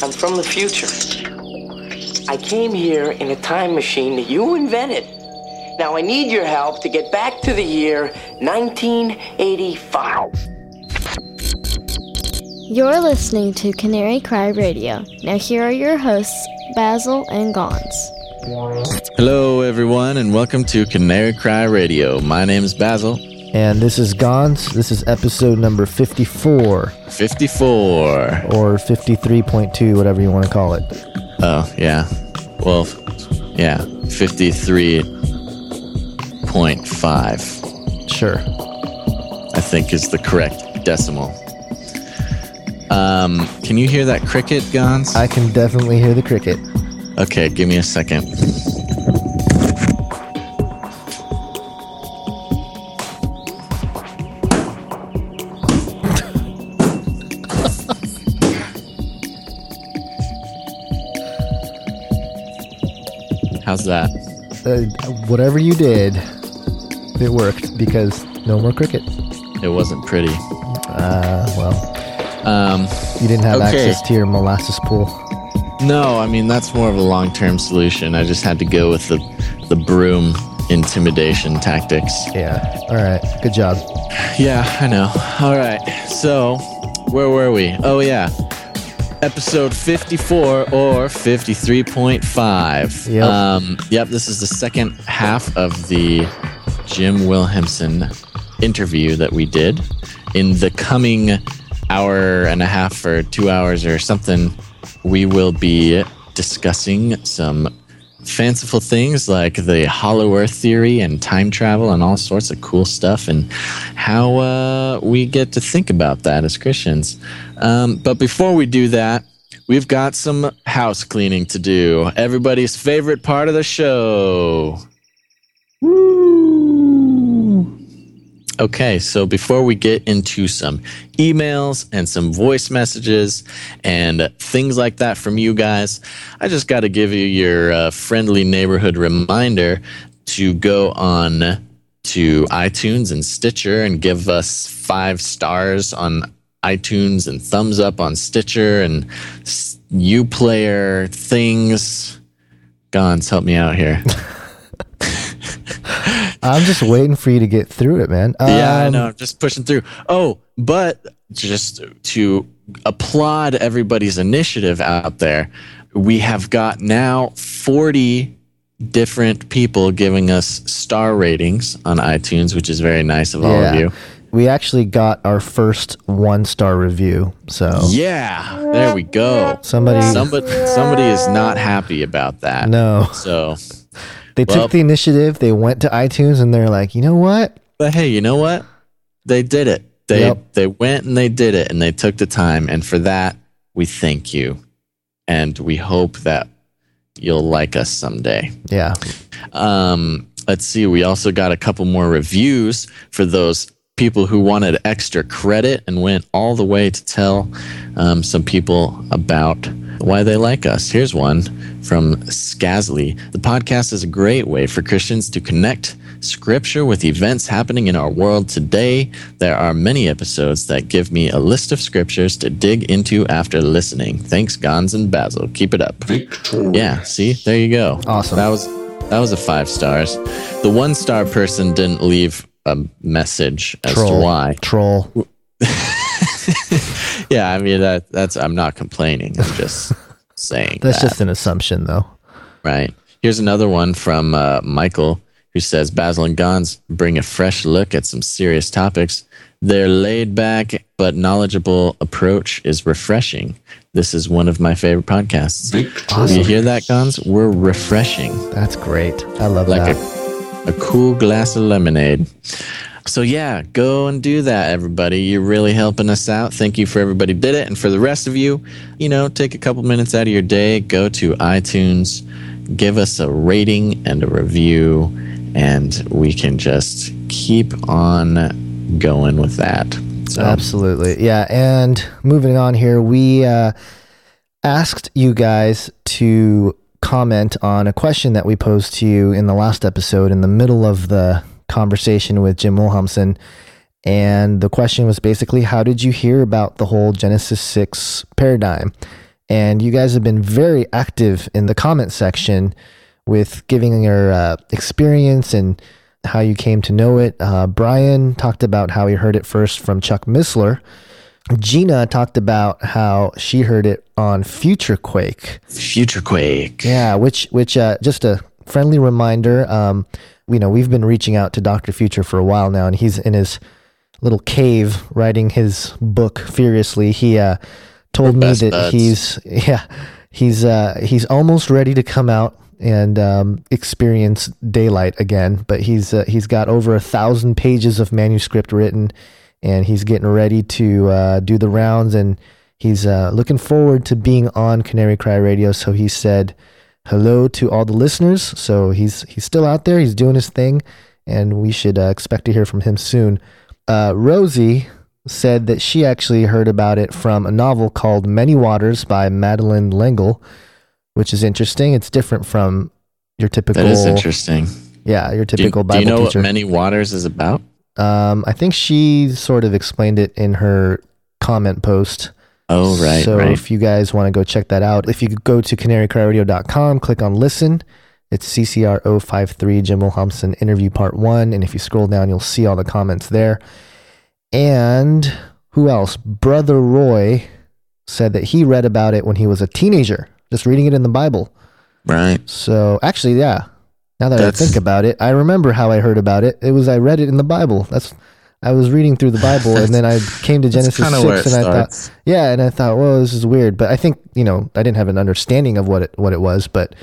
I'm from the future. I came here in a time machine that you invented. Now I need your help to get back to the year 1985. You're listening to Canary Cry Radio. Now, here are your hosts, Basil and Gons. Hello, everyone, and welcome to Canary Cry Radio. My name is Basil. And this is Gons. This is episode number 54 54. or 53.2, whatever you want to call it. Oh, yeah. Well, yeah, 53.5, Sure. I think is the correct decimal. Um, can you hear that cricket, Gons? I can definitely hear the cricket. Okay, give me a second. Uh, whatever you did, it worked because no more cricket. It wasn't pretty. Uh, well, Um, you didn't have Okay. access to your molasses pool. no, I mean that's more of a long-term solution. I just had to go with the the broom intimidation tactics. Yeah. All right. Good job. Yeah, I know. All right. So, where were we? Oh, yeah. Episode 54 or 53.5. Yep. Um, yep, this is the second half of the Jim Wilhelmsen interview that we did. In the coming hour and a half or two hours or something, we will be discussing some fanciful things like the hollow earth theory and time travel and all sorts of cool stuff and how uh, we get to think about that as christians. Um, but before we do that we've got some house cleaning to do. Everybody's favorite part of the show. Woo! Okay, so before we get into some emails and some voice messages and things like that from you guys, I just got to give you your uh, friendly neighborhood reminder to go on to iTunes and Stitcher and give us five stars on iTunes and thumbs up on Stitcher and Uplayer things. Gons, help me out here. I'm just waiting for you to get through it, man. Yeah, I Um, know. I'm just pushing through. Oh, but just to applaud everybody's initiative out there, we have got now 40 different people giving us star ratings on iTunes, which is very nice of all of you. We actually got our first one star review. So Yeah, there we go. somebody, Somebody, somebody is not happy about that. no, So, they Well- took the initiative. They went to iTunes and they're like, you know what? but hey, you know what? They did it. They Yep. they went and they did it and they took the time and for that we thank you. And we hope that you'll like us someday. Yeah. Um, let's see, we also got a couple more reviews for those people who wanted extra credit and went all the way to tell um, some people about why they like us. Here's one from Skazly. The podcast is a great way for Christians to connect scripture with events happening in our world today. There are many episodes that give me a list of scriptures to dig into after listening. Thanks, Gons and Basil. Keep it up. Yeah, see, there you go. Awesome. That was that was a five stars. The one star person didn't leave a message as to Troll. why. Troll. Yeah, I mean that that's I'm not complaining. I'm just saying That's that, just an assumption, though. right. Here's another one from uh, Michael who says Basil and Gons bring a fresh look at some serious topics. Their laid back but knowledgeable approach is refreshing. This is one of my favorite podcasts. You hear that, Gons? We're refreshing. That's great. I love like that. a, a cool glass of lemonade. So yeah, go and do that, everybody. You're really helping us out. Thank you for everybody did it, and for the rest of you, you know, take a couple minutes out of your day, go to iTunes, give us a rating and a review, and we can just keep on going with that. So Absolutely. Yeah. And moving on here, we uh, asked you guys to comment on a question that we posed to you in the last episode in the middle of the conversation with Jim Wilhelmsen. And the question was basically, how did you hear about the whole Genesis 6 paradigm? And you guys have been very active in the comment section with giving your uh, experience and how you came to know it. Uh, Brian talked about how he heard it first from Chuck Missler. Gina talked about how she heard it on Future Quake. Future Quake. Yeah, which which uh, just a friendly reminder. Um, you know, we've been reaching out to Doctor Future for a while now, and he's in his little cave writing his book furiously. He uh, told me that buds. he's yeah he's uh, he's almost ready to come out and um, experience daylight again. But he's uh, he's got over a thousand pages of manuscript written, and he's getting ready to uh, do the rounds. And he's uh, looking forward to being on Canary Cry Radio. So he said hello to all the listeners. So he's he's still out there. He's doing his thing, and we should uh, expect to hear from him soon. Uh, Rosie said that she actually heard about it from a novel called Many Waters by Madeleine L'Engle which is interesting. It's different from your typical. That is interesting. Yeah, your typical do, Bible Do you know teacher. what Many Waters is about? Um, I think she sort of explained it in her comment post. Oh, right. So right. if you guys want to go check that out, if you go to canarycryradio.com, click on listen. It's CCR 053 Jim Wilhelmsen interview part one. And if you scroll down, you'll see all the comments there. And who else? Brother Roy said that he read about it when he was a teenager just reading it in the Bible. Right. So actually, yeah. Now that That's, I think about it, I remember how I heard about it. It was I read it in the Bible. That's I was reading through the Bible, and then I came to Genesis six, and starts. I thought, yeah, and I thought, well, this is weird. But I think you know, I didn't have an understanding of what it what it was. But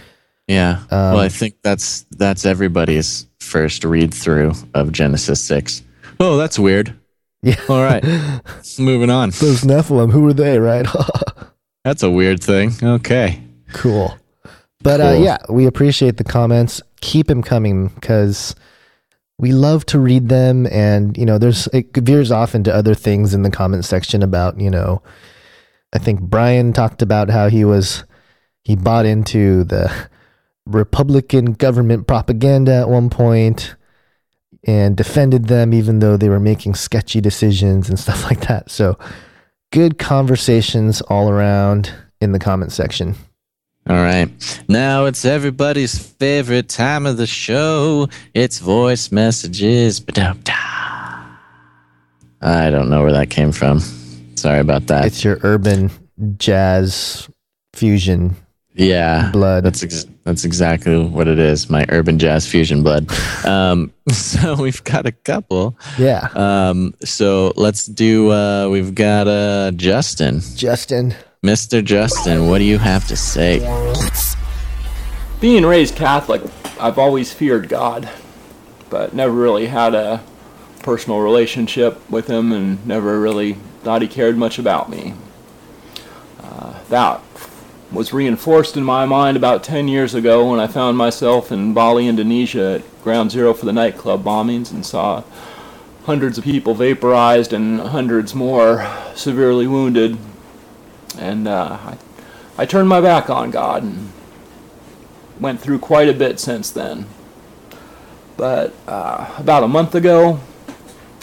yeah, um, well, I think that's that's everybody's first read through of Genesis six. Oh, that's weird. Yeah. All right. Moving on. Those Nephilim, who were they? Right. That's a weird thing. Okay. Cool. But uh, cool. Uh, yeah, we appreciate the comments. Keep them coming because we love to read them. And, you know, there's, it veers off into other things in the comment section about, you know, I think Brian talked about how he was, he bought into the Republican government propaganda at one point and defended them even though they were making sketchy decisions and stuff like that. So, good conversations all around in the comment section. All right. Now it's everybody's favorite time of the show. It's voice messages. I don't know where that came from. Sorry about that. It's your urban jazz fusion yeah, blood. That's ex- that's exactly what it is. My urban jazz fusion blood. Um, so we've got a couple. Yeah. Um, so let's do. Uh, we've got uh, Justin. Justin. Mr. Justin, what do you have to say? Being raised Catholic, I've always feared God, but never really had a personal relationship with Him, and never really thought He cared much about me. Uh, that was reinforced in my mind about 10 years ago when I found myself in Bali, Indonesia at ground zero for the nightclub bombings and saw hundreds of people vaporized and hundreds more severely wounded. And uh, I, I turned my back on God and went through quite a bit since then. But uh, about a month ago,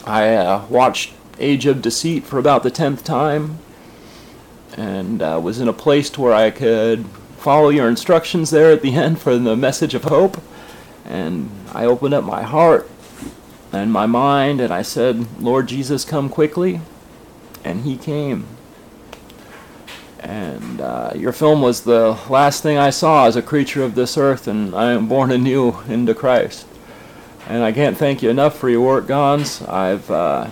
I uh, watched Age of Deceit for about the 10th time and uh, was in a place where I could follow your instructions there at the end for the message of hope. And I opened up my heart and my mind, and I said, Lord Jesus, come quickly. And he came. And uh, your film was the last thing I saw as a creature of this earth, and I am born anew into Christ. And I can't thank you enough for your work, Gons. I've uh,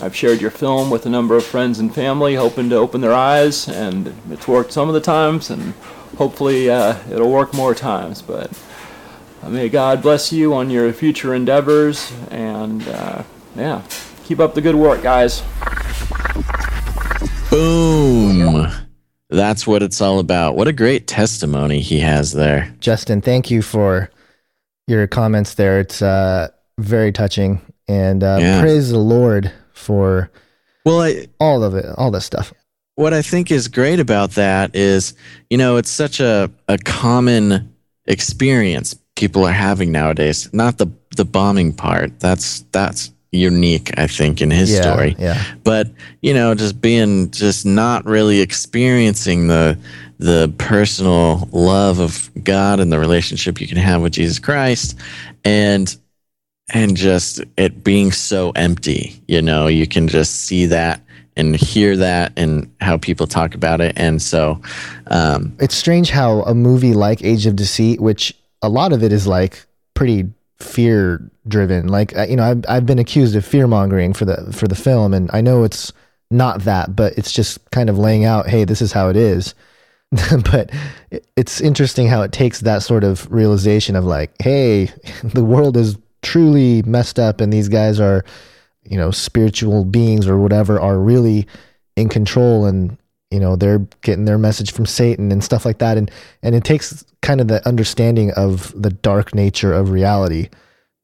I've shared your film with a number of friends and family, hoping to open their eyes, and it's worked some of the times, and hopefully uh, it'll work more times. But uh, may God bless you on your future endeavors, and uh, yeah, keep up the good work, guys. Boom. That's what it's all about. What a great testimony he has there. Justin, thank you for your comments there. It's uh, very touching. And uh, yeah. praise the Lord for well I, all of it, all this stuff. What I think is great about that is, you know, it's such a, a common experience people are having nowadays. Not the the bombing part. That's that's unique, I think, in his Yeah, story. yeah. But you know, just being just not really experiencing the the personal love of God and the relationship you can have with Jesus Christ, and and just it being so empty. You know, you can just see that and hear that and how people talk about it, and so um, it's strange how a movie like Age of Deceit, which a lot of it is like pretty fear driven. Like you know, I've I've been accused of fear mongering for the for the film, and I know it's not that, but it's just kind of laying out, hey, this is how it is. but it's interesting how it takes that sort of realization of like, hey, the world is truly messed up, and these guys are, you know, spiritual beings or whatever are really in control and you know they're getting their message from satan and stuff like that. And and it takes kind of the understanding of the dark nature of reality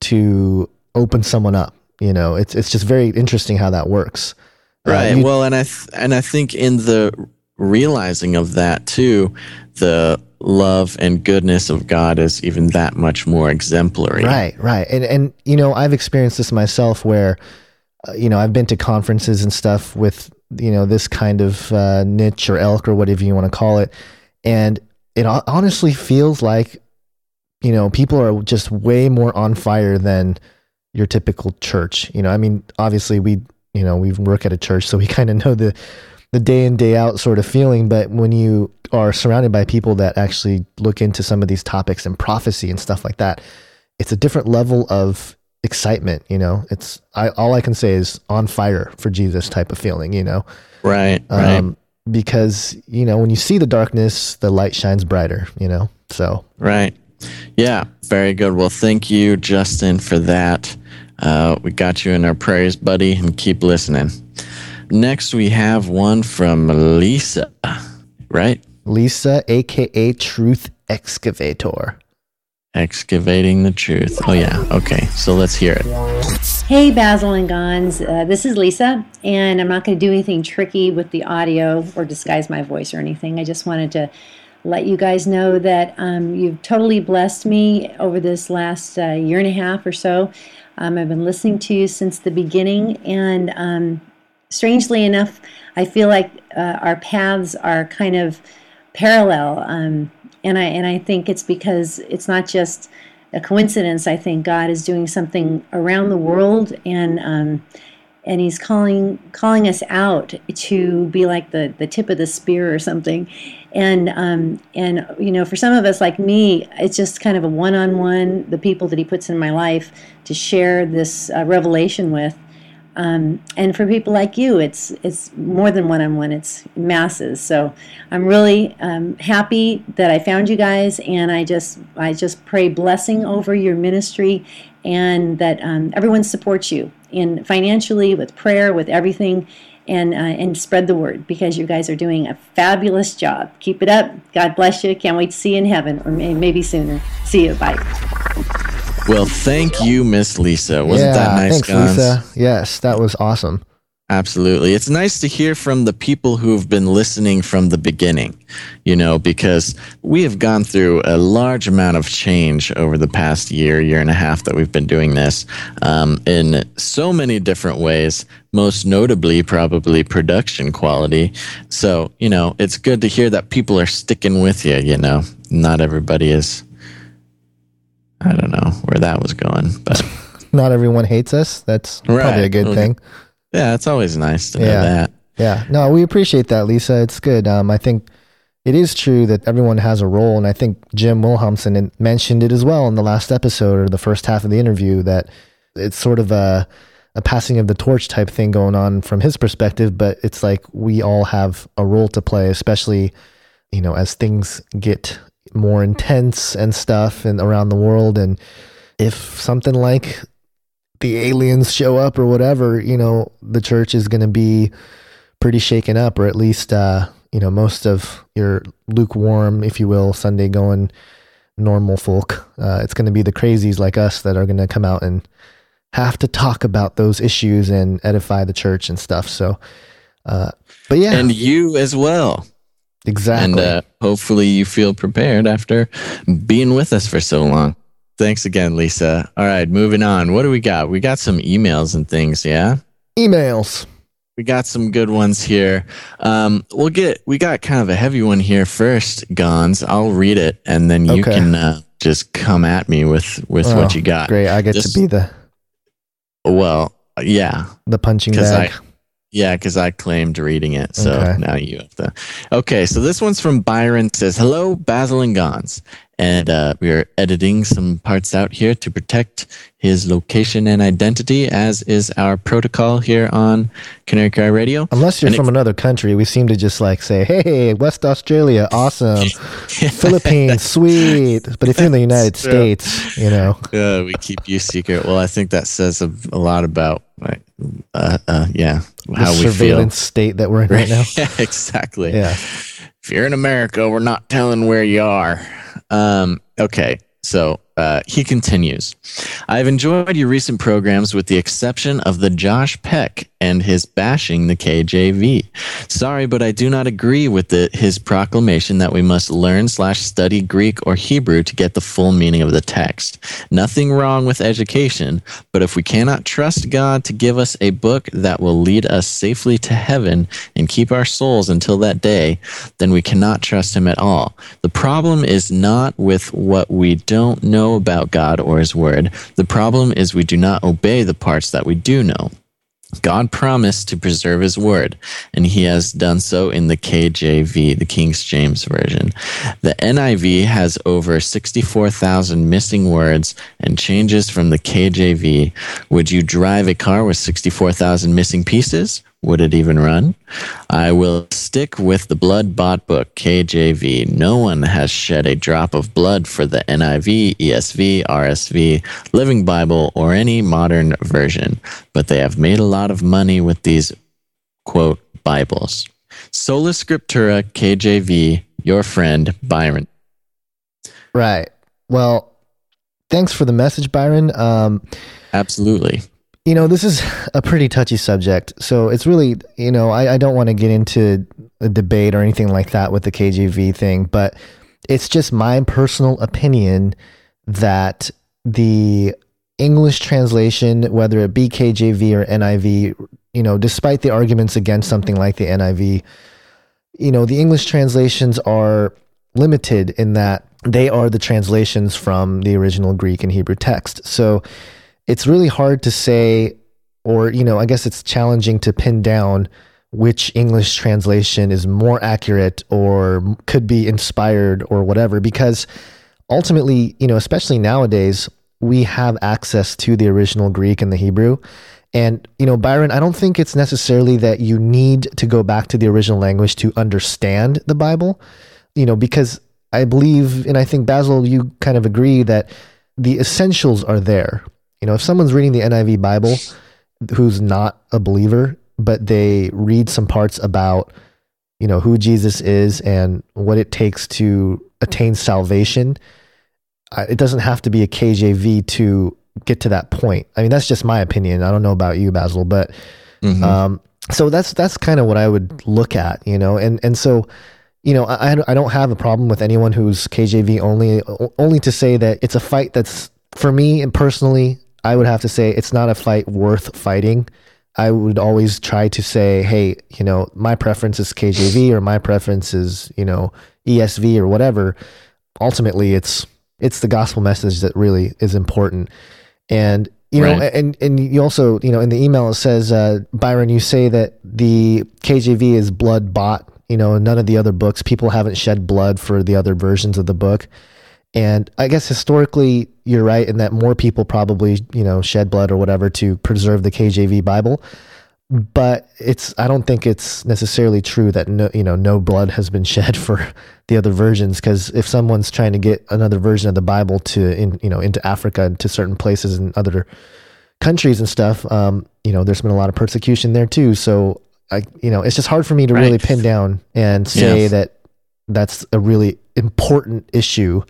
to open someone up you know. It's it's just very interesting how that works. Uh, right. you- well and i th- and i think in the realizing of that too the love and goodness of god is even that much more exemplary. Right, right. And and you know, I've experienced this myself where uh, you know, I've been to conferences and stuff with, you know, this kind of uh, niche or elk or whatever you want to call it. And it honestly feels like you know, people are just way more on fire than your typical church. You know, I mean, obviously we, you know, we work at a church, so we kind of know the the day in day out sort of feeling but when you are surrounded by people that actually look into some of these topics and prophecy and stuff like that it's a different level of excitement you know it's I, all i can say is on fire for jesus type of feeling you know right right um, because you know when you see the darkness the light shines brighter you know so Right. Yeah. Very good. Well, thank you, Justin, for that. Uh, we got you in our prayers, buddy, and keep listening. Next, we have one from Lisa. Right? lisa aka truth excavator Excavating the truth. Oh, yeah. Okay. So let's hear it. Hey, Basil and Gons. Uh, this is Lisa, and I'm not going to do anything tricky with the audio or disguise my voice or anything. I just wanted to let you guys know that um, you've totally blessed me over this last uh, year and a half or so. Um, I've been listening to you since the beginning, and um, strangely enough, I feel like uh, our paths are kind of parallel. And I and I think it's because it's not just a coincidence. I think God is doing something around the world, and um, and He's calling calling us out to be like the the tip of the spear or something. And um, and you know, for some of us like me, it's just kind of a one on one. The people that He puts in my life to share this uh, revelation with. Um, and for people like you, it's it's more than one on one; it's masses. So I'm really um, happy that I found you guys, and I just I just pray blessing over your ministry, and that um, everyone supports you in financially, with prayer, with everything, and uh, and spread the word because you guys are doing a fabulous job. Keep it up. God bless you. Can't wait to see you in heaven, or may, maybe sooner. See you. Bye. Well, thank you, Miss Lisa. Wasn't that nice, thanks lisa yes that was awesome Absolutely. It's nice to hear from the people who have been listening from the beginning, you know, because we have gone through a large amount of change over the past year, year and a half that we've been doing this um, in so many different ways, most notably, probably production quality. So, you know, it's good to hear that people are sticking with you, you know. Not everybody is. I don't know where that was going, but not everyone hates us that's probably a good Okay. thing yeah, it's always nice to know Yeah. that. Yeah, no, we appreciate that, Lisa. It's good. Um, I think it is true that everyone has a role, and I think Jim Wilhelmsen in- mentioned it as well in the last episode or the first half of the interview that it's sort of a a passing of the torch type thing going on from his perspective, but it's like we all have a role to play, especially you know as things get more intense and stuff and around the world, and if something like the aliens show up or whatever, you know, the church is going to be pretty shaken up, or at least, uh, you know, most of your lukewarm, if you will, Sunday going normal folk. Uh, it's going to be the crazies like us that are going to come out and have to talk about those issues and edify the church and stuff. So, uh, but yeah, And you as well. Exactly. And uh, hopefully you feel prepared after being with us for so long. Thanks again, Lisa. All right, moving on. What do we got? We got some emails and things, yeah? Emails. We got some good ones here. Um, we'll get, we got kind of a heavy one here first, Gons. I'll read it and then you Okay. can uh, just come at me with, with Oh, what you got. Great. I get Just- to be the Well, yeah, the punching bag. I yeah because i claimed reading it so Okay. now you have to okay so this one's from byron says hello basil and gons and uh, we are editing some parts out here to protect his location and identity as is our protocol here on canary cry radio Unless you're And from it- another country, we seem to just like say, "Hey, West Australia, awesome. Philippines, sweet." But if you're in the United. States, you know, uh, we keep you secret well i think that says a, a lot about uh, uh, yeah how the we feel surveillance state that we're in right now. exactly Yeah. if you're in America, we're not telling where you are. Um, okay, so uh, he continues. I've enjoyed your recent programs with the exception of the Josh Peck and his bashing the KJV. Sorry, but I do not agree with the, his proclamation that we must learn slash study Greek or Hebrew to get the full meaning of the text. Nothing wrong with education, but if we cannot trust God to give us a book that will lead us safely to heaven and keep our souls until that day, then we cannot trust Him at all. The problem is not with what we don't know about God or His Word. The problem is we do not obey the parts that we do know. God promised to preserve his word, and he has done so in the KJV, the King James Version. The NIV has over 64,000 missing words and changes from the KJV. Would you drive a car with 64,000 missing pieces? Would it even run? I will stick with the blood bought book, KJV. No one has shed a drop of blood for the NIV, ESV, RSV, Living Bible, or any modern version, but they have made a lot of money with these, quote, Bibles. Sola Scriptura, KJV, your friend, Byron. Right. Well, thanks for the message, Byron. Um, Absolutely. You know, this is a pretty touchy subject. So it's really, you know, I, I don't want to get into a debate or anything like that with the KJV thing, but it's just my personal opinion that the English translation, whether it be KJV or NIV, you know, despite the arguments against something like the NIV, you know, the English translations are limited in that they are the translations from the original Greek and Hebrew text. So it's really hard to say, or, you know, I guess it's challenging to pin down which English translation is more accurate or could be inspired or whatever, because ultimately, you know, especially nowadays, we have access to the original Greek and the Hebrew. And, you know, Byron, I don't think it's necessarily that you need to go back to the original language to understand the Bible, you know, because I believe, and I think, Basil, you kind of agree that the essentials are there. You know, if someone's reading the NIV Bible who's not a believer, but they read some parts about, you know, who Jesus is and what it takes to attain salvation, it doesn't have to be a KJV to get to that point. I mean, that's just my opinion. I don't know about you, Basil, but Mhm. um, so that's that's kind of what I would look at, you know, and and so you know I I don't have a problem with anyone who's KJV only, only to say that it's a fight that's for me and personally, I would have to say it's not a fight worth fighting. I would always try to say, hey, you know, my preference is KJV or my preference is you know ESV or whatever. Ultimately, it's it's the gospel message that really is important, and you know, Right. and and you also you know in the email it says uh, Byron, you say that the KJV is blood bought. You know, none of the other books, people haven't shed blood for the other versions of the book. And I guess historically, you're right in that more people probably, you know, shed blood or whatever to preserve the KJV Bible. But it's, I don't think it's necessarily true that no, you know, no blood has been shed for the other versions. Because if someone's trying to get another version of the Bible to, in, you know, into Africa and to certain places and other countries and stuff, um, you know, there's been a lot of persecution there too. So I, you know, it's just hard for me to really pin down and say Yeah. that that's a really important issue.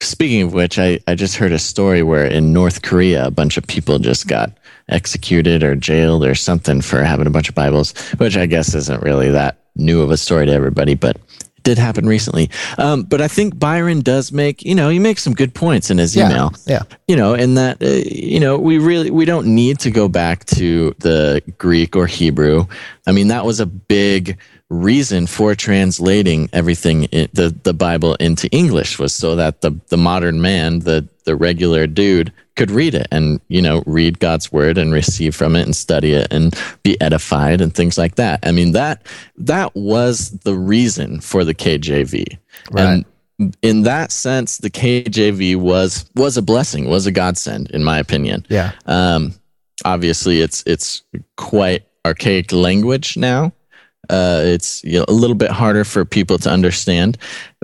Speaking of which, I, I just heard a story where in North Korea, a bunch of people just got executed or jailed or something for having a bunch of Bibles, which I guess isn't really that new of a story to everybody, but it did happen recently. Um, but I think Byron does make, you know, he makes some good points in his Yeah, email. yeah. You know, in that, uh, you know, we really, we don't need to go back to the Greek or Hebrew. I mean, that was a big reason for translating everything, in, the, the Bible into English was so that the, the modern man, the, the regular dude could read it and, you know, read God's word and receive from it and study it and be edified and things like that. I mean, that, that was the reason for the KJV. Right. And in that sense, the KJV was, was a blessing, was a godsend, in my opinion. Yeah. Um, obviously, it's it's quite archaic language now. Uh, it's you know, a little bit harder for people to understand,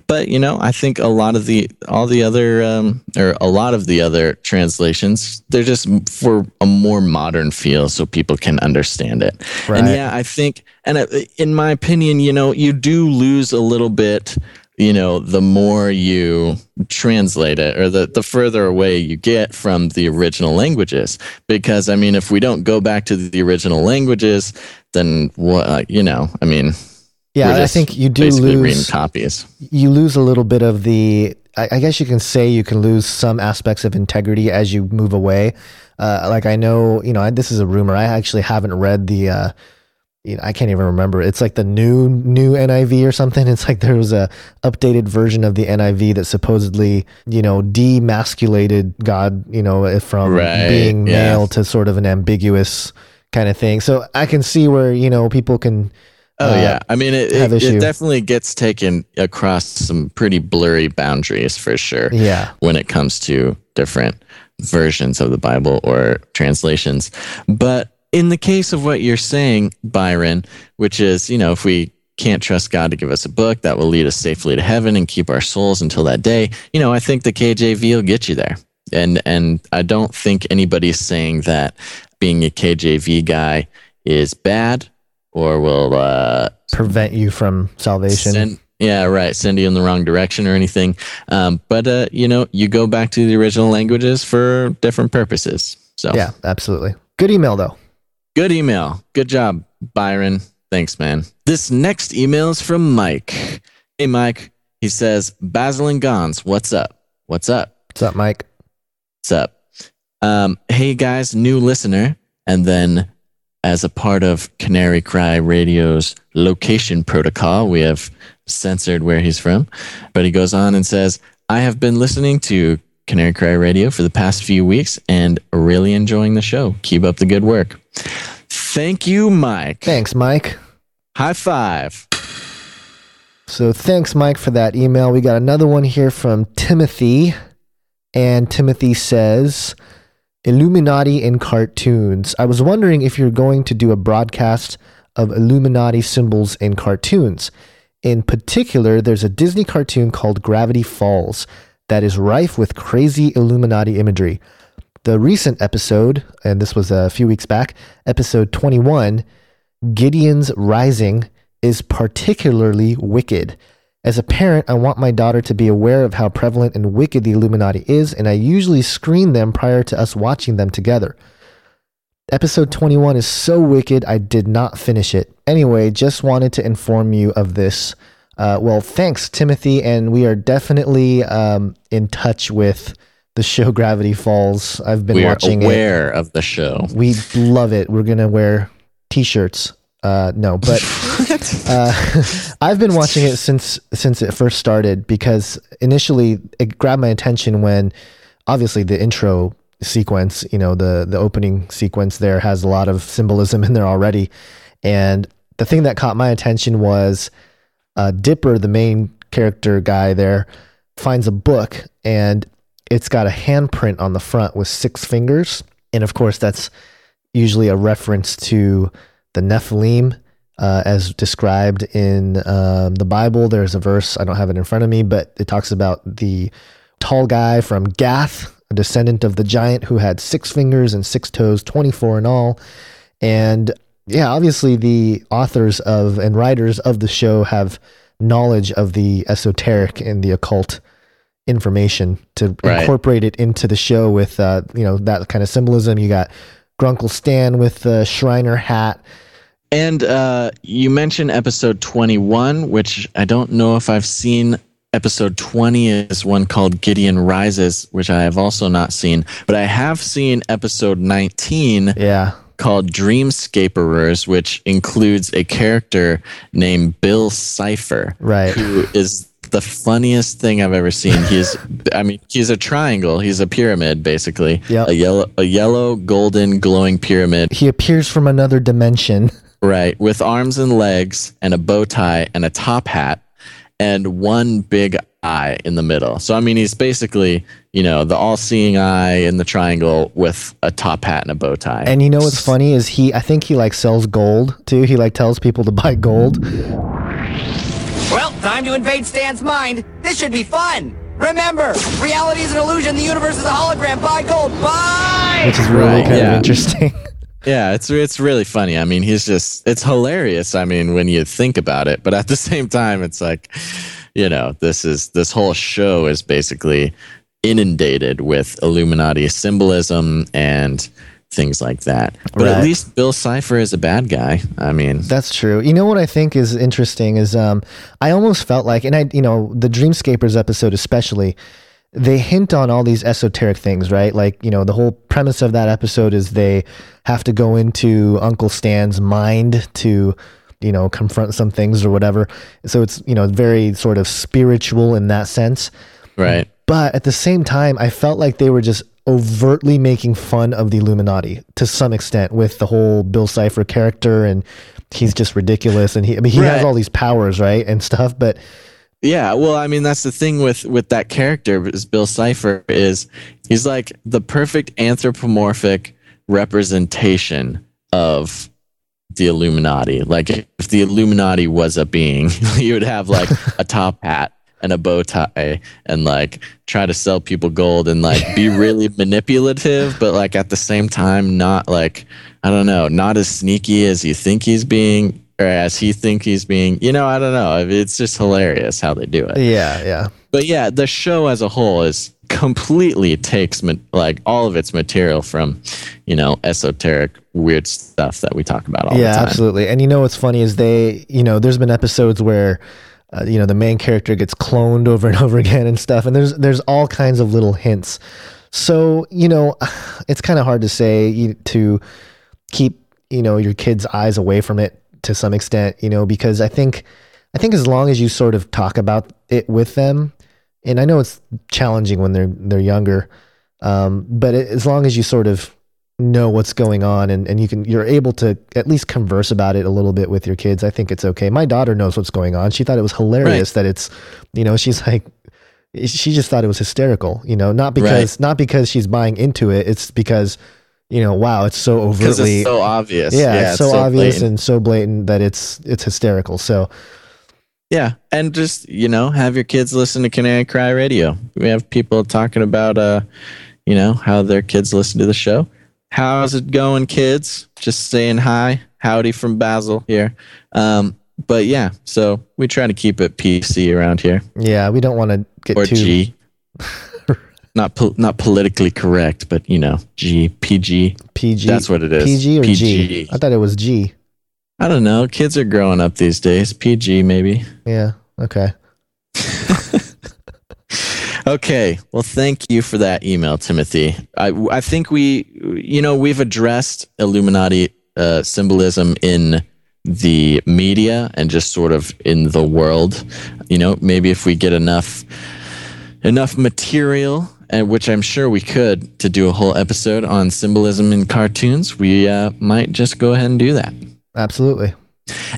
but you know, I think a lot of the all the other um, or a lot of the other translations they're just for a more modern feel, so people can understand it. And yeah, I think, and uh, in my opinion, you know, you do lose a little bit you know, the more you translate it or the, the further away you get from the original languages. Because, I mean, if we don't go back to the original languages, then what, uh, you know, I mean, Yeah, I think you do lose copies. you lose a little bit of the I, I guess you can say you can lose some aspects of integrity as you move away. Uh, like I know, you know, I, this is a rumor. I actually haven't read the uh, you know, I can't even remember. It's like the new new NIV or something. It's like there was a updated version of the NIV that supposedly, you know, demasculated God, you know, from Right, being yeah. male to sort of an ambiguous kind of thing. So I can see where, you know, people can Oh uh, yeah, I mean it, it, it definitely gets taken across some pretty blurry boundaries for sure. Yeah. when it comes to different versions of the Bible or translations. But in the case of what you're saying, Byron, which is, you know, if we can't trust God to give us a book that will lead us safely to heaven and keep our souls until that day, you know, I think the KJV will get you there. And and I don't think anybody's saying that being a KJV guy is bad or will uh, prevent you from salvation. Send, yeah, right. Send you in the wrong direction or anything. Um, but uh, you know, you go back to the original languages for different purposes. So Yeah, absolutely. Good email though. good email. Good job, Byron. Thanks, man. This next email is from Mike. Hey, Mike. He says, Basil and Gons, what's up? What's up? What's up, Mike? What's up? Um, hey guys, new listener. And then, as a part of Canary Cry Radio's location protocol, we have censored where he's from. But he goes on and says, I have been listening to Canary Cry Radio for the past few weeks and really enjoying the show. Keep up the good work. Thank you, Mike. Thanks, Mike. High five. So thanks, Mike, for that email. We got another one here from Timothy. And Timothy says, Illuminati in cartoons. I was wondering if you're going to do a broadcast of Illuminati symbols in cartoons. In particular, there's a Disney cartoon called Gravity Falls that is rife with crazy Illuminati imagery. The recent episode, and this was a few weeks back, episode 21, Gideon's Rising, is particularly wicked. As a parent, I want my daughter to be aware of how prevalent and wicked the Illuminati is, and I usually screen them prior to us watching them together. Episode 21 is so wicked, I did not finish it. Anyway, just wanted to inform you of this. Uh, well, thanks, Timothy, and we are definitely um, in touch with the show Gravity Falls. I've been watching it. We are watching it. aware of the show. We love it. We're gonna wear t-shirts. Uh, no, but uh, I've been watching it since since it first started because initially it grabbed my attention when obviously the intro sequence, you know, the the opening sequence there has a lot of symbolism in there already, and the thing that caught my attention was uh, Dipper, the main character guy there, finds a book and it's got a handprint on the front with six fingers, and of course that's usually a reference to the Nephilim, uh, as described in um, the Bible. There's a verse, I don't have it in front of me, but it talks about the tall guy from Gath, a descendant of the giant who had six fingers and six toes, 24 in all. And yeah, obviously the authors of and writers of the show have knowledge of the esoteric and the occult information to Right. incorporate it into the show with uh, you know that kind of symbolism. You got Grunkle Stan with the Shriner hat. And uh, you mentioned episode 21, which I don't know if I've seen. Episode 20 is one called Gideon Rises, which I have also not seen, but I have seen episode 19 Yeah. called Dreamscaperers, which includes a character named Bill Cipher, Right. who is the funniest thing I've ever seen. He's, I mean, he's a triangle. He's a pyramid, basically. Yeah. A yellow, a yellow, golden, glowing pyramid. He appears from another dimension. Right, with arms and legs and a bow tie and a top hat and one big eye in the middle. So I mean he's basically, you know, the all-seeing eye in the triangle with a top hat and a bow tie. And you know what's funny is he I think he like sells gold too. He like tells people to buy gold. Well, time to invade Stan's mind. This should be fun. Remember, reality is an illusion. The universe is a hologram. Buy gold. Buy! Which is really Right, kind of interesting. yeah, it's it's really funny. I mean, he's just it's hilarious. I mean, when you think about it, but at the same time it's like, you know, this is this whole show is basically inundated with Illuminati symbolism and things like that. But Right. at least Bill Cipher is a bad guy. I mean, That's true. You know what I think is interesting is um I almost felt like and I you know the Dreamscapers episode especially they hint on all these esoteric things, right? Like, you know, the whole premise of that episode is they have to go into Uncle Stan's mind to, you know, confront some things or whatever. So it's, you know, very sort of spiritual in that sense. right. But at the same time, I felt like they were just overtly making fun of the Illuminati to some extent with the whole Bill Cipher character and he's just ridiculous and he I mean he has all these powers, right? And stuff, but Yeah, well, I mean, that's the thing with with that character is Bill Cipher is he's like the perfect anthropomorphic representation of the Illuminati. Like if the Illuminati was a being, you would have like a top hat and a bow tie and like try to sell people gold and like be really manipulative, but like at the same time not like I don't know, not as sneaky as you think he's being or as he think he's being. You know, I don't know. It's just hilarious how they do it. yeah, yeah. But yeah, the show as a whole is completely takes like all of its material from, you know, esoteric weird stuff that we talk about all yeah, the time. absolutely. And you know what's funny is they, you know, there's been episodes where, uh, you know, the main character gets cloned over and over again and stuff, and there's there's all kinds of little hints. So you know, it's kind of hard to say to keep you know your kids' eyes away from it to some extent, you know, because I think I think as long as you sort of talk about it with them, and I know it's challenging when they're they're younger, um, but it, as long as you sort of know what's going on and, and you can you're able to at least converse about it a little bit with your kids, I think it's okay. My daughter knows what's going on. She thought it was hilarious that it's you know, she's like she just thought it was hysterical, you know, not because not because she's buying into it, it's because you know, wow, it's so overtly it's so obvious. yeah, it's so, obvious blatant. and so blatant that it's it's hysterical. So Yeah, and just you know, have your kids listen to Canary Cry Radio. We have people talking about, uh, you know, how their kids listen to the show. How's it going, kids? Just saying hi, howdy from Basil here. Um, but yeah, so we try to keep it PC around here, yeah, we don't want to get or too G. not po- not politically correct, but you know, G PG. PG. That's what it is. PG or G? PG. I thought it was G. I don't know. Kids are growing up these days. PG maybe. Yeah. Okay. Okay. Well, thank you for that email, Timothy. I, I think we, you know, we've addressed Illuminati uh, symbolism in the media and just sort of in the world. You know, maybe if we get enough enough material, and which I'm sure we could, to do a whole episode on symbolism in cartoons, we uh, might just go ahead and do that. Absolutely.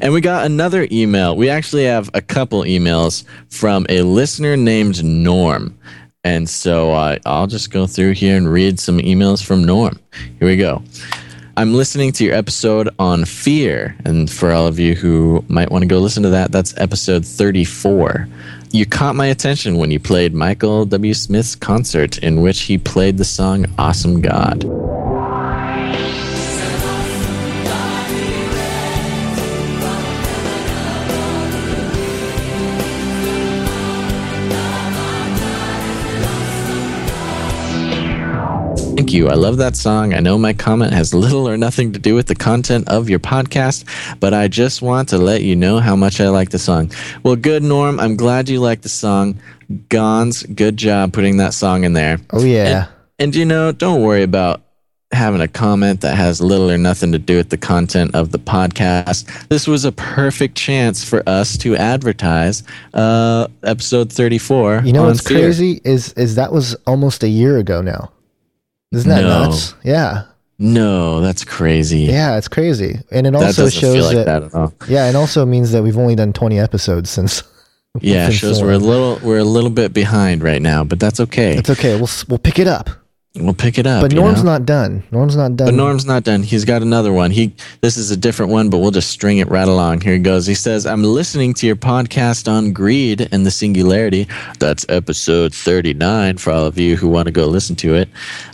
And we got another email. We actually have a couple emails from a listener named Norm. And so uh, I'll just go through here and read some emails from Norm. Here we go. I'm listening to your episode on fear. And for all of you who might want to go listen to that, that's episode 34. You caught my attention when you played Michael W. Smith's concert, in which he played the song Awesome God. You. I love that song. I know my comment has little or nothing to do with the content of your podcast, but I just want to let you know how much I like the song. Well, good, Norm. I'm glad you like the song. Gons, good job putting that song in there. Oh yeah. And, and you know, don't worry about having a comment that has little or nothing to do with the content of the podcast. This was a perfect chance for us to advertise uh, episode 34. you know what's Fear. crazy is is that was almost a year ago now. Isn't that No. nuts? Yeah. No, that's crazy. Yeah, it's crazy. And it also shows feel like that, that at all. Yeah, it also means that we've only done 20 episodes since. Yeah, since shows we're a little we're a little bit behind right now, but that's okay. It's okay. We'll we'll pick it up. We'll pick it up. But you Norm's know? not done. Norm's not done. But Norm's not done. He's got another one. He this is a different one, but we'll just string it right along. Here he goes. He says, "I'm listening to your podcast on greed and the singularity. That's episode 39 for all of you who want to go listen to it.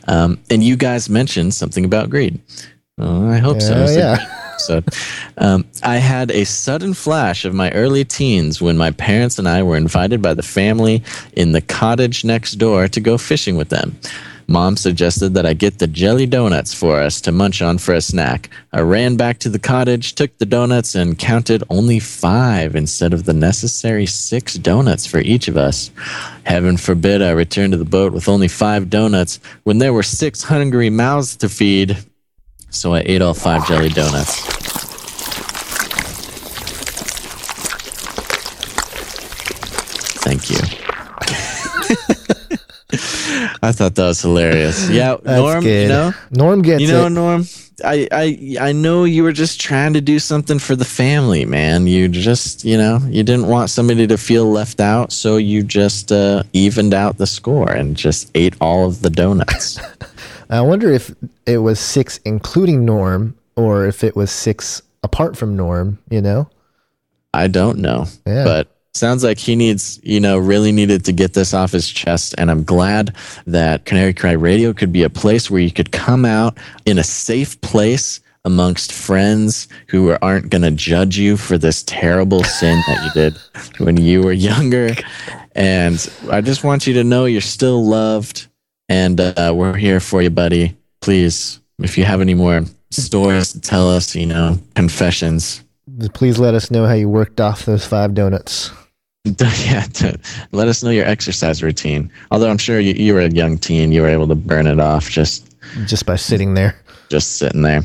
Um, and you guys mentioned something about greed. Well, I hope so. Yeah, a yeah. episode. Um, I had a sudden flash of my early teens when my parents and I were invited by the family in the cottage next door to go fishing with them. Mom suggested that I get the jelly donuts for us to munch on for a snack. I ran back to the cottage, took the donuts, and counted only five instead of the necessary six donuts for each of us. Heaven forbid I returned to the boat with only five donuts when there were six hungry mouths to feed. So I ate all five jelly donuts. Thank you. I thought that was hilarious. Yeah, That's Norm, good. you know, Norm gets you know, it. Norm. I, I, I know you were just trying to do something for the family, man. You just, you know, you didn't want somebody to feel left out, so you just uh, evened out the score and just ate all of the donuts. I wonder if it was six including Norm or if it was six apart from Norm. You know. I don't know, Yeah. but sounds like he needs, you know, really needed to get this off his chest. And I'm glad that Canary Cry Radio could be a place where you could come out in a safe place amongst friends who aren't going to judge you for this terrible sin that you did when you were younger. And I just want you to know you're still loved and uh, we're here for you, buddy. Please, if you have any more stories to tell us, you know, confessions, Please let us know how you worked off those five donuts. yeah, let us know your exercise routine. Although I'm sure you, you were a young teen, you were able to burn it off just just by sitting there. just sitting there.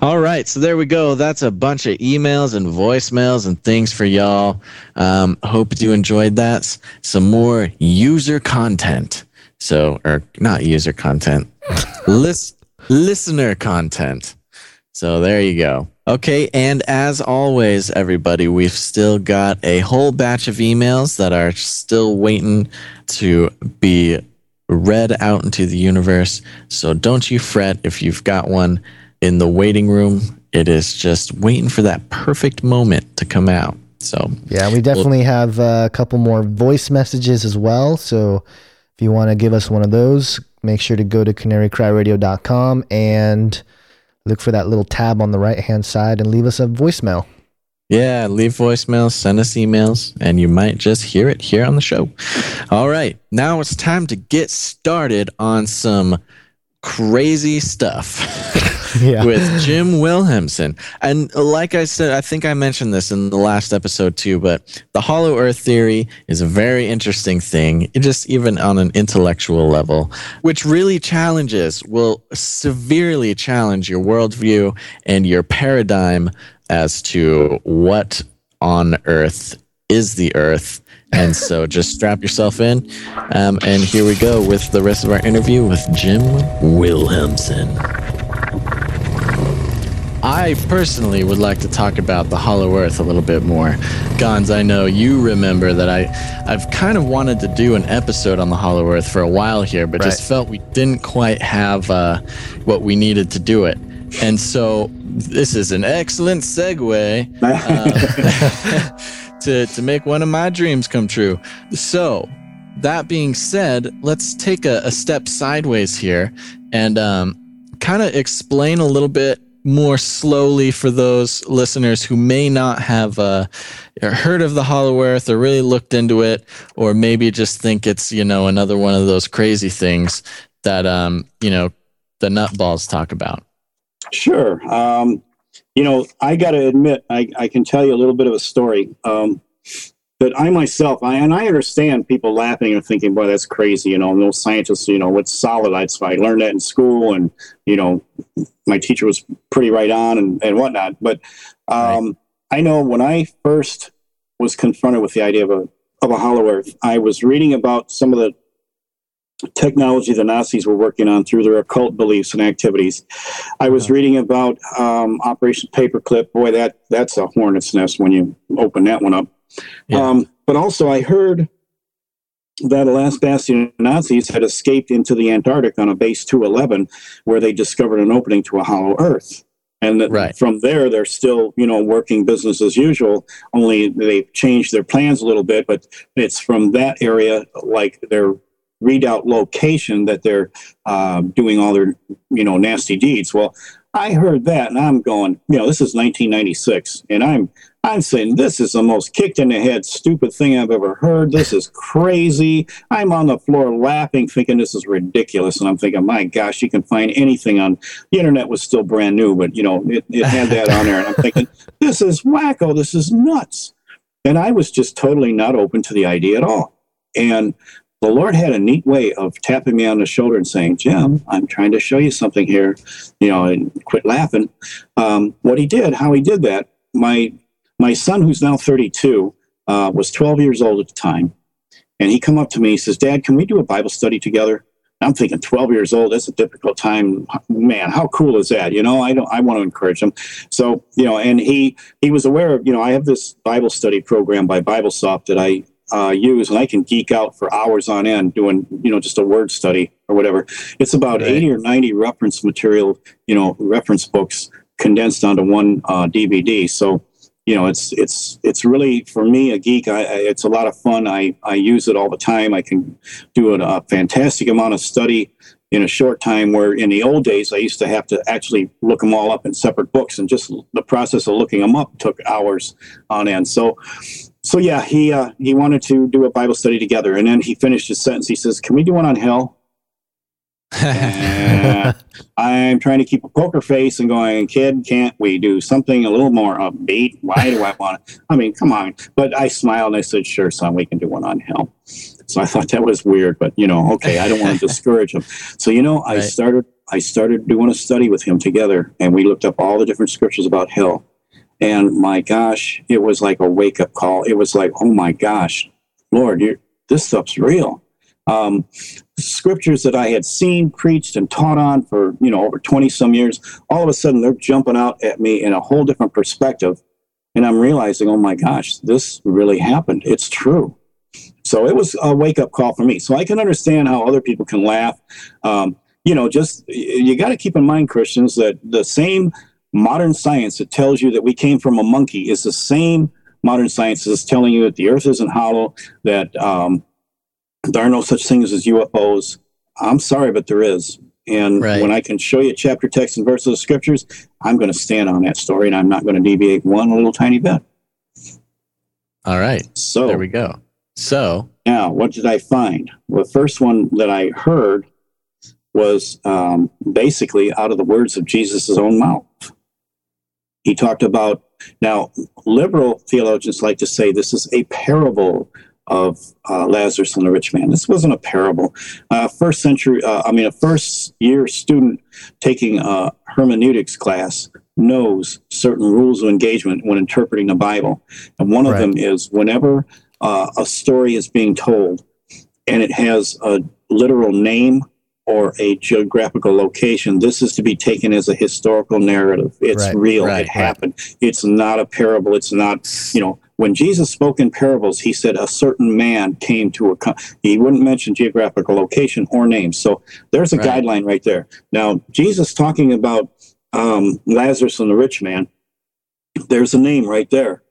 All right, so there we go. That's a bunch of emails and voicemails and things for y'all. Um, hope you enjoyed that. Some more user content. So, or not user content, list listener content. So there you go. Okay, and as always, everybody, we've still got a whole batch of emails that are still waiting to be read out into the universe. So don't you fret if you've got one in the waiting room. It is just waiting for that perfect moment to come out. So Yeah, we definitely have uh, a couple more voice messages as well. So if you want to give us one of those, make sure to go to canarycryradio.com and look for that little tab on the right hand side and leave us a voicemail. Yeah, leave voicemails, send us emails, and you might just hear it here on the show. All right, now it's time to get started on some crazy stuff Yeah. with Jim Wilhelmsen. And like I said, I think I mentioned this in the last episode too, but the hollow earth theory is a very interesting thing, just even on an intellectual level, which really challenges, will severely challenge your worldview and your paradigm as to what on earth is the earth. And so just strap yourself in. Um, and here we go with the rest of our interview with Jim Wilhelmsen. I personally would like to talk about the Hollow Earth a little bit more. Gons, I know you remember that I, I've kind of wanted to do an episode on the Hollow Earth for a while here, but just felt we didn't quite have uh, what we needed to do it. And so this is an excellent segue uh, to, to make one of my dreams come true. So, that being said, let's take a, a step sideways here and um, kind of explain a little bit more slowly for those listeners who may not have uh, heard of the Hollow Earth or really looked into it, or maybe just think it's you know another one of those crazy things that um, you know the nutballs talk about? Sure. Um, you know, I got to admit, I, I can tell you a little bit of a story. Um, that I myself, I, and I understand people laughing and thinking, boy, that's crazy. You know, no scientists, you know, what's solid. I, I learned that in school and, you know, my teacher was pretty right on and, and whatnot. But um, right. I know when I first was confronted with the idea of a, of a hollow earth, I was reading about some of the technology the Nazis were working on through their occult beliefs and activities. I was reading about um, Operation Paperclip. Boy, that that's a hornet's nest when you open that one up. Yeah. Um, but also, I heard that the last bastion Nazis had escaped into the Antarctic on a base 211, where they discovered an opening to a hollow Earth. And that right. from there, they're still, you know, working business as usual. Only they've changed their plans a little bit, but it's from that area, like their readout location, that they're uh, doing all their, you know, nasty deeds. Well, I heard that, and I'm going, you know, this is 1996, and I'm I'm saying this is the most kicked in the head, stupid thing I've ever heard. This is crazy. I'm on the floor laughing, thinking this is ridiculous. And I'm thinking, my gosh, you can find anything on the internet was still brand new, but you know, it, it had that on there. And I'm thinking, this is wacko. This is nuts. And I was just totally not open to the idea at all. And the Lord had a neat way of tapping me on the shoulder and saying, Jim, I'm trying to show you something here, you know, and quit laughing. Um, what he did, how he did that, my my son, who's now 32, uh, was 12 years old at the time. And he come up to me, he says, Dad, can we do a Bible study together? I'm thinking 12 years old, that's a difficult time. Man, how cool is that? You know, I don't, I want to encourage him. So, you know, and he, he was aware of, you know, I have this Bible study program by BibleSoft that I uh, use and I can geek out for hours on end doing, you know, just a word study or whatever. It's about right. 80 or 90 reference material, you know, reference books condensed onto one uh, DVD. So, you know, it's it's it's really for me a geek. I, I, it's a lot of fun. I I use it all the time. I can do a, a fantastic amount of study in a short time. Where in the old days, I used to have to actually look them all up in separate books, and just the process of looking them up took hours on end. So, so yeah, he uh, he wanted to do a Bible study together, and then he finished his sentence. He says, "Can we do one on hell?" I'm trying to keep a poker face and going, kid, can't we do something a little more upbeat? Why do I want to? I mean, come on. But I smiled and I said, sure, son, we can do one on hell. So I thought that was weird, but you know, okay, I don't want to discourage him. So you know, I right. started I started doing a study with him together, and we looked up all the different scriptures about hell. And my gosh, it was like a wake up call. It was like, oh my gosh, Lord, this stuff's real um, scriptures that I had seen, preached, and taught on for you know over twenty some years. All of a sudden, they're jumping out at me in a whole different perspective, and I'm realizing, oh my gosh, this really happened. It's true. So it was a wake up call for me. So I can understand how other people can laugh. Um, you know, just you got to keep in mind, Christians, that the same modern science that tells you that we came from a monkey is the same modern science that's telling you that the earth isn't hollow, that um, there are no such things as UFOs. I'm sorry, but there is. And right. when I can show you chapter, text, and verse of the scriptures, I'm going to stand on that story and I'm not going to deviate one little tiny bit. All right. So there we go. So now, what did I find? Well, the first one that I heard was um, basically out of the words of Jesus' own mouth. He talked about now, liberal theologians like to say this is a parable of uh, Lazarus and the rich man. This wasn't a parable. Uh, first century, uh, I mean, a first year student taking a hermeneutics class knows certain rules of engagement when interpreting the Bible. And one of right. them is whenever uh, a story is being told and it has a literal name or a geographical location, this is to be taken as a historical narrative. It's right, real. Right, it happened. Right. It's not a parable. It's not, you know, when Jesus spoke in parables, he said a certain man came to a. He wouldn't mention geographical location or name. So there's a guideline right there. Now Jesus talking about um, Lazarus and the rich man. There's a name right there.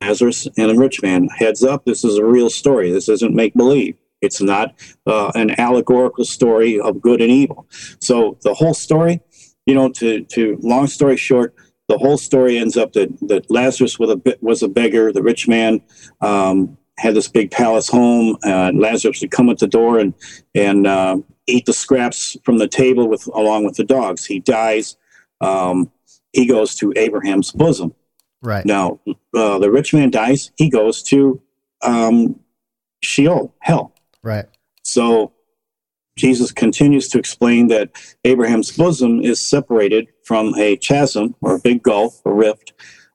Lazarus and a rich man. Heads up, this is a real story. This isn't make believe. It's not uh, an allegorical story of good and evil. So the whole story, you know, to to long story short, the whole story ends up that, that Lazarus was a, was a beggar. The rich man um, had this big palace home. Uh, Lazarus would come at the door and, and uh, eat the scraps from the table with along with the dogs. He dies. Um, he goes to Abraham's bosom. Right. Now, uh, the rich man dies. He goes to um, Sheol, hell. Right. So Jesus continues to explain that Abraham's bosom is separated from a chasm or a big gulf, a rift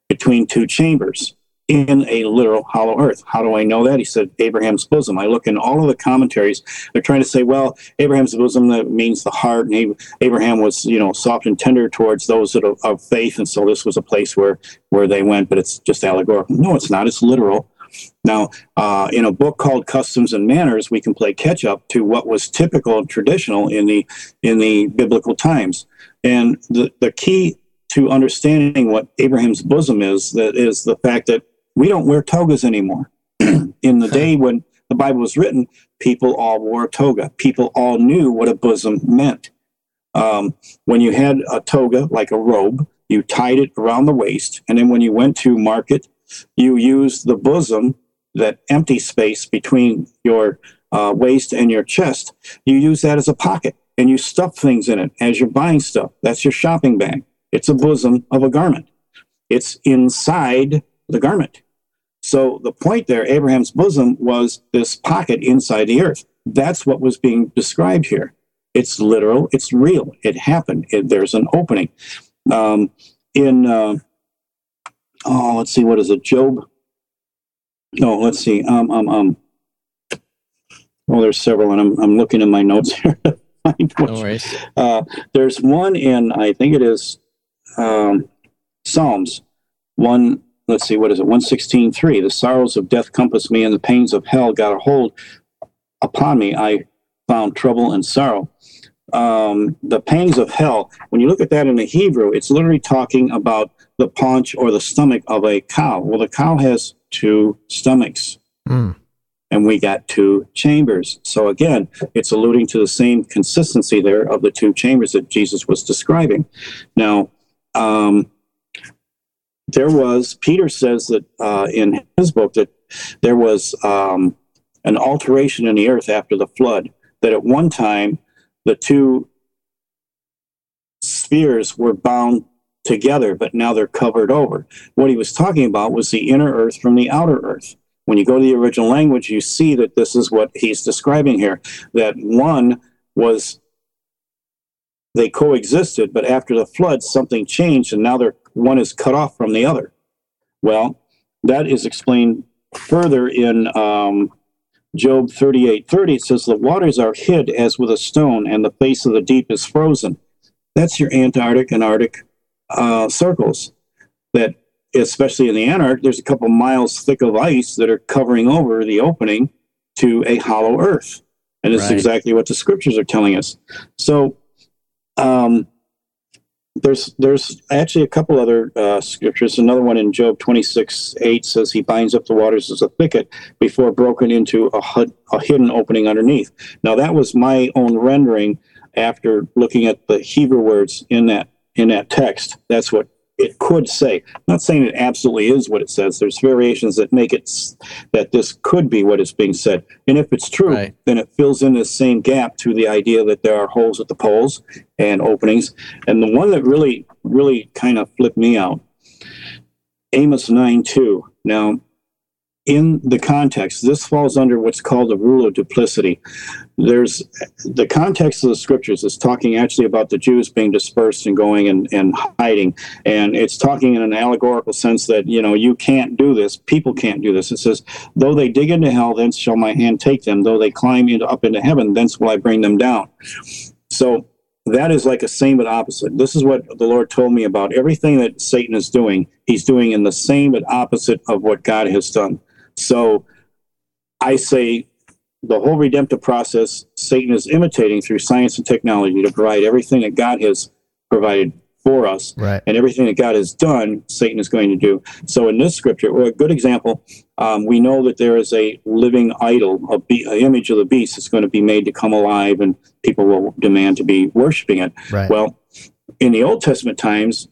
between two chambers in a literal hollow earth. How do I know that? He said Abraham's bosom. I look in all of the commentaries. They're trying to say, well, Abraham's bosom that means the heart, and Abraham was, you know, soft and tender towards those that are of faith, and so this was a place where where they went. But it's just allegorical. No, it's not. It's literal. Now, uh, in a book called Customs and Manners, we can play catch up to what was typical and traditional in the in the biblical times. And the, the key to understanding what Abraham's bosom is that is the fact that we don't wear togas anymore. in the day when the Bible was written, people all wore a toga. People all knew what a bosom meant. Um, when you had a toga, like a robe, you tied it around the waist, and then when you went to market, you use the bosom, that empty space between your uh, waist and your chest. You use that as a pocket, and you stuff things in it as you're buying stuff. That's your shopping bag. It's a bosom of a garment. It's inside the garment. So the point there, Abraham's bosom was this pocket inside the earth. That's what was being described here. It's literal. It's real. It happened. It, there's an opening. Um, in uh, oh, let's see, what is it? Job. No, let's see. Um, um, um. Oh, there's several, and I'm I'm looking in my notes here. no worries. Uh, there's one in I think it is um, Psalms one let's see, what is it? 116.3. The sorrows of death compassed me, and the pains of hell got a hold upon me. I found trouble and sorrow. Um, the pangs of hell, when you look at that in the Hebrew, it's literally talking about the paunch or the stomach of a cow. Well, the cow has two stomachs. Mm. And we got two chambers. So again, it's alluding to the same consistency there of the two chambers that Jesus was describing. Now, um, there was Peter says that uh, in his book that there was um, an alteration in the earth after the flood. That at one time the two spheres were bound together, but now they're covered over. What he was talking about was the inner earth from the outer earth. When you go to the original language, you see that this is what he's describing here. That one was they coexisted, but after the flood, something changed, and now they're one is cut off from the other. Well, that is explained further in um, Job 38 30. It says, The waters are hid as with a stone, and the face of the deep is frozen. That's your Antarctic and Arctic uh, circles. That, especially in the Antarctic, there's a couple miles thick of ice that are covering over the opening to a hollow earth. And it's right. exactly what the scriptures are telling us. So, um, there's there's actually a couple other uh, scriptures. Another one in Job 26 8 says he binds up the waters as a thicket before broken into a, hud, a hidden opening underneath. Now that was my own rendering after looking at the Hebrew words in that in that text. That's what it could say. I'm not saying it absolutely is what it says. There's variations that make it that this could be what is being said. And if it's true, right. then it fills in this same gap to the idea that there are holes at the poles and openings. And the one that really, really kind of flipped me out, Amos 9 2. Now, in the context, this falls under what's called the rule of duplicity. There's the context of the scriptures is talking actually about the Jews being dispersed and going and, and hiding. And it's talking in an allegorical sense that, you know, you can't do this. People can't do this. It says, though they dig into hell, thence shall my hand take them. Though they climb into, up into heaven, thence will I bring them down. So that is like a same but opposite. This is what the Lord told me about everything that Satan is doing. He's doing in the same but opposite of what God has done. So I say the whole redemptive process Satan is imitating through science and technology to provide everything that God has provided for us. Right. And everything that God has done, Satan is going to do. So in this scripture, well, a good example, um, we know that there is a living idol, a be- an image of the beast that's going to be made to come alive and people will demand to be worshiping it. Right. Well, in the Old Testament times,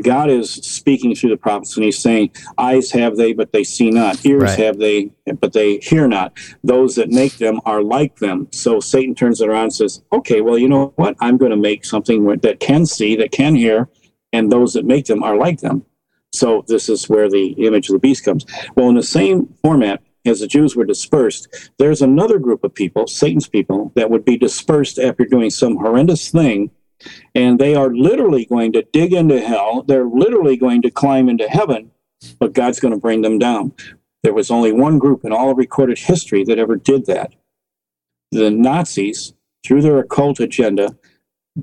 God is speaking through the prophets, and He's saying, "Eyes have they, but they see not; ears Right. have they, but they hear not. Those that make them are like them." So Satan turns it around and says, "Okay, well, you know what? I'm going to make something that can see, that can hear, and those that make them are like them." So this is where the image of the beast comes. Well, in the same format as the Jews were dispersed, there's another group of people, Satan's people, that would be dispersed after doing some horrendous thing and they are literally going to dig into hell. They're literally going to climb into heaven, but God's going to bring them down. There was only one group in all of recorded history that ever did that. The Nazis, through their occult agenda,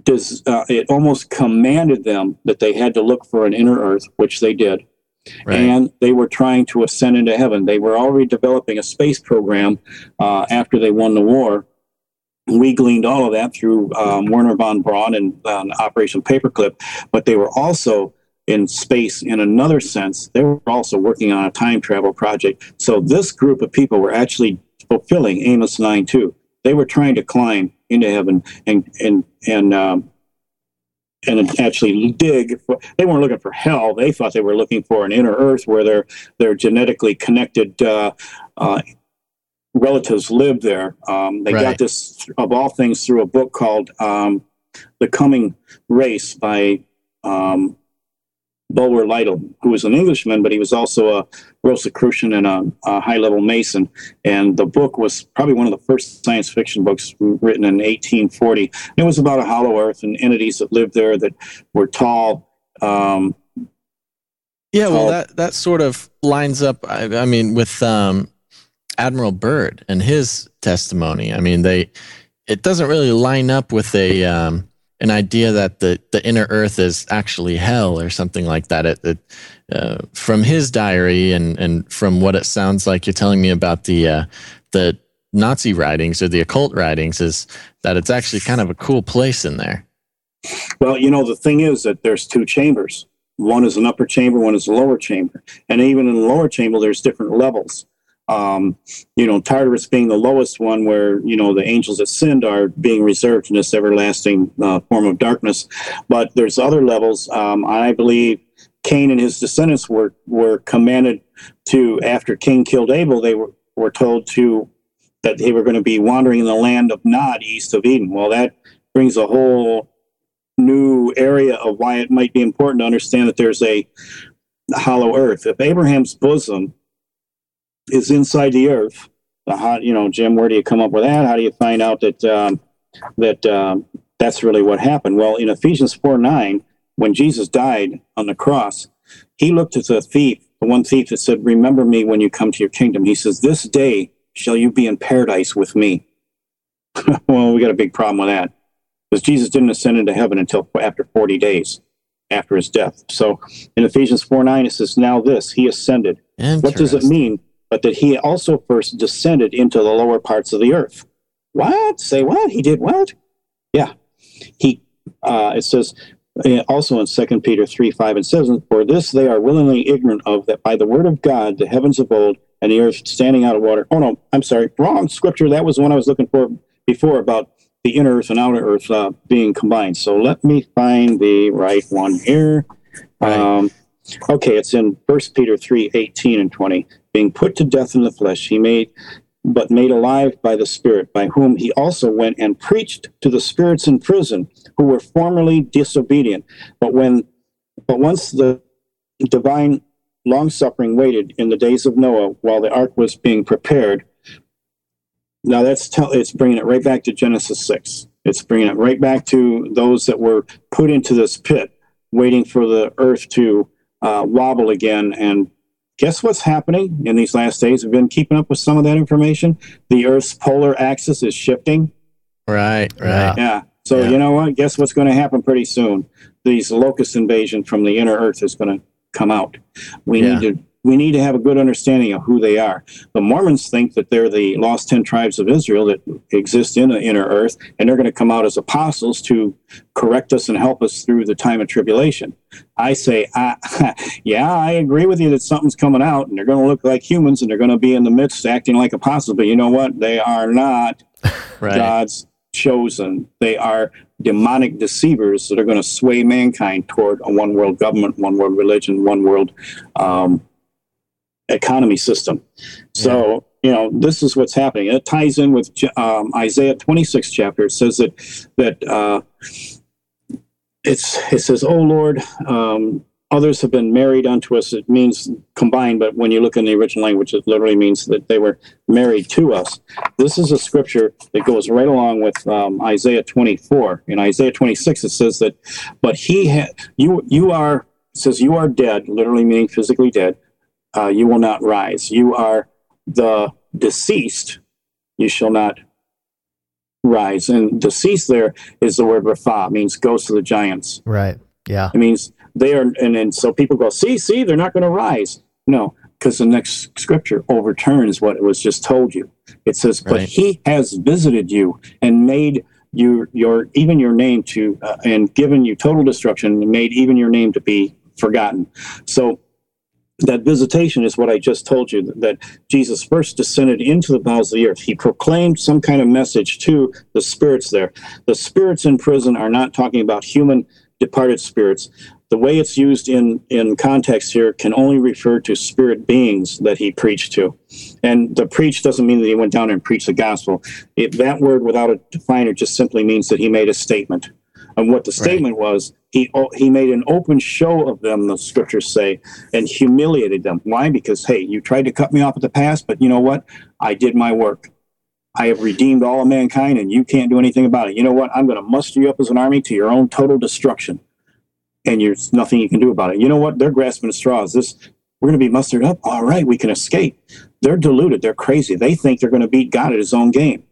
does, uh, it almost commanded them that they had to look for an inner earth, which they did. Right. And they were trying to ascend into heaven. They were already developing a space program uh, after they won the war we gleaned all of that through um, Wernher von Braun and um, Operation Paperclip, but they were also in space in another sense. They were also working on a time travel project. So this group of people were actually fulfilling Amos 9 2. They were trying to climb into heaven and and and um, and actually dig. For, they weren't looking for hell. They thought they were looking for an inner Earth where their genetically connected uh, uh, relatives lived there. Um, they Right. got this of all things through a book called um, "The Coming Race" by um, Bulwer Lytton, who was an Englishman, but he was also a Rosicrucian and a, a high-level Mason. And the book was probably one of the first science fiction books written in 1840. It was about a hollow Earth and entities that lived there that were tall. Um, Yeah, well, that that sort of lines up. I, I mean, with um, Admiral Byrd and his testimony. I mean, they it doesn't really line up with a um, an idea that the the inner Earth is actually hell or something like that. It, it uh, from his diary and and from what it sounds like you're telling me about the uh, the Nazi writings or the occult writings is that it's actually kind of a cool place in there. Well, you know, the thing is that there's two chambers. One is an upper chamber, one is a lower chamber. And even in the lower chamber, there's different levels. Um, you know, Tartarus being the lowest one, where, you know, the angels that are being reserved in this everlasting uh, form of darkness. But there's other levels. Um, I believe Cain and his descendants were, were commanded to, after Cain killed Abel, they were, were told to, that they were going to be wandering in the land of Nod, east of Eden. Well, that brings a whole new area of why it might be important to understand that there's a hollow earth. If Abraham's bosom is inside the earth, the hot, you know, Jim, where do you come up with that? How do you find out that um, that um, that's really what happened? Well, in Ephesians four nine, when Jesus died on the cross, he looked at the thief, the one thief that said, "Remember me when you come to your kingdom." He says, "This day shall you be in paradise with me." well, we got a big problem with that because Jesus didn't ascend into heaven until after 40 days after his death. So in Ephesians 4 9, it says, Now this, he ascended. What does it mean? But that he also first descended into the lower parts of the earth. What? Say what? He did what? Yeah. He, uh, it says, uh, also in 2 Peter 3 5 and 7, For this they are willingly ignorant of, that by the word of God the heavens of old and the earth standing out of water. Oh, no, I'm sorry. Wrong scripture. That was the one I was looking for before about the inner earth and outer earth uh, being combined. So let me find the right one here. Um, okay, it's in First Peter 3 18 and 20. Being put to death in the flesh, he made but made alive by the Spirit, by whom he also went and preached to the spirits in prison, who were formerly disobedient. But when, but once the divine long suffering waited in the days of Noah while the ark was being prepared. Now that's tell, it's bringing it right back to Genesis six. It's bringing it right back to those that were put into this pit, waiting for the earth to uh, wobble again and guess what's happening in these last days? We've been keeping up with some of that information. The Earth's polar axis is shifting. Right, right. Yeah. So Yeah. you know what? Guess what's going to happen pretty soon? These locust invasion from the inner Earth is going to come out. We Yeah. need to we need to have a good understanding of who they are. The Mormons think that they're the lost ten tribes of Israel that exist in the inner Earth, and they're going to come out as apostles to correct us and help us through the time of tribulation. I say, I, yeah, I agree with you that something's coming out, and they're going to look like humans, and they're going to be in the midst acting like apostles. But you know what? They are not Right. God's chosen. They are demonic deceivers that are going to sway mankind toward a one world government, one world religion, one world um, economy system. So, you know, this is what's happening. It ties in with um, Isaiah 26 chapter. It says that, that, uh, it's, it says, Oh Lord, um, others have been married unto us. It means combined, but when you look in the original language, it literally means that they were married to us. This is a scripture that goes right along with um, Isaiah 24. In Isaiah 26, it says that, but he had you you are says you are dead, literally meaning physically dead. Uh, you will not rise. You are the deceased. You shall not rise. And deceased there is the word Rapha, means ghost of the giants. Right. Yeah. It means they are, and then so people go, see, see, they're not going to rise. No, because the next scripture overturns what it was just told you. It says, but he has visited you and made you your even your name to uh, and given you total destruction and made even your name to be forgotten. So that visitation is what I just told you that, Jesus first descended into the bowels of the earth. He proclaimed some kind of message to the spirits there. The spirits in prison are not talking about human departed spirits. The way it's used in, in context here can only refer to spirit beings that he preached to. And the preach doesn't mean that he went down and preached the gospel. That word without a definer just simply means that he made a statement. And what the statement was, he he made an open show of them, the scriptures say, and humiliated them. Why? Because hey, you tried to cut me off at the past, but you know what? I did my work. I have redeemed all of mankind, and you can't do anything about it. You know what? I'm going to muster you up as an army to your own total destruction, and there's nothing you can do about it. You know what? They're grasping at straws. This we're going to be mustered up. All right, we can escape. They're deluded. They're crazy. They think they're going to beat God at His own game.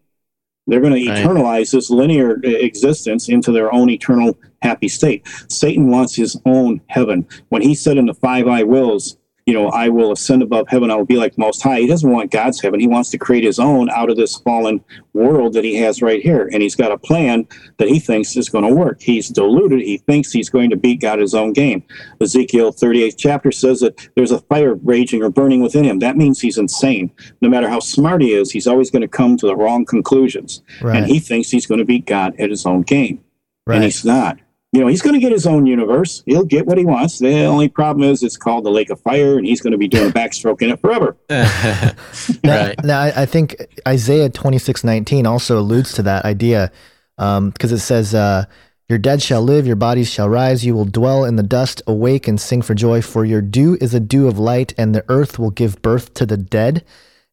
They're going to eternalize this linear uh, existence into their own eternal happy state. Satan wants his own heaven. When he said in the five I wills, you know, I will ascend above heaven, I will be like Most High. He doesn't want God's heaven. He wants to create his own out of this fallen world that he has right here. And he's got a plan that he thinks is going to work. He's deluded. He thinks he's going to beat God his own game. Ezekiel 38 chapter says that there's a fire raging or burning within him. That means he's insane. No matter how smart he is, he's always going to come to the wrong conclusions. Right. And he thinks he's going to beat God at his own game. right. And he's not. You know, he's going to get his own universe. He'll get what he wants. The only problem is it's called the Lake of Fire, and he's going to be doing a backstroke in it forever. Now, right. now I, I think Isaiah twenty six nineteen also alludes to that idea because it says, uh, Your dead shall live, your bodies shall rise, you will dwell in the dust, awake and sing for joy, for your dew is a dew of light, and the earth will give birth to the dead.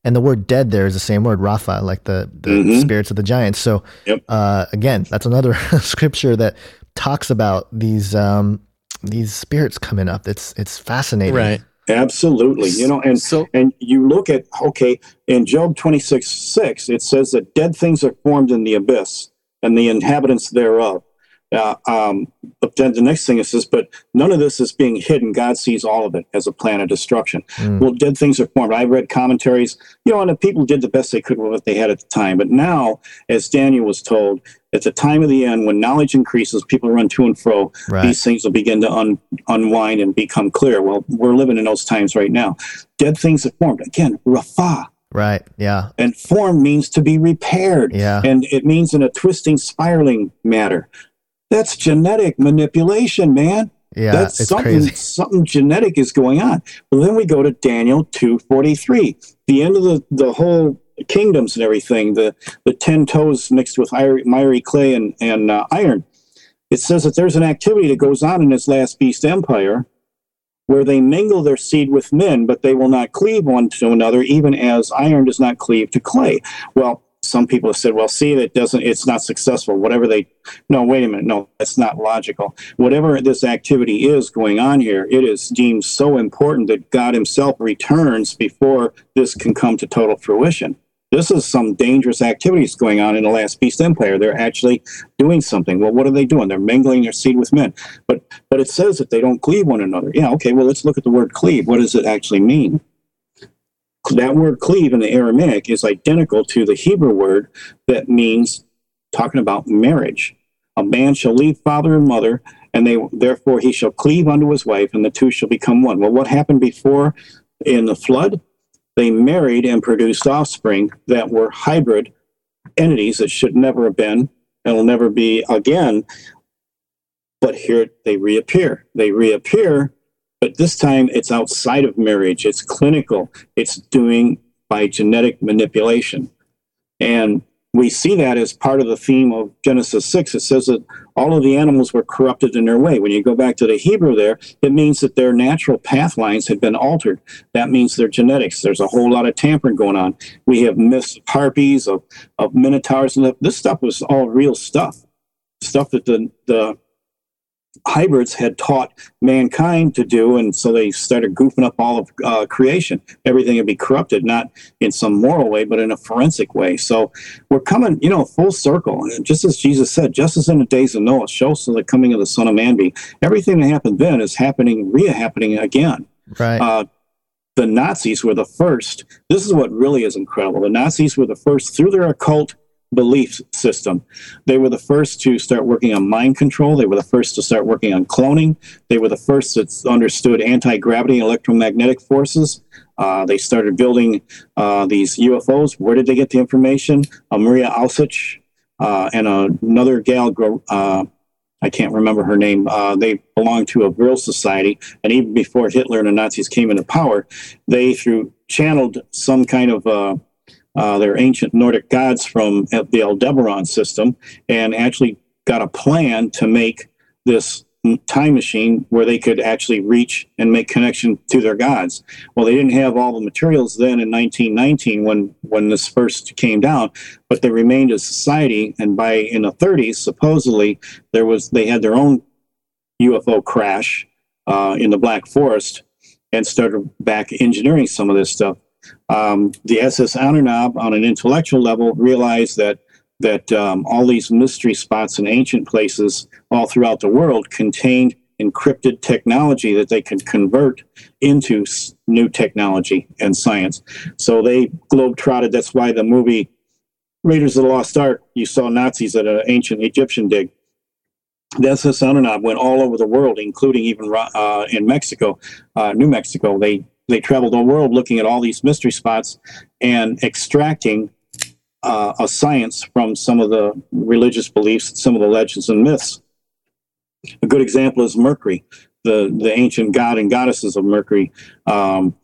And the word dead there is the same word, Rapha, like the, the Mhm. spirits of the giants. So, Yep. uh, again, that's another scripture that talks about these um, these spirits coming up. It's it's fascinating. Right. Absolutely. You know, and So- and you look at okay, in Job twenty six six, it says that dead things are formed in the abyss and the inhabitants thereof. Uh, um, but then the next thing it says, but none of this is being hidden. God sees all of it as a plan of destruction. Mm. Well, dead things are formed. I read commentaries, you know, and the people did the best they could with what they had at the time. But now, as Daniel was told, at the time of the end, when knowledge increases, people run to and fro, Right. these things will begin to un- unwind and become clear. Well, we're living in those times right now. Dead things are formed. Again, Rapha. Right. Yeah. And form means to be repaired. Yeah. And it means in a twisting, spiraling matter. That's genetic manipulation, man. Yeah. That's it's something crazy. something genetic is going on. Well, then we go to Daniel two forty three, the end of the the whole kingdoms and everything. The the ten toes mixed with iron, miry clay and and uh, iron. It says that there's an activity that goes on in this last beast empire, where they mingle their seed with men, but they will not cleave one to another, even as iron does not cleave to clay. Well. Some people have said, "Well, see, that doesn't. It's not successful. Whatever they no, wait a minute. No, that's not logical. Whatever this activity is going on here, it is deemed so important that God Himself returns before this can come to total fruition. This is some dangerous activities going on in the last beast empire. They're actually doing something. Well, what are they doing? They're mingling their seed with men. But but it says that they don't cleave one another. Yeah, okay, well let's look at the word cleave. What does it actually mean? That word cleave in the Aramaic is identical to the Hebrew word that means talking about marriage. A man shall leave father and mother, and they therefore he shall cleave unto his wife, and the two shall become one. Well, what happened before in the flood? They married and produced offspring that were hybrid entities that should never have been and will never be again. But here they reappear. They reappear, but this time it's outside of marriage. It's clinical. It's doing by genetic manipulation. And we see that as part of the theme of Genesis 6. It says that all of the animals were corrupted in their way. When you go back to the Hebrew there, it means that their natural path lines had been altered. That means their genetics. There's a whole lot of tampering going on. We have myths of harpies, of, of minotaurs, and this stuff was all real stuff. Stuff that the, the hybrids had taught mankind to do, and so they started goofing up all of uh, creation. Everything would be corrupted, not in some moral way, but in a forensic way. So we're coming, you know, full circle. And just as Jesus said, just as in the days of Noah, show so the coming of the Son of Man be. Everything that happened then is happening, re-happening again. Right. Uh, the Nazis were the first. This is what really is incredible. The Nazis were the first through their occult belief system. They were the first to start working on mind control. They were the first to start working on cloning. They were the first that understood anti gravity and electromagnetic forces. Uh, they started building uh, these UFOs. Where did they get the information? Uh, Maria uh, and another gal, uh, I can't remember her name. Uh, they belonged to a Vril society, and even before Hitler and the Nazis came into power, they through channeled some kind of uh, their ancient Nordic gods from the Aldebaran system and actually got a plan to make this time machine where they could actually reach and make connection to their gods. Well, they didn't have all the materials then in 1919 when when this first came down, but they remained a society. And by in the 30s, supposedly there was they had their own UFO crash uh, in the Black Forest and started back engineering some of this stuff um, the SS Ahnenerbe, on an intellectual level, realized that that um, all these mystery spots in ancient places all throughout the world contained encrypted technology that they could convert into new technology and science. So they globe-trotted. That's why the movie Raiders of the Lost Ark, you saw Nazis at an ancient Egyptian dig. The SS Ahnenerbe went all over the world, including even uh, in Mexico, uh, New Mexico. They they traveled the world looking at all these mystery spots and extracting uh, a science from some of the religious beliefs, some of the legends and myths. A good example is Mercury, the, the ancient god and goddesses of Mercury. Um,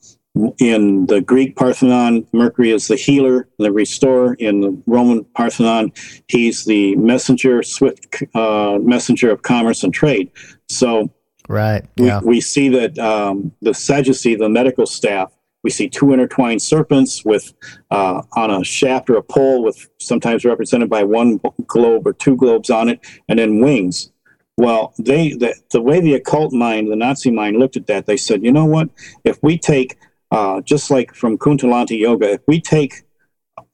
in the Greek Parthenon, Mercury is the healer, the restorer. In the Roman Parthenon, he's the messenger, swift uh, messenger of commerce and trade. So Right. Yeah. We, we see that um, the caduceus, the medical staff, we see two intertwined serpents with uh, on a shaft or a pole, with sometimes represented by one globe or two globes on it, and then wings. Well, they the, the way the occult mind, the Nazi mind, looked at that, they said, you know what? If we take uh, just like from Kundalini Yoga, if we take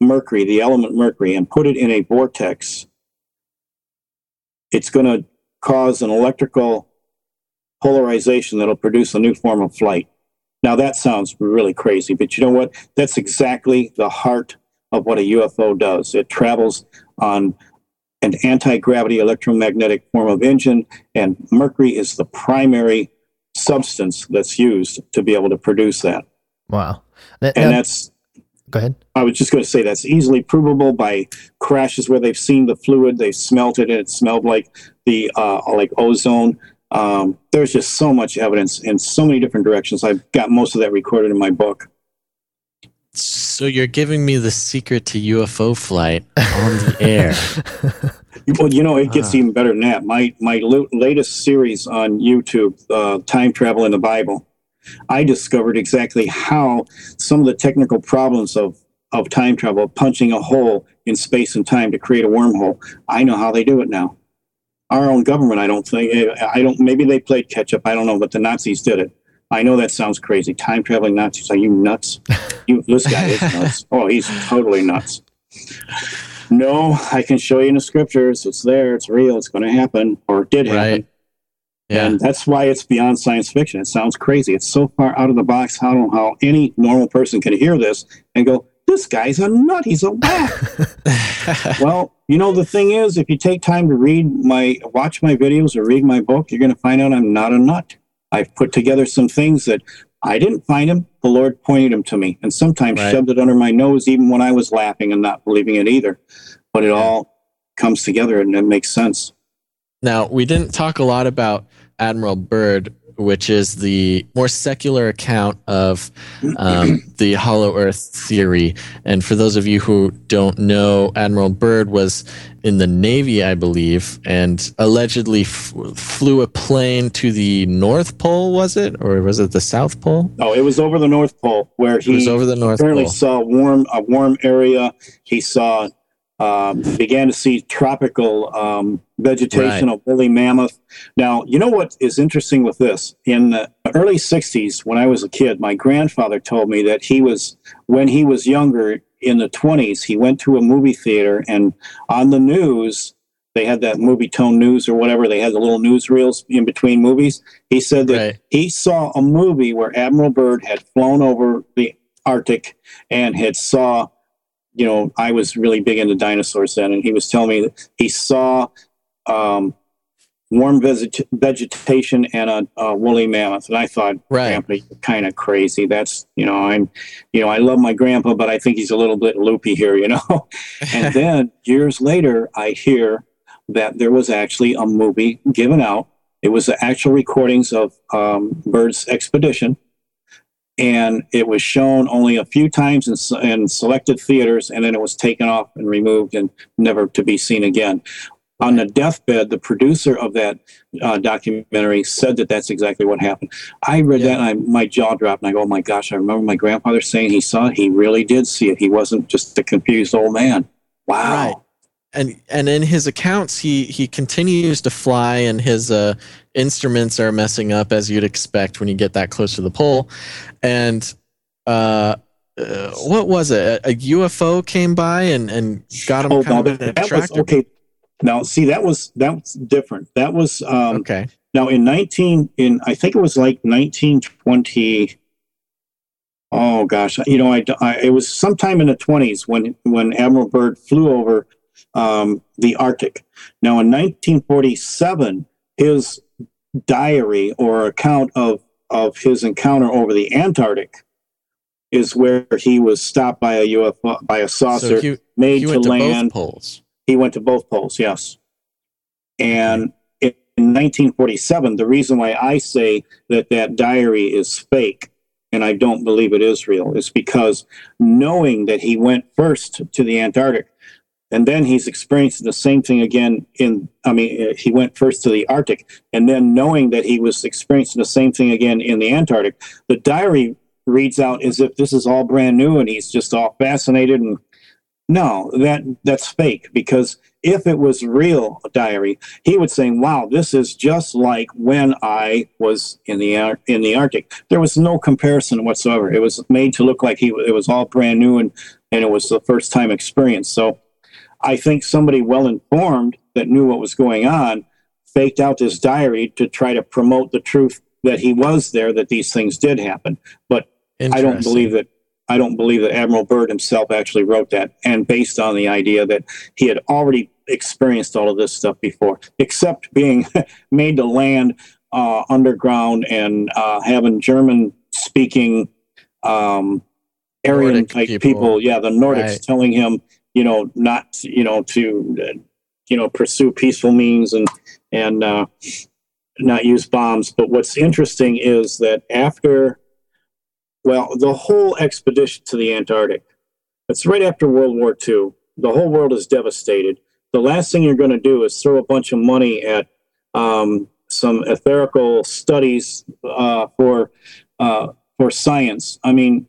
mercury, the element mercury, and put it in a vortex, it's going to cause an electrical polarization that'll produce a new form of flight. Now, that sounds really crazy, but you know what? That's exactly the heart of what a UFO does. It travels on an anti gravity electromagnetic form of engine, and mercury is the primary substance that's used to be able to produce that. Wow. and that's. Go ahead. I was just going to say that's easily provable by crashes where they've seen the fluid, they've smelt it, and it smelled like the uh, like ozone. Um, there's just so much evidence in so many different directions. I've got most of that recorded in my book. So you're giving me the secret to UFO flight on the air. well, you know, it gets uh. even better than that. My my latest series on YouTube, uh, "Time Travel in the Bible," I discovered exactly how some of the technical problems of of time travel, punching a hole in space and time to create a wormhole. I know how they do it now our own government. I don't think I don't. Maybe they played catch up. I don't know, but the Nazis did it. I know that sounds crazy. Time traveling Nazis? Are you nuts? You, this guy is nuts. Oh, he's totally nuts. No, I can show you in the scriptures. It's there. It's real. It's going to happen, or it did happen. Right. Yeah. And that's why it's beyond science fiction. It sounds crazy. It's so far out of the box. How how any normal person can hear this and go, "This guy's a nut. He's a whack." well, you know, the thing is, if you take time to read my, watch my videos or read my book, you're going to find out I'm not a nut. I've put together some things that I didn't find them. The Lord pointed them to me, and sometimes right. shoved it under my nose, even when I was laughing and not believing it either. But it all comes together and it makes sense. Now, we didn't talk a lot about Admiral Byrd, which is the more secular account of um, the Hollow Earth theory. And for those of you who don't know, Admiral Byrd was in the Navy, I believe, and allegedly f- flew a plane to the North Pole, was it? Or was it the South Pole? Oh, it was over the North Pole where It was he over the North Pole. apparently Pole. saw warm a warm area. He saw um, began to see tropical um, vegetation of woolly mammoth. Now, you know what is interesting with this? In the early '60s, when I was a kid, my grandfather told me that he was when he was younger in the 20s, he went to a movie theater and on the news. They had that Movietone news or whatever. They had the little newsreels in between movies. He said that Right. he saw a movie where Admiral Byrd had flown over the Arctic and had saw, you know, I was really big into dinosaurs then, and he was telling me that he saw um, warm veget- vegetation and a, a woolly mammoth, and I thought, Right. Grandpa, you're kind of crazy. That's, you know, I'm, you know, I love my grandpa, but I think he's a little bit loopy here, you know. and then years later, I hear that there was actually a movie given out. It was the actual recordings of um, Byrd's expedition, and it was shown only a few times in, in selected theaters, and then it was taken off and removed and never to be seen again. On the deathbed, the producer of that uh, documentary said that that's exactly what happened. I read Yeah. that, and I, my jaw dropped, and I go, "Oh my gosh!" I remember my grandfather saying he saw it. He really did see it. He wasn't just a confused old man. Wow. Right. And and in his accounts he he continues to fly and his uh instruments are messing up as you'd expect when you get that close to the pole and uh, uh what was it a, a ufo came by and and got him Oh, kind no, of in a that was okay. Now, see, that was that's different. That was um, okay Now in nineteen in I think it was like nineteen twenty. Oh gosh, you know, I, I it was sometime in the twenties when when Admiral Byrd flew over um, the Arctic. Now in nineteen forty seven, his diary or account of of his encounter over the Antarctic is where he was stopped by a UFO by a saucer so he, made he to went to land. both poles He went to both poles, yes. And in 1947, the reason why I say that that diary is fake and I don't believe it is real is because knowing that he went first to the Antarctic and then he's experiencing the same thing again in, I mean, uh, he went first to the Arctic and then knowing that he was experiencing the same thing again in the Antarctic, the diary reads out as if this is all brand new and he's just all fascinated and no, that that's fake because if it was real diary, he would say, "Wow, this is just like when I was in the Ar- in the Arctic." There was no comparison whatsoever. It was made to look like he it was all brand new and and it was the first time experience. So, I think somebody well informed that knew what was going on faked out this diary to try to promote the truth that he was there, that these things did happen. But I don't believe that. I don't believe that Admiral Byrd himself actually wrote that, and based on the idea that he had already experienced all of this stuff before, except being made to land uh, underground and uh, having German-speaking um, Aryan type people. people. yeah, the Nordics Right. telling him, you know, not, you know, to, uh, you know, pursue peaceful means and and uh, not use bombs. But what's interesting is that after well, the whole expedition to the Antarctic, it's right after World War II. The whole world is devastated. The last thing you're going to do is throw a bunch of money at um, some etherical studies uh, for uh, for science. I mean,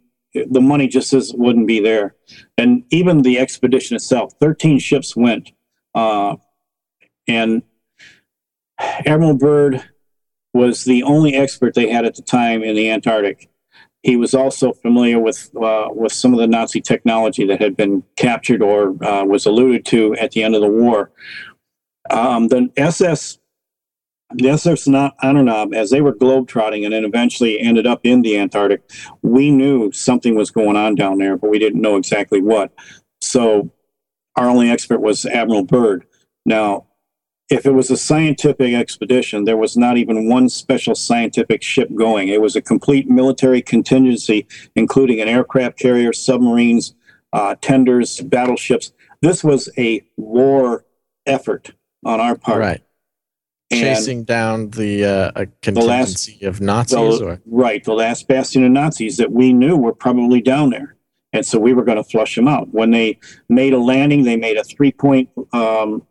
the money just is, wouldn't be there. And even the expedition itself, 13 ships went. Uh, and Admiral Byrd was the only expert they had at the time in the Antarctic. He was also familiar with uh, with some of the Nazi technology that had been captured or uh, was alluded to at the end of the war. Um, the SS, the SS not Anonob, as they were globetrotting and then eventually ended up in the Antarctic, we knew something was going on down there, but we didn't know exactly what. So our only expert was Admiral Byrd. Now, if it was a scientific expedition, there was not even one special scientific ship going. It was a complete military contingency, including an aircraft carrier, submarines, uh, tenders, battleships. This was a war effort on our part. Right. And Chasing down the uh, a contingency of Nazis, the, or right, the last bastion of Nazis that we knew were probably down there. And so we were going to flush them out. When they made a landing, they made a three point um,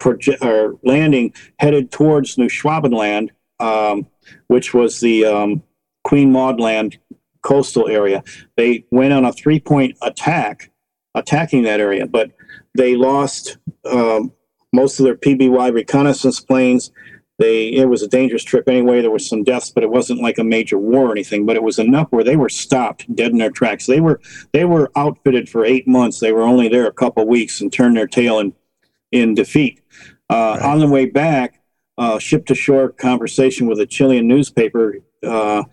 proje- or landing headed towards New Schwabenland, um, which was the um, Queen Maud Land coastal area. They went on a three point attack, attacking that area, but they lost um, most of their PBY reconnaissance planes. They it was a dangerous trip anyway. There was some deaths, but it wasn't like a major war or anything. But it was enough where they were stopped dead in their tracks. They were they were outfitted for eight months. They were only there a couple weeks and turned their tail in in defeat. Uh, On the way back, uh, ship to shore conversation with a Chilean newspaper. Uh,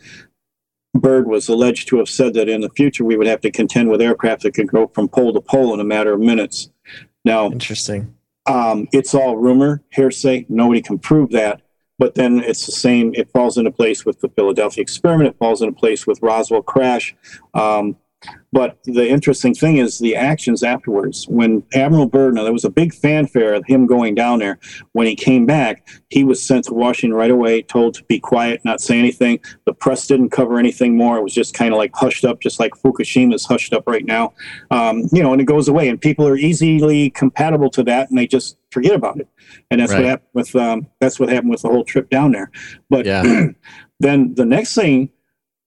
Byrd was alleged to have said that in the future we would have to contend with aircraft that could go from pole to pole in a matter of minutes. Now, interesting. Um, it's all rumor, hearsay. Nobody can prove that. But then it's the same. It falls into place with the Philadelphia experiment. It falls into place with Roswell crash. Um, but the interesting thing is the actions afterwards. When Admiral Byrd, now there was a big fanfare of him going down there. When he came back, he was sent to Washington right away, told to be quiet, not say anything. The press didn't cover anything more. It was just kind of like hushed up, just like Fukushima is hushed up right now. Um, you know, and it goes away, and people are easily compatible to that, and they just forget about it. And that's Right. what happened with um, that's what happened with the whole trip down there. But Yeah. then the next thing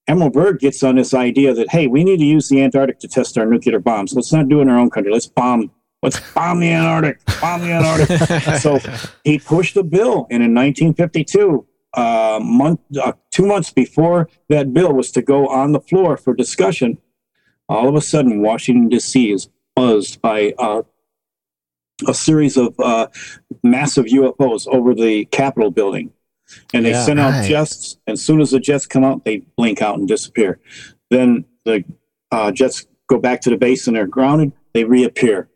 Admiral Byrd gets on this idea that hey, we need to use the Antarctic to test our nuclear bombs. Let's not do it in our own country. Let's bomb. Let's bomb the Antarctic. Bomb the Antarctic. so he pushed a bill, and in 1952, uh, month uh, two months before that bill was to go on the floor for discussion, all of a sudden Washington D.C. is buzzed by uh, a series of uh, massive UFOs over the Capitol building. And they Yeah, sent out right. jets. And as soon as the jets come out, they blink out and disappear. Then the uh, jets go back to the base and they're grounded. They reappear.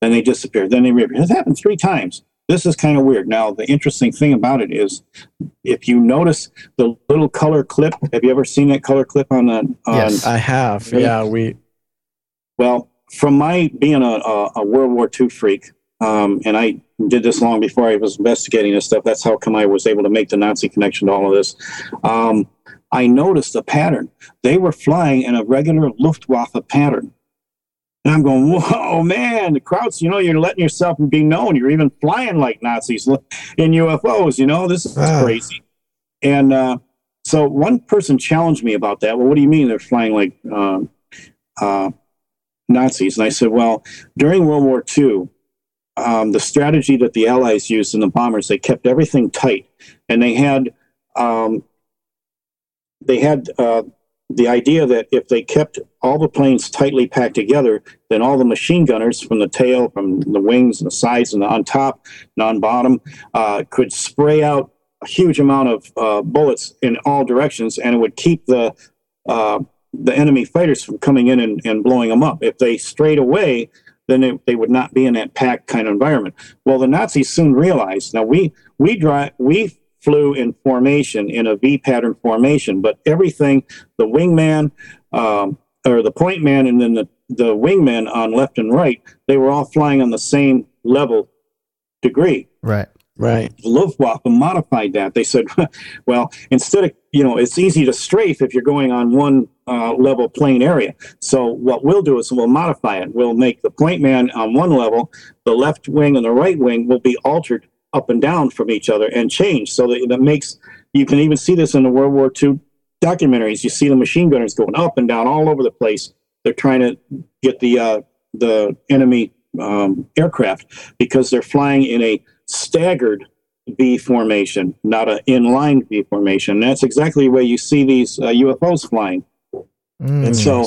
Then they disappear. Then they reappear. This happened three times. This is kind of weird. Now, the interesting thing about it is if you notice the little color clip, have you ever seen that color clip on the? On, Yes. I have. Really? Yeah, we. well, from my being a, a, a World War II freak, um, and I did this long before I was investigating this stuff. That's how come I was able to make the Nazi connection to all of this. Um, I noticed a pattern. They were flying in a regular Luftwaffe pattern. And I'm going, whoa, man, the crowds, you know, you're letting yourself be known. You're even flying like Nazis in UFOs, you know, this is Ah. crazy. And uh, so one person challenged me about that. Well, what do you mean they're flying like uh, uh, Nazis? And I said, well, during World War II, um, the strategy that the Allies used in the bombers, they kept everything tight, and they had um, they had uh, the idea that if they kept all the planes tightly packed together, then all the machine gunners from the tail, from the wings and the sides and the on top and on bottom uh, could spray out a huge amount of uh, bullets in all directions, and it would keep the uh, the enemy fighters from coming in and, and blowing them up. If they strayed away, then it, they would not be in that packed kind of environment. Well, the Nazis soon realized. Now we we dri we flew in formation in a V pattern formation, but everything the wingman um, or the point man and then the the wingman on left and right, they were all flying on the same level degree. Right. Right. Luftwaffe modified that. They said, well, instead of, you know, it's easy to strafe if you're going on one uh, level plane area. So what we'll do is we'll modify it. We'll make the point man on one level, the left wing and the right wing will be altered up and down from each other and change. So that, that makes, you can even see this in the World War II documentaries. You see the machine gunners going up and down all over the place. They're trying to get the, uh, the enemy um, aircraft because they're flying in a staggered V formation, not an inline V formation. And that's exactly the way you see these uh, UFOs flying. Mm. And so,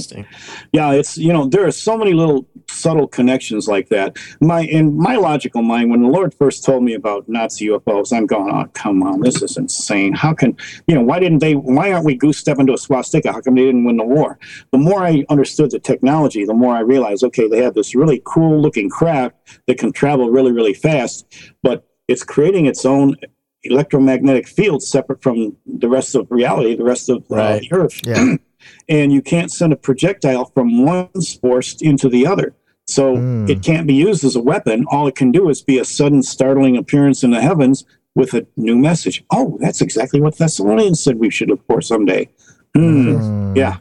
yeah, it's you know there are so many little subtle connections like that. My in my logical mind, when the Lord first told me about Nazi UFOs, I'm going, oh come on, this is insane. How can you know why didn't they? Why aren't we goose stepping to a swastika? How come they didn't win the war? The more I understood the technology, the more I realized, okay, they have this really cool looking craft that can travel really really fast, but it's creating its own electromagnetic field separate from the rest of reality, the rest of uh, the Earth Yeah. and you can't send a projectile from one force into the other. So Mm. it can't be used as a weapon. All it can do is be a sudden, startling appearance in the heavens with a new message. Oh, that's exactly what Thessalonians said we should look for someday. Hmm. Mm. Yeah,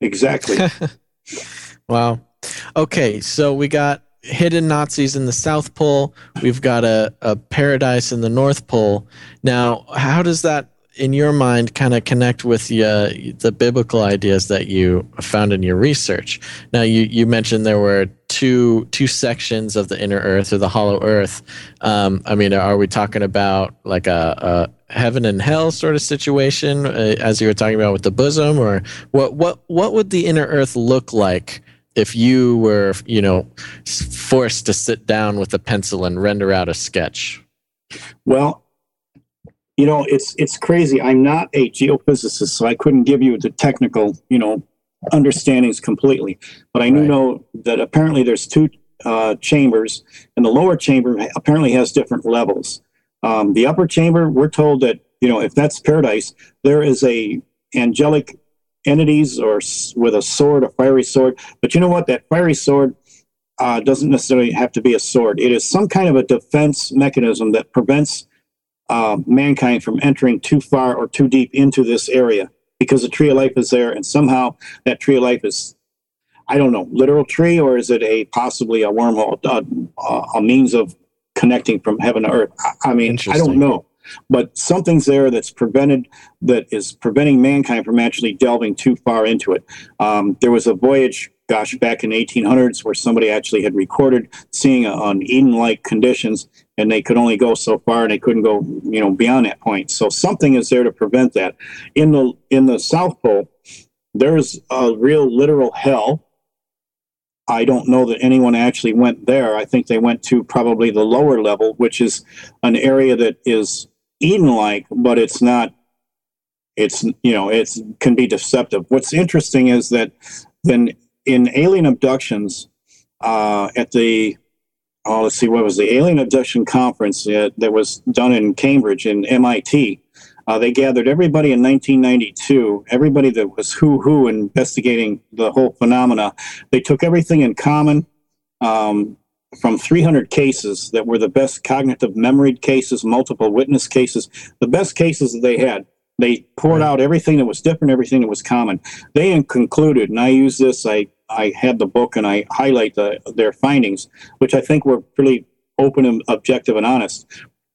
exactly. Wow. Okay, so we got hidden Nazis in the South Pole. We've got a, a paradise in the North Pole. Now, how does that, in your mind, kind of connect with the, uh, the biblical ideas that you found in your research? Now, you, you mentioned there were two two sections of the inner Earth or the Hollow Earth. Um, I mean, are we talking about like a, a heaven and hell sort of situation, uh, as you were talking about with the bosom, or what? What what would the inner Earth look like? If you were, you know, forced to sit down with a pencil and render out a sketch? Well, you know, it's it's crazy. I'm not a geophysicist, so I couldn't give you the technical, you know, understandings completely. But I do Right. know that apparently there's two uh, chambers, and the lower chamber apparently has different levels. Um, the upper chamber, we're told that you know, if that's paradise, there is a angelic entities or s- with a sword, a fiery sword. But you know what? That fiery sword uh, doesn't necessarily have to be a sword. It is some kind of a defense mechanism that prevents uh, mankind from entering too far or too deep into this area because the tree of life is there, and somehow that tree of life is. I don't know, literal tree, or is it a possibly a wormhole, uh, a means of connecting from heaven to earth? I, I mean, I don't know, but something's there that's prevented, that is preventing mankind from actually delving too far into it. Um, there was a voyage, gosh, back in 1800s where somebody actually had recorded seeing on Eden-like conditions, and they could only go so far, and they couldn't go, you know, beyond that point. So something is there to prevent that. In the in the South Pole, there's a real literal hell. I don't know that anyone actually went there. I think they went to probably the lower level, which is an area that is Eden-like, but it's not. It's you know it's can be deceptive. What's interesting is that then in alien abductions uh, at the oh let's see what was the alien abduction conference uh, that was done in Cambridge in MIT. Uh, they gathered everybody in 1992, everybody that was who who investigating the whole phenomena. They took everything in common um, from 300 cases that were the best cognitive memory cases, multiple witness cases, the best cases that they had. They poured out everything that was different, everything that was common. They concluded, and I use this. I I had the book and I highlight the, their findings, which I think were pretty open and objective and honest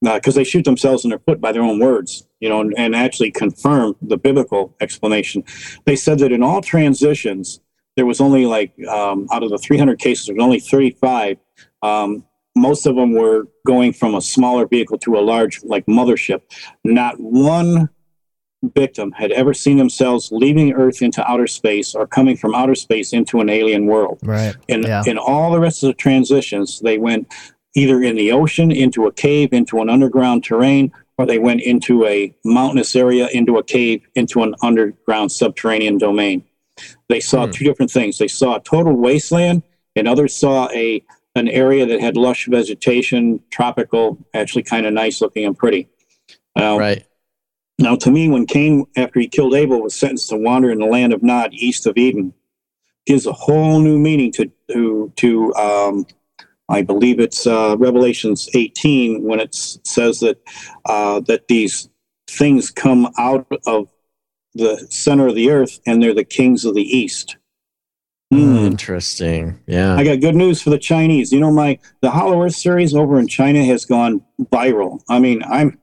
because they shoot themselves in their foot by their own words, you know, and, and actually confirm the biblical explanation. They said that in all transitions, there was only like um, out of the 300 cases, there was only 35. Um, most of them were going from a smaller vehicle to a large, like mothership. Not one victim had ever seen themselves leaving Earth into outer space or coming from outer space into an alien world. Right. And Yeah. in all the rest of the transitions, they went either in the ocean, into a cave, into an underground terrain, or they went into a mountainous area, into a cave, into an underground subterranean domain. They saw Hmm. two different things. They saw a total wasteland, and others saw a an area that had lush vegetation, tropical, actually kind of nice looking and pretty. Now, Right. now, to me, when Cain, after he killed Abel, was sentenced to wander in the land of Nod, east of Eden, gives a whole new meaning to to to. Um, I believe it's uh, Revelations 18 when it says that uh, that these things come out of the center of the earth and they're the kings of the east. Hmm. Interesting. Yeah. I got good news for the Chinese. You know, my the Hollow Earth series over in China has gone viral. I mean, I'm,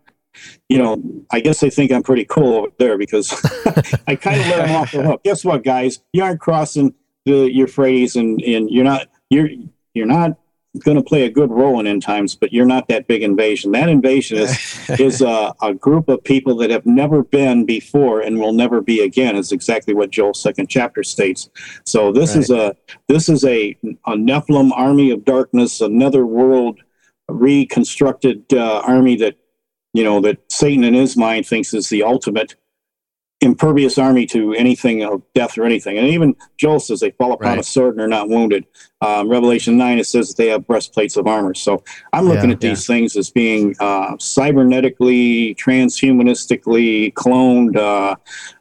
you know, I guess they think I'm pretty cool over there because I kind of let them off the hook. Guess what, guys? You aren't crossing the Euphrates, and and you're not you're you're not going to play a good role in end times, but you're not that big invasion. That invasion is is a, a group of people that have never been before and will never be again. Is exactly what Joel's second chapter states. So this is a this is a a Nephilim army of darkness, another world reconstructed uh, army that you know that Satan in his mind thinks is the ultimate impervious army to anything of death or anything. And even Joel says they fall upon Right. a sword and are not wounded. Um, Revelation 9, it says that they have breastplates of armor. So I'm looking Yeah. at these things as being uh, cybernetically, transhumanistically cloned, uh,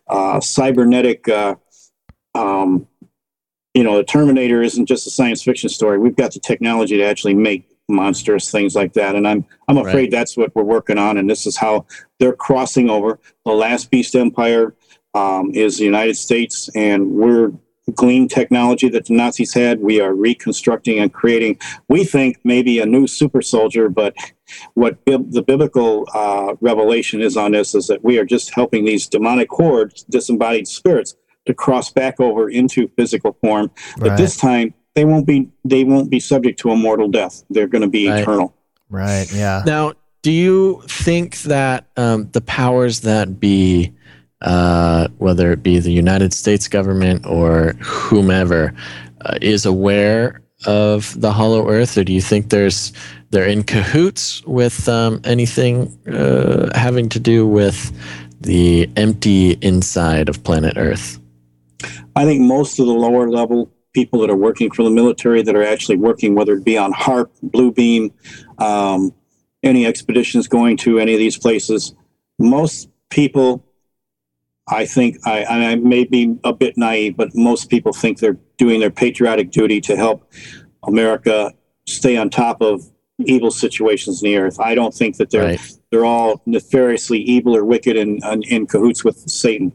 uh, cybernetic, uh, um, you know, the Terminator isn't just a science fiction story. We've got the technology to actually make monstrous things like that. And I'm I'm afraid Right. that's what we're working on. And this is how they're crossing over. The last beast empire um, is the United States, and we're glean technology that the Nazis had. We are reconstructing and creating. We think maybe a new super soldier, but what bib- the biblical uh, revelation is on this is that we are just helping these demonic hordes, disembodied spirits, to cross back over into physical form. But Right. this time, they won't be they won't be subject to a mortal death. They're going to be Right. eternal. Right. Yeah. Now, do you think that um, the powers that be, uh, whether it be the United States government or whomever, uh, is aware of the Hollow Earth, or do you think there's they're in cahoots with um, anything uh, having to do with the empty inside of planet Earth? I think most of the lower level people that are working for the military that are actually working, whether it be on HAARP, Blue Beam, um, any expeditions going to any of these places, most people, I think, I, I may be a bit naive, but most people think they're doing their patriotic duty to help America stay on top of evil situations in the earth. I don't think that they're Right. they're all nefariously evil or wicked and, and in cahoots with Satan.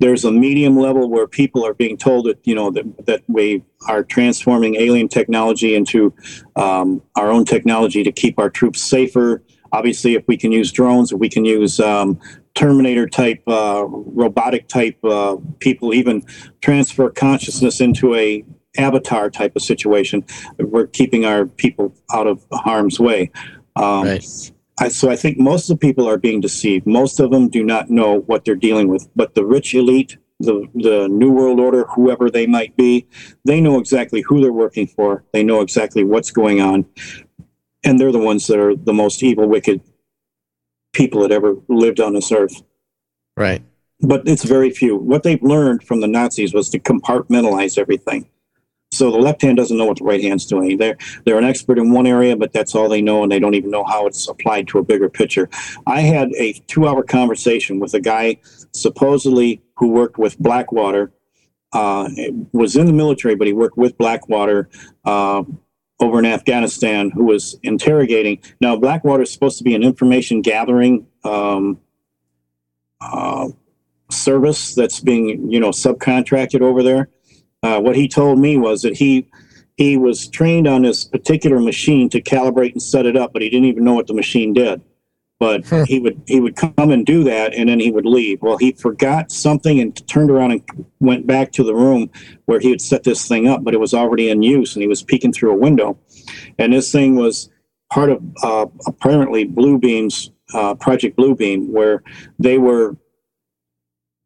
There's a medium level where people are being told that you know that, that we are transforming alien technology into um, our own technology to keep our troops safer. Obviously, if we can use drones, if we can use um, Terminator type, uh, robotic type uh, people, even transfer consciousness into a avatar type of situation, we're keeping our people out of harm's way. Um, Right. I, so I think most of the people are being deceived. Most of them do not know what they're dealing with. But the rich elite, the the New World Order, whoever they might be, they know exactly who they're working for. They know exactly what's going on, and they're the ones that are the most evil, wicked people that ever lived on this earth. Right. But it's very few. What they've learned from the Nazis was to compartmentalize everything. So the left hand doesn't know what the right hand's doing. They're they're an expert in one area, but that's all they know, and they don't even know how it's applied to a bigger picture. I had a two-hour conversation with a guy supposedly who worked with Blackwater, uh, was in the military, but he worked with Blackwater uh, over in Afghanistan, who was interrogating. Now, Blackwater is supposed to be an information gathering um, uh, service that's being, you know, subcontracted over there. Uh, what he told me was that he he was trained on this particular machine to calibrate and set it up, but he didn't even know what the machine did. But Hmm. he would he would come and do that, and then he would leave. Well, he forgot something and turned around and went back to the room where he had set this thing up, but it was already in use, and he was peeking through a window. And this thing was part of uh, apparently Bluebeam's uh, Project Bluebeam, where they were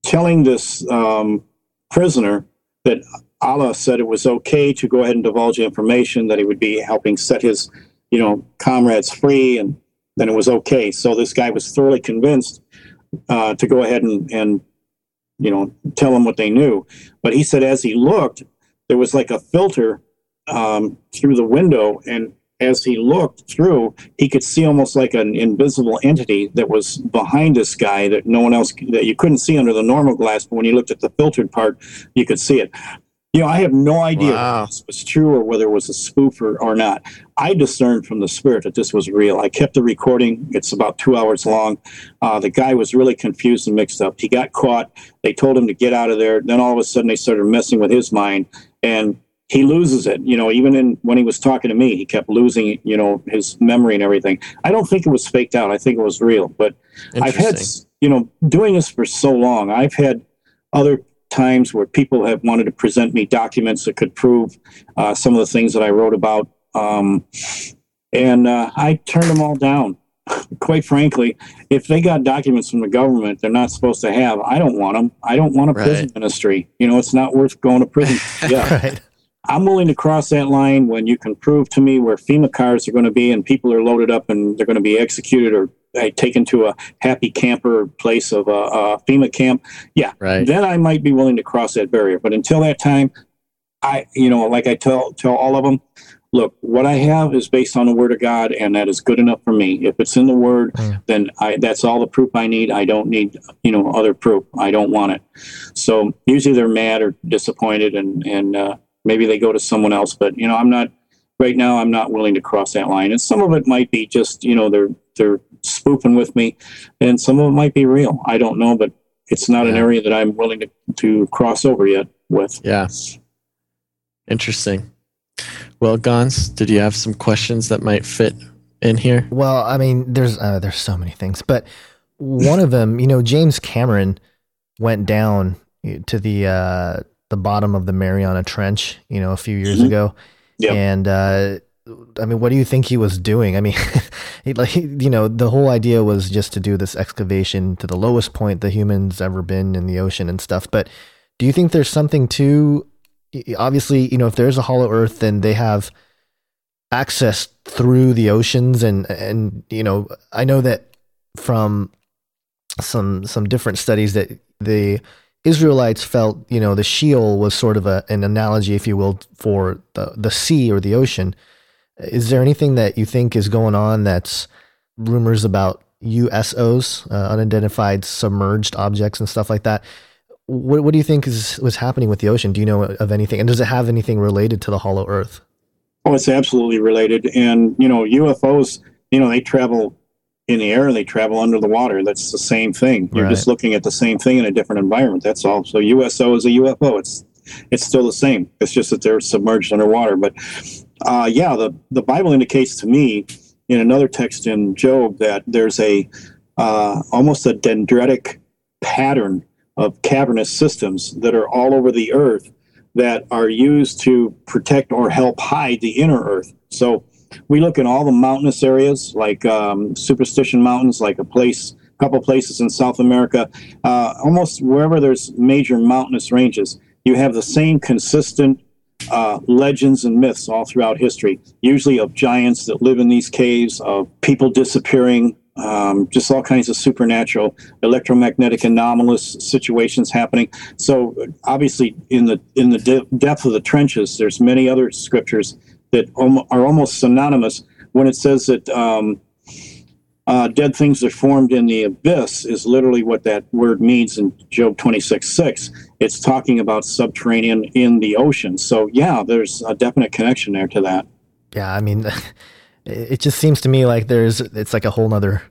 telling this um, prisoner that Allah said it was okay to go ahead and divulge information, that he would be helping set his, you know, comrades free, and then it was okay. So this guy was thoroughly convinced uh, to go ahead and, and, you know, tell them what they knew. But he said as he looked, there was like a filter um, through the window, and as he looked through, he could see almost like an invisible entity that was behind this guy that no one else that you couldn't see under the normal glass, but when you looked at the filtered part, you could see it. You know, I have no idea Wow. if this was true or whether it was a spoof or, or not. I discerned from the spirit that this was real. I kept the recording. It's about two hours long. Uh, the guy was really confused and mixed up. He got caught. They told him to get out of there. Then all of a sudden they started messing with his mind and he loses it. You know, even in when he was talking to me, he kept losing, you know, his memory and everything. I don't think it was faked out. I think it was real. But I've had, you know, doing this for so long, I've had other times where people have wanted to present me documents that could prove uh, some of the things that I wrote about. Um, and uh, I turned them all down. Quite frankly, if they got documents from the government they're not supposed to have, I don't want them. I don't want a prison ministry. You know, it's not worth going to prison. Yeah. Right. I'm willing to cross that line when you can prove to me where FEMA cars are going to be and people are loaded up and they're going to be executed or taken to a happy camper place of a, a FEMA camp. Yeah, Right. then I might be willing to cross that barrier. But until that time, I, you know, like I tell tell all of them, look, what I have is based on the Word of God, and that is good enough for me. If it's in the Word, Mm. then I that's all the proof I need. I don't need, you know, other proof. I don't want it. So usually they're mad or disappointed, and and uh, maybe they go to someone else. But you know, I'm not right now. I'm not willing to cross that line. And some of it might be just you know they're they're spoofing with me, and some of it might be real. I don't know, but it's not an area that I'm willing to to cross over yet with. Yeah. Interesting. Well, Gons, did you have some questions that might fit in here? Well, I mean, there's uh, there's so many things, but one of them, you know, James Cameron went down to the uh, the bottom of the Mariana Trench, you know, a few years Mhm. ago, Yep. and uh, I mean, what do you think he was doing? I mean, he, like you know, the whole idea was just to do this excavation to the lowest point the humans ever been in the ocean and stuff. But do you think there's something to? Obviously, you know, if there's a hollow Earth, then they have access through the oceans and and you know i know that from some some different studies that the israelites felt you know the sheol was sort of a, an analogy if you will for the the sea or the ocean. Is there anything that you think is going on that's rumors about usos uh, unidentified submerged objects and stuff like that? What, what do you think is was happening with the ocean? Do you know of anything? And does it have anything related to the hollow earth? Oh, it's absolutely related. And, you know, UFOs, you know, they travel in the air, and they travel under the water. That's the same thing. You're just looking at the same thing in a different environment. That's all. So USO is a UFO. It's it's still the same. It's just that they're submerged underwater. But uh, yeah, the, the Bible indicates to me in another text in Job that there's a uh, almost a dendritic pattern of cavernous systems that are all over the earth that are used to protect or help hide the inner earth. So we look at all the mountainous areas like um, Superstition Mountains, like a place, a couple places in South America, uh, almost wherever there's major mountainous ranges, you have the same consistent uh, legends and myths all throughout history, usually of giants that live in these caves, of people disappearing, um, just all kinds of supernatural, electromagnetic anomalous situations happening. So obviously, in the in the de- depth of the trenches, there's many other scriptures that are almost synonymous when it says that um, uh, dead things are formed in the abyss is literally what that word means in Job 26 6. It's talking about subterranean in the ocean. So, yeah, there's a definite connection there to that. yeah i mean it just seems to me like there's it's like a whole nother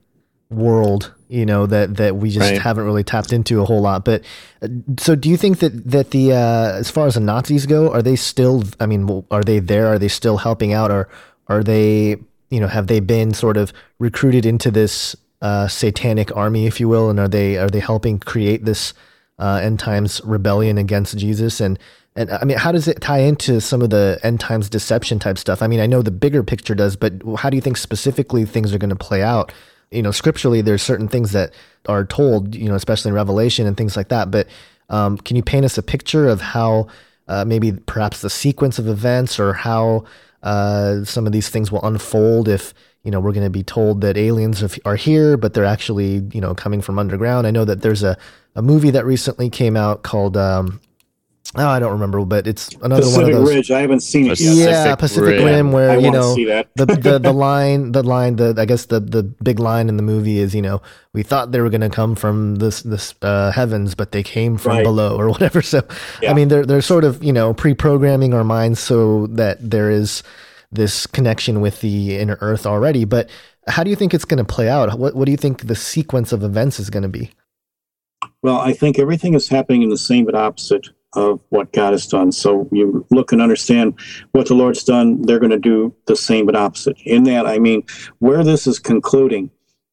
world you know that that we just Right. haven't really tapped into a whole lot but uh, so do you think that that the uh as far as the nazis go are they still i mean are they there are they still helping out or are they you know have they been sort of recruited into this uh satanic army if you will and are they are they helping create this uh end times rebellion against jesus and and I mean, how does it tie into some of the end times deception type stuff? I mean, I know the bigger picture does, but how do you think specifically things are going to play out? You know, scripturally, there's certain things that are told, you know, especially in Revelation and things like that. But um, can you paint us a picture of how uh, maybe perhaps the sequence of events or how uh, some of these things will unfold if you know we're going to be told that aliens are- here, but they're actually you know coming from underground? I know that there's a a movie that recently came out called. Um, Oh, I don't remember, but it's another one of those. Ridge, I haven't seen it Pacific yet. yeah, Pacific Pacific Rim. Rim, where I you know see that. the, the the line, the line, the I guess the the big line in the movie is you know we thought they were going to come from this this uh, heavens, but they came from Right. below or whatever. So I mean, they're they're sort of you know pre-programming our minds so that there is this connection with the inner Earth already. But how do you think it's going to play out? What what do you think the sequence of events is going to be? Well, I think everything is happening in the same but opposite of what God has done. So you look and understand what the Lord's done, they're going to do the same but opposite. In that, I mean, where this is concluding,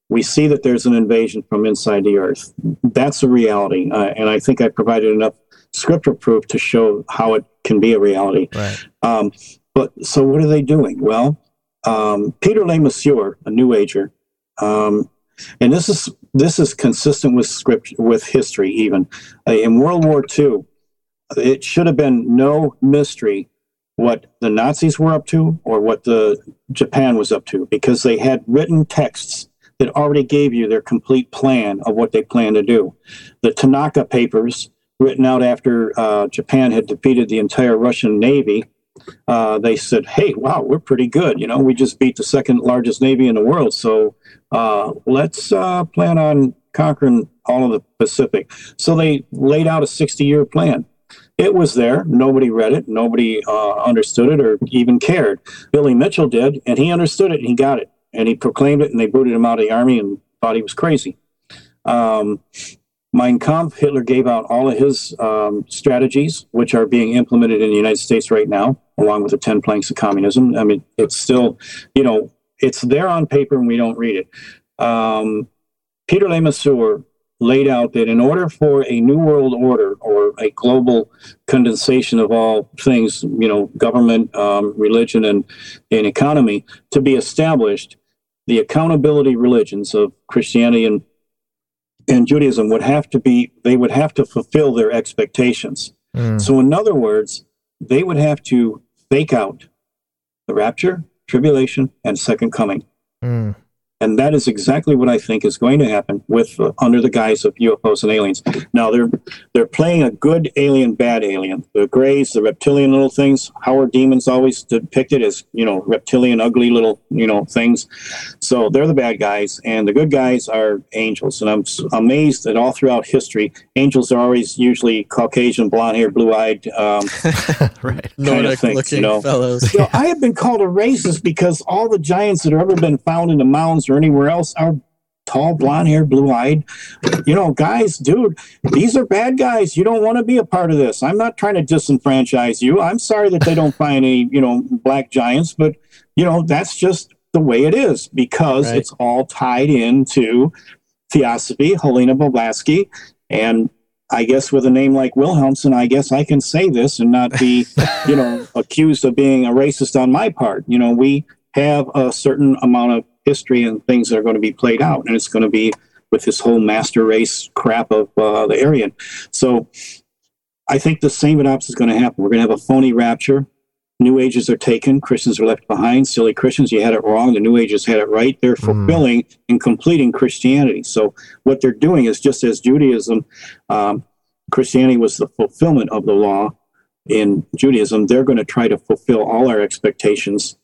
we see that there's an invasion from inside the earth. That's a reality. Uh, and I think I provided enough scripture proof to show how it can be a reality. Right. Um, but so what are they doing? Well, um, Peter Lemesurier, a New Ager, um, and this is this is consistent with script with history. Even uh, in World War II, it should have been no mystery what the Nazis were up to or what the Japan was up to because they had written texts that already gave you their complete plan of what they planned to do. The Tanaka papers, written out after uh, Japan had defeated the entire Russian Navy, uh, they said, "Hey, wow, we're pretty good. You know, we just beat the second largest navy in the world. So uh, let's uh, plan on conquering all of the Pacific." So they laid out a 60-year plan. It was there. Nobody read it. Nobody uh, understood it or even cared. Billy Mitchell did, and he understood it and he got it. And he proclaimed it, and they booted him out of the army and thought he was crazy. Um, Mein Kampf, Hitler gave out all of his um, strategies, which are being implemented in the United States right now, along with the 10 planks of communism. I mean, it's still, you know, it's there on paper and we don't read it. Um, Peter Lemesurier laid out that in order for a new world order or a global condensation of all things, you know, government, um, religion, and, and economy to be established, the accountability religions of Christianity and and Judaism would have to be they would have to fulfill their expectations. Mm. So in other words, they would have to fake out the rapture, tribulation, and second coming. Mm. And that is exactly what I think is going to happen with uh, under the guise of UFOs and aliens. Now they're they're playing a good alien, bad alien. The Greys, the reptilian little things. Howard Demons always depicted as you know reptilian, ugly little you know things. So they're the bad guys, and the good guys are angels. And I'm amazed that all throughout history, angels are always usually Caucasian, blonde hair, blue eyed, um, right, Nordic looking you know. fellows. I have been called a racist because all the giants that have ever been found in the mounds or anywhere else are tall, blonde hair, blue eyed. You know, guys, dude, these are bad guys. You don't want to be a part of this. I'm not trying to disenfranchise you. I'm sorry that they don't find any, you know, black giants, but, you know, that's just the way it is because right. it's all tied into theosophy, Helena Blavatsky, and I guess with a name like Wilhelmsen, I guess I can say this and not be, you know, accused of being a racist on my part. You know, we have a certain amount of history and things that are going to be played out. And it's going to be with this whole master race crap of uh, the Aryan. So I think the same opposite is going to happen. We're going to have a phony rapture. New ages are taken. Christians are left behind. Silly Christians, you had it wrong. The New Ages had it right. They're mm. fulfilling mm. and completing Christianity. So what they're doing is just as Judaism, um, Christianity was the fulfillment of the law in Judaism. They're going to try to fulfill all our expectations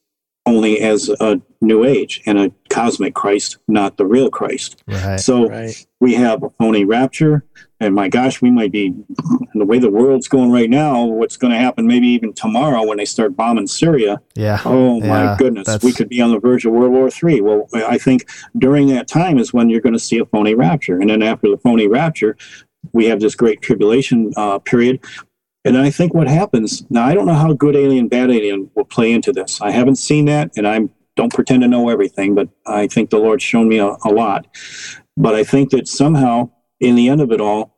only as a new age and a cosmic Christ, not the real Christ. Right, so right. we have a phony rapture, and my gosh, we might be the way the world's going right now. What's going to happen? Maybe even tomorrow when they start bombing Syria. Yeah. Oh my yeah, goodness, we could be on the verge of World War Three. Well, I think during that time is when you're going to see a phony rapture, and then after the phony rapture, we have this great tribulation uh, period and I think what happens now, I don't know how good alien, bad alien will play into this. I haven't seen that, and I don't pretend to know everything, but I think the Lord's shown me a, a lot. But I think that somehow, in the end of it all,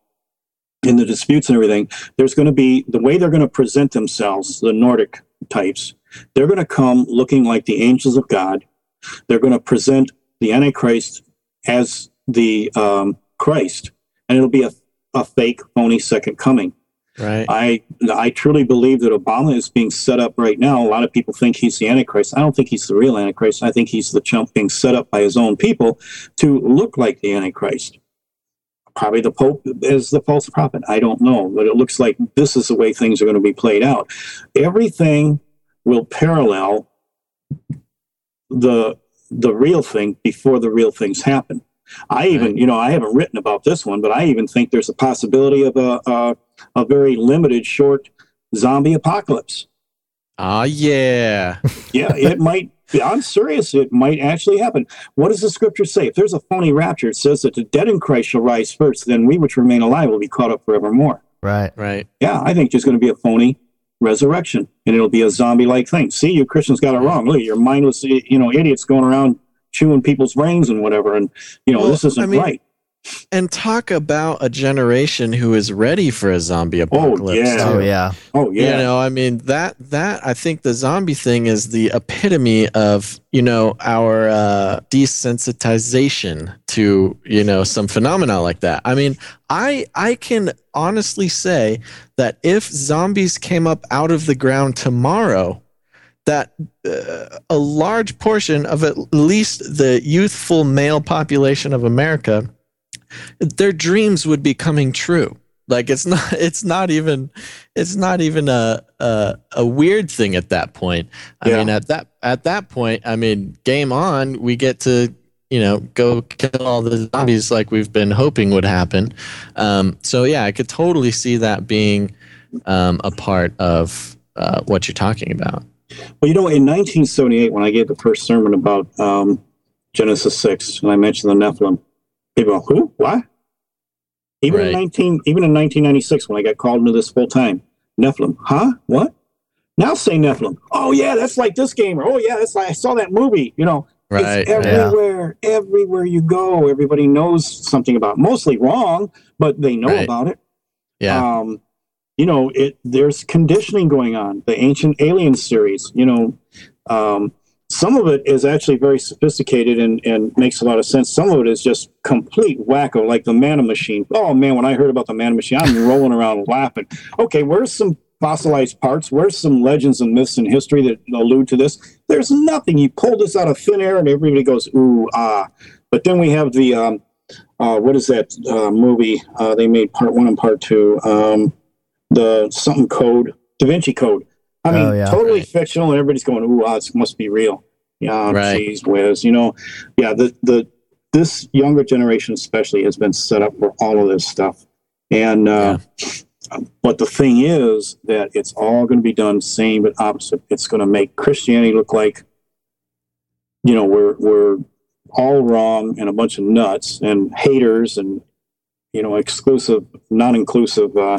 in the disputes and everything, there's going to be the way they're going to present themselves, the Nordic types, they're going to come looking like the angels of God. They're going to present the Antichrist as the um, Christ, and it'll be a, a fake, phony second coming. Right. I I truly believe that Obama is being set up right now. A lot of people think he's the Antichrist. I don't think he's the real Antichrist. I think he's the chump being set up by his own people to look like the Antichrist. Probably the Pope is the false prophet. I don't know, but it looks like this is the way things are going to be played out. Everything will parallel the the real thing before the real things happen. I even, you know, I haven't written about this one, but I even think there's a possibility of a, a, a very limited, short zombie apocalypse. Ah, uh, yeah. yeah, it might. I'm serious. It might actually happen. What does the scripture say? If there's a phony rapture, it says that the dead in Christ shall rise first, then we which remain alive will be caught up forevermore. Right. Right. Yeah, I think there's going to be a phony resurrection, and it'll be a zombie-like thing. See, you Christians got it wrong. Look, you're mindless, you know, idiots going around chewing people's brains and whatever. And you know, well, this isn't I mean, right. And talk about a generation who is ready for a zombie apocalypse. Oh yeah. Oh yeah. Oh yeah. You know, I mean that that I think the zombie thing is the epitome of, you know, our uh desensitization to, you know, some phenomena like that. I mean, I I can honestly say that if zombies came up out of the ground tomorrow, that uh, a large portion of at least the youthful male population of America, their dreams would be coming true. Like it's not, it's not even, it's not even a a, a weird thing at that point. I yeah. mean, at that at that point, I mean, game on. We get to you know go kill all the zombies like we've been hoping would happen. Um, so yeah, I could totally see that being um, a part of uh, what you're talking about. Well, you know, in 1978, when I gave the first sermon about um, Genesis 6, and I mentioned the Nephilim, people go, who? What? Even Right. in 19, even in 1996, when I got called into this full time, Nephilim, huh? What? Now say Nephilim. Oh yeah, that's like this game. Or oh yeah, that's like I saw that movie. You know, Right. it's everywhere. Everywhere you go, everybody knows something about. it. Mostly wrong, but they know Right. about it Yeah. um, you know, it there's conditioning going on. The Ancient Alien series, you know, um, some of it is actually very sophisticated and, and makes a lot of sense. Some of it is just complete wacko, like the Manna Machine. Oh man, when I heard about the Manna Machine, I'm rolling around laughing. Okay, where's some fossilized parts? Where's some legends and myths and history that allude to this? There's nothing. You pull this out of thin air, and everybody goes ooh ah. But then we have the um, uh, what is that uh, movie? Uh, they made part one and part two. Um, the something code, Da Vinci Code. I mean, Oh, yeah. totally Right. fictional, and everybody's going, "Ooh, ah, it must be real." Yeah, Right. geez whiz. You know, yeah. The the this younger generation especially has been set up for all of this stuff, and uh, but the thing is that it's all going to be done same but opposite. It's going to make Christianity look like, you know, we're we're all wrong and a bunch of nuts and haters and you know exclusive, non-inclusive uh,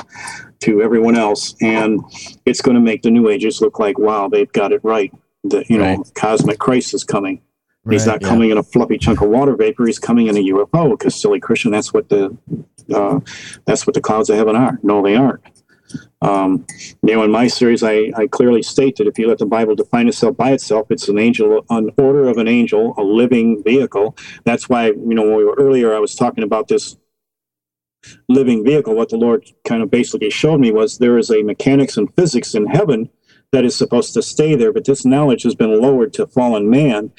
to everyone else, and it's going to make the New Agers look like wow they've got it right. The you know cosmic crisis is coming. He's not yeah. coming in a fluffy chunk of water vapor. He's coming in a UFO because silly Christian. That's what the uh, that's what the clouds of heaven are. No, they aren't. Um, you know, in my series, I, I clearly state that if you let the Bible define itself by itself, it's an angel, an order of an angel, a living vehicle. That's why, you know, when we were earlier, I was talking about this living vehicle. What the Lord kind of basically showed me was there is a mechanics and physics in heaven that is supposed to stay there, but this knowledge has been lowered to fallen man.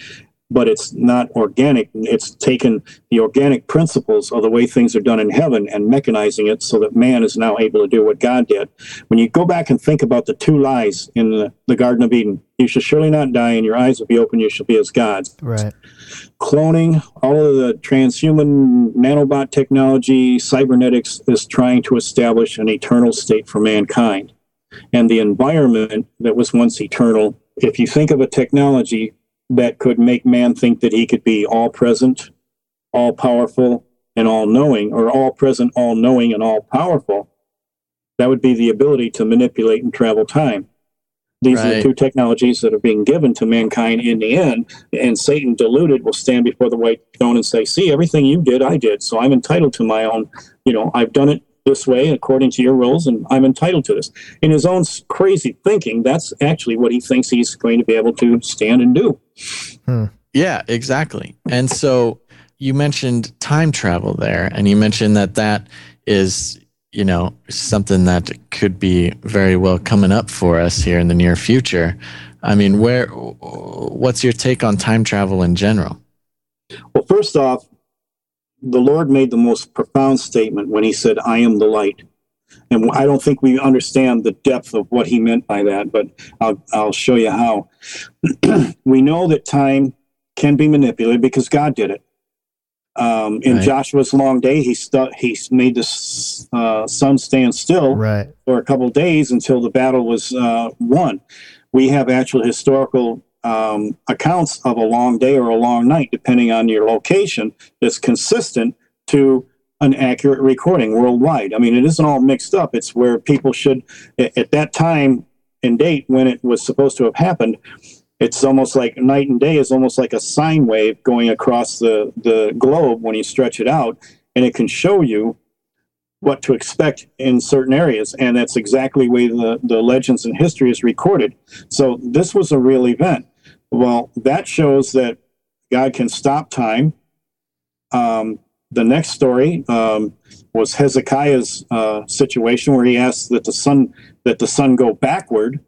But it's not organic. It's taken the organic principles of the way things are done in heaven and mechanizing it so that man is now able to do what God did. When you go back and think about the two lies in the, the Garden of Eden, you shall surely not die, and your eyes will be open, you shall be as gods Right. Cloning, all of the transhuman nanobot technology, cybernetics is trying to establish an eternal state for mankind. And the environment that was once eternal, if you think of a technology that could make man think that he could be all present, all powerful, and all knowing, or all present, all knowing, and all powerful, that would be the ability to manipulate and travel time. These are the two technologies that are being given to mankind in the end, and Satan deluded will stand before the white throne and say, "See, everything you did, I did. So I'm entitled to my own. You know, I've done it this way according to your rules, and I'm entitled to this." In his own crazy thinking, that's actually what he thinks he's going to be able to stand and do. Hmm. Yeah, exactly. And so you mentioned time travel there, and you mentioned that that is, you know, something that could be very well coming up for us here in the near future. I mean, where, what's your take on time travel in general? Well, first off, the Lord made the most profound statement when he said, I am the light. And I don't think we understand the depth of what he meant by that, but I'll, I'll show you how. we know that time can be manipulated because God did it. Um, in Right. Joshua's long day, he, stu- he made the s- uh, sun stand still Right. for a couple days until the battle was uh, won. We have actual historical um, accounts of a long day or a long night, depending on your location, that's consistent to an accurate recording worldwide. I mean, it isn't all mixed up. It's where people should, at that time and date when it was supposed to have happened, it's almost like night and day is almost like a sine wave going across the, the globe when you stretch it out, and it can show you what to expect in certain areas. And that's exactly the way the, the legends and history is recorded. So this was a real event. Well, that shows that God can stop time. Um, the next story um, was Hezekiah's uh, situation where he asked that the sun that the sun go backward.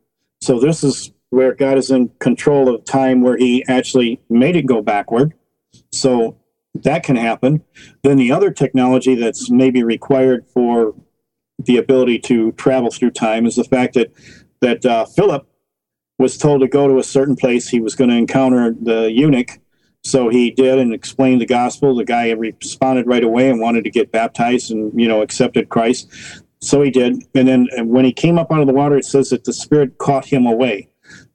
So this is where God is in control of time, where He actually made it go backward. So that can happen. Then the other technology that's maybe required for the ability to travel through time is the fact that that uh, Philip was told to go to a certain place. He was going to encounter the eunuch, so he did and explained the gospel. The guy responded right away and wanted to get baptized and you know accepted Christ. So he did. And then when he came up out of the water, it says that the Spirit caught him away.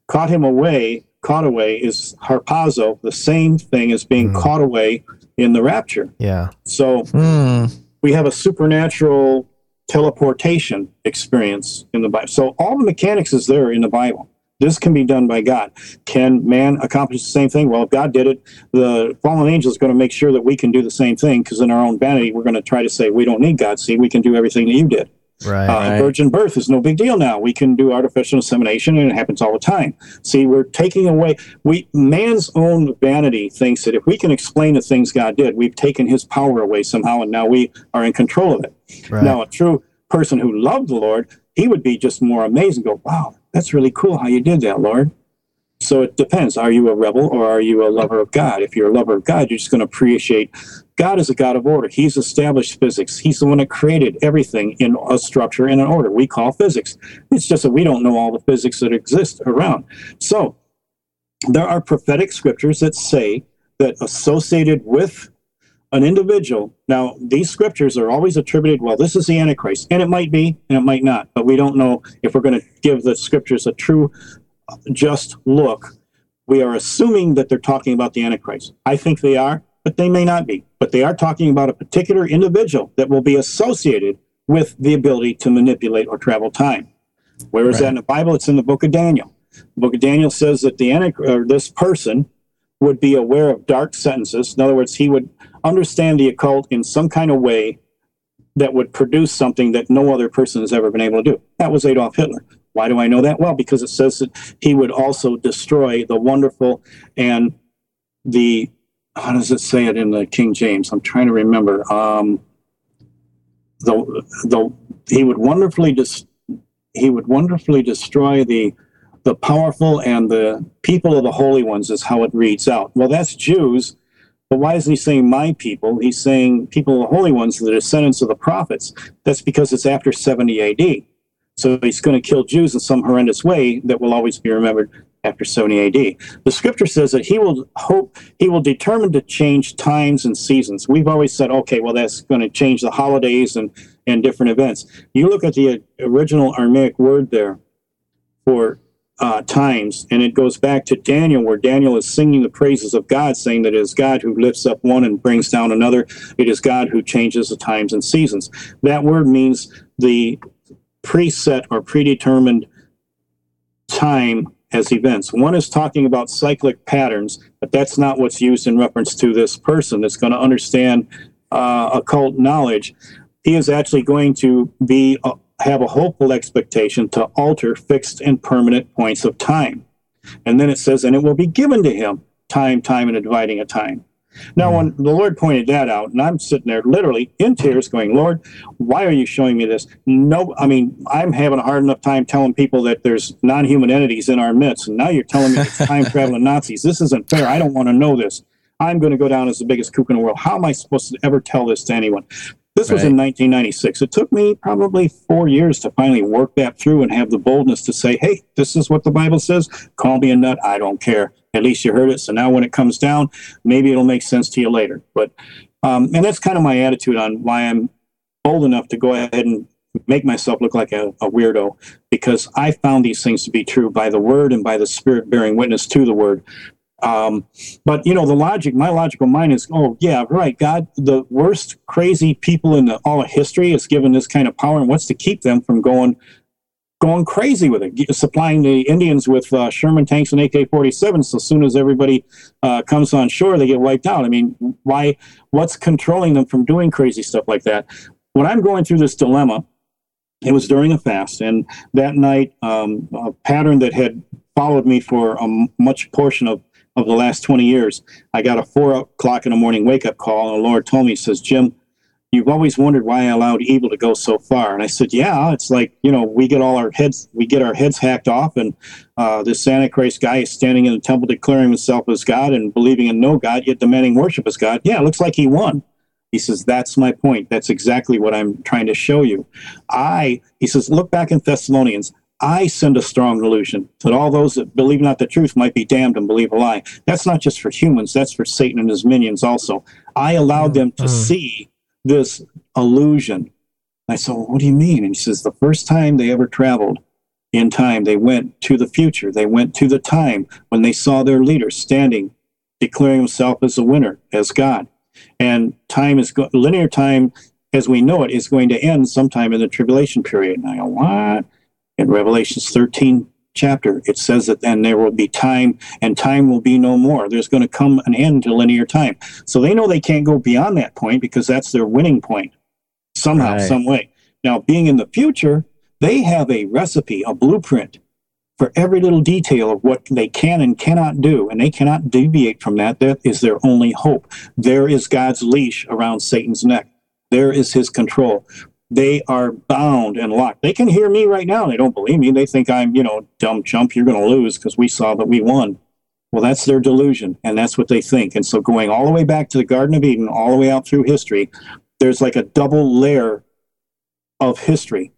Caught him away, caught away is harpazo, the same thing as being mm. caught away in the rapture. Yeah. So mm. we have a supernatural teleportation experience in the Bible. So all the mechanics is there in the Bible. This can be done by God. Can man accomplish the same thing? Well, if God did it, the fallen angel is going to make sure that we can do the same thing because in our own vanity, we're going to try to say, we don't need God. See, we can do everything that you did. Right, uh, right. Virgin birth is no big deal now. We can do artificial insemination, and it happens all the time. See, we're taking away. We man's own vanity thinks that if we can explain the things God did, we've taken His power away somehow, and now we are in control of it. Right. Now, a true person who loved the Lord, he would be just more amazed and go, "Wow, that's really cool how you did that, Lord." So it depends. Are you a rebel or are you a lover of God? If you're a lover of God, you're just going to appreciate God is a God of order. He's established physics. He's the one that created everything in a structure and an order we call physics. It's just that we don't know all the physics that exist around. So there are prophetic scriptures that say that associated with an individual, now these scriptures are always attributed, well, this is the Antichrist, and it might be, and it might not, but we don't know if we're going to give the scriptures a true, just look. We are assuming that they're talking about the Antichrist. I think they are but they may not be. But they are talking about a particular individual that will be associated with the ability to manipulate or travel time. Where is right. that in the Bible? It's in the book of Daniel. The book of Daniel says that the or uh, this person would be aware of dark sentences. In other words, he would understand the occult in some kind of way that would produce something that no other person has ever been able to do. That was Adolf Hitler. Why do I know that? Well, because it says that he would also destroy the wonderful and the how does it say it in the King James? I'm trying to remember. Um, the the he would wonderfully dis, he would wonderfully destroy the the powerful and the people of the holy ones is how it reads out. Well, that's Jews, but why isn't he saying my people? He's saying people of the holy ones, the descendants of the prophets. That's because it's after 70 AD. So he's going to kill Jews in some horrendous way that will always be remembered after 70 AD. The scripture says that he will hope, he will determine to change times and seasons. We've always said, okay, well, that's going to change the holidays and, and different events. You look at the original Aramaic word there for uh, times, and it goes back to Daniel, where Daniel is singing the praises of God, saying that it is God who lifts up one and brings down another. It is God who changes the times and seasons. That word means the preset or predetermined time as events. One is talking about cyclic patterns, but that's not what's used in reference to this person that's going to understand uh, occult knowledge. He is actually going to be uh, have a hopeful expectation to alter fixed and permanent points of time. And then it says, and it will be given to him time, time, and dividing of time. Now, when the Lord pointed that out, and I'm sitting there literally in tears going, Lord, why are you showing me this? No, I mean, I'm having a hard enough time telling people that there's non human entities in our midst. And now you're telling me it's time traveling Nazis. This isn't fair. I don't want to know this. I'm going to go down as the biggest kook in the world. How am I supposed to ever tell this to anyone? This was right. in 1996. It took me probably four years to finally work that through and have the boldness to say, hey, this is what the Bible says. Call me a nut. I don't care. At least you heard it. So now when it comes down, maybe it'll make sense to you later. But, um, and that's kind of my attitude on why I'm bold enough to go ahead and make myself look like a, a, weirdo because I found these things to be true by the word and by the spirit bearing witness to the word. Um, but you know, the logic, my logical mind is, oh yeah, right. God, the worst crazy people in the, all of history is given this kind of power, and what's to keep them from going, going crazy with it, supplying the Indians with uh, Sherman tanks and AK-47s. So as soon as everybody uh, comes on shore, they get wiped out. I mean, why? What's controlling them from doing crazy stuff like that? When I'm going through this dilemma, it was during a fast, and that night, um, a pattern that had followed me for a much portion of of the last 20 years. I got a four o'clock in the morning wake up call, and the Lord told me, He says, Jim, you've always wondered why I allowed evil to go so far. And I said, yeah, it's like, you know, we get all our heads, we get our heads hacked off. And uh, this Antichrist guy is standing in the temple declaring himself as God and believing in no God, yet demanding worship as God. Yeah, it looks like he won. He says, that's my point. That's exactly what I'm trying to show you. I, he says, look back in Thessalonians. I send a strong delusion that all those that believe not the truth might be damned and believe a lie. That's not just for humans, that's for Satan and his minions also. I allowed them to mm. see this illusion I said, well, what do you mean? And he says, the first time they ever traveled in time, they went to the future. They went to the time when they saw their leader standing, declaring himself as a winner, as God. And time is go- linear time, as we know it, is going to end sometime in the tribulation period. And I go, what? In Revelations 13 chapter, it says that then there will be time and time will be no more. There's going to come an end to linear time. So they know they can't go beyond that point because that's their winning point somehow, Right. some way. Now, being in the future, they have a recipe, a blueprint for every little detail of what they can and cannot do, and they cannot deviate from that. That is their only hope. There is God's leash around Satan's neck. There is his control. They are bound and locked. They can hear me right now. They don't believe me. They think I'm, you know, dumb chump. You're going to lose because we saw that we won. Well, that's their delusion, and that's what they think. And so, going all the way back to the Garden of Eden, all the way out through history, there's like a double layer of history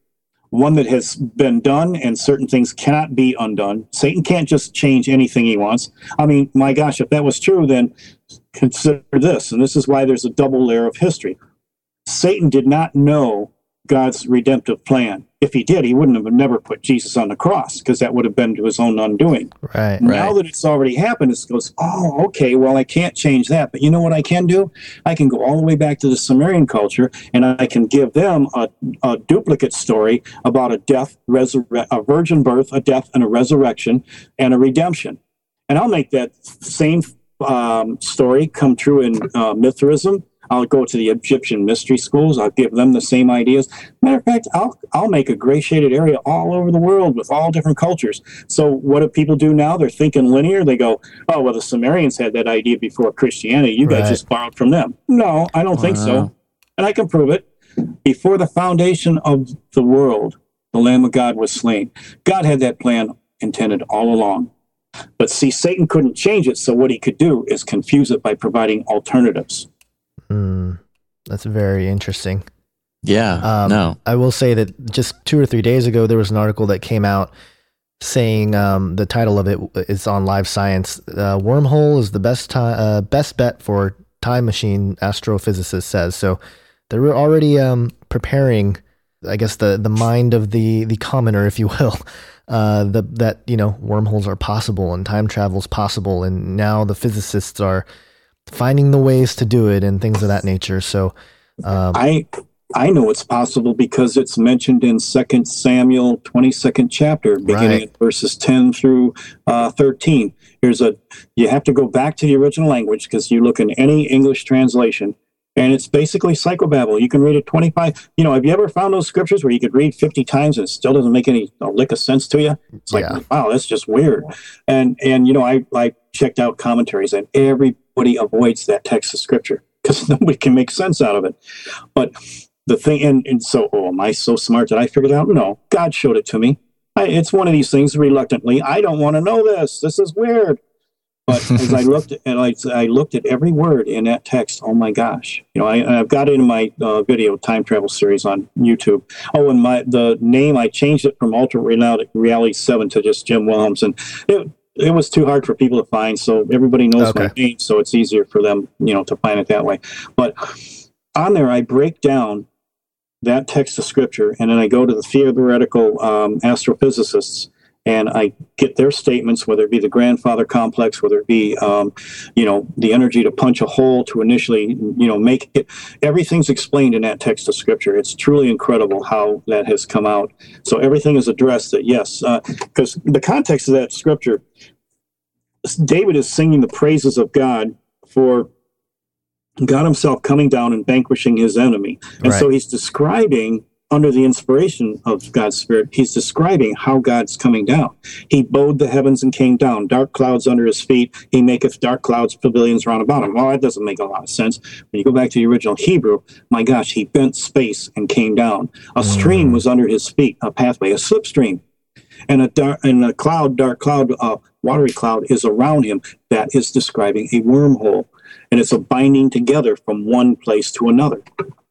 one that has been done and certain things cannot be undone. Satan can't just change anything he wants. I mean, my gosh, if that was true, then consider this. And this is why there's a double layer of history. Satan did not know God's redemptive plan. If he did, he wouldn't have never put Jesus on the cross because that would have been to his own undoing. Right. Now Right. that it's already happened, it goes, oh, okay, well, I can't change that. But you know what I can do? I can go all the way back to the Sumerian culture and I can give them a, a duplicate story about a death, resurre- a virgin birth, a death, and a resurrection, and a redemption. And I'll make that same um, story come true in uh, Mithraism. I'll go to the Egyptian mystery schools. I'll give them the same ideas. Matter of fact, I'll I'll make a gray shaded area all over the world with all different cultures. So what do people do now? They're thinking linear. They go, oh well, the Sumerians had that idea before Christianity. You guys Right. just borrowed from them. No, I don't think so, and I can prove it. Before the foundation of the world, the Lamb of God was slain. God had that plan intended all along. But see, Satan couldn't change it, so what he could do is confuse it by providing alternatives. Mm, that's very interesting. Yeah. Um, no. I will say that just two or three days ago, there was an article that came out saying um, the title of it is on Live Science. Uh, Wormhole is the best time, uh, best bet for time machine. Astrophysicist says so. They're already um, preparing, I guess the the mind of the the commoner, if you will, uh, the that you know wormholes are possible and time travel is possible, and now the physicists are finding the ways to do it and things of that nature. So. Um, I I know it's possible because it's mentioned in Second Samuel 22nd chapter, beginning Right. at verses 10 through uh, 13. Here's a you have to go back to the original language because you look in any English translation. And it's basically psychobabble. You can read it 25. You know, have you ever found those scriptures where you could read 50 times and it still doesn't make any a lick of sense to you? It's like, Yeah. wow, that's just weird. And and you know, I I checked out commentaries and everybody avoids that text of scripture because nobody can make sense out of it. But the thing, and, and so, oh, am I so smart that I figured it out? No, God showed it to me. I, it's one of these things reluctantly. I don't want to know this. This is weird. But as I looked at, and I, I looked at every word in that text, oh my gosh! You know, I, I've got it in my uh, video time travel series on YouTube. Oh, and my the name I changed it from Ultra Reality, Reality Seven to just Jim Wilhelmsen. It, it was too hard for people to find, so everybody knows my Okay. name, so it's easier for them, you know, to find it that way. But on there, I break down that text of scripture, and then I go to the theoretical um, astrophysicists, and I get their statements, whether it be the grandfather complex, whether it be, um, you know, the energy to punch a hole to initially, you know, make it. Everything's explained in that text of scripture. It's truly incredible how that has come out. So everything is addressed. That yes, because the context of that scripture, David is singing the praises of God for God Himself coming down and vanquishing His enemy. And so He's describing, under the inspiration of God's Spirit, He's describing how God's coming down. He bowed the heavens and came down, dark clouds under His feet. He maketh dark clouds pavilions round about Him. Well, that doesn't make a lot of sense. When you go back to the original Hebrew, my gosh, He bent space and came down. A stream was under His feet, a pathway, a slipstream and a dark and a cloud, dark cloud, uh, watery cloud is around him. That is describing a wormhole, and it's a binding together from one place to another.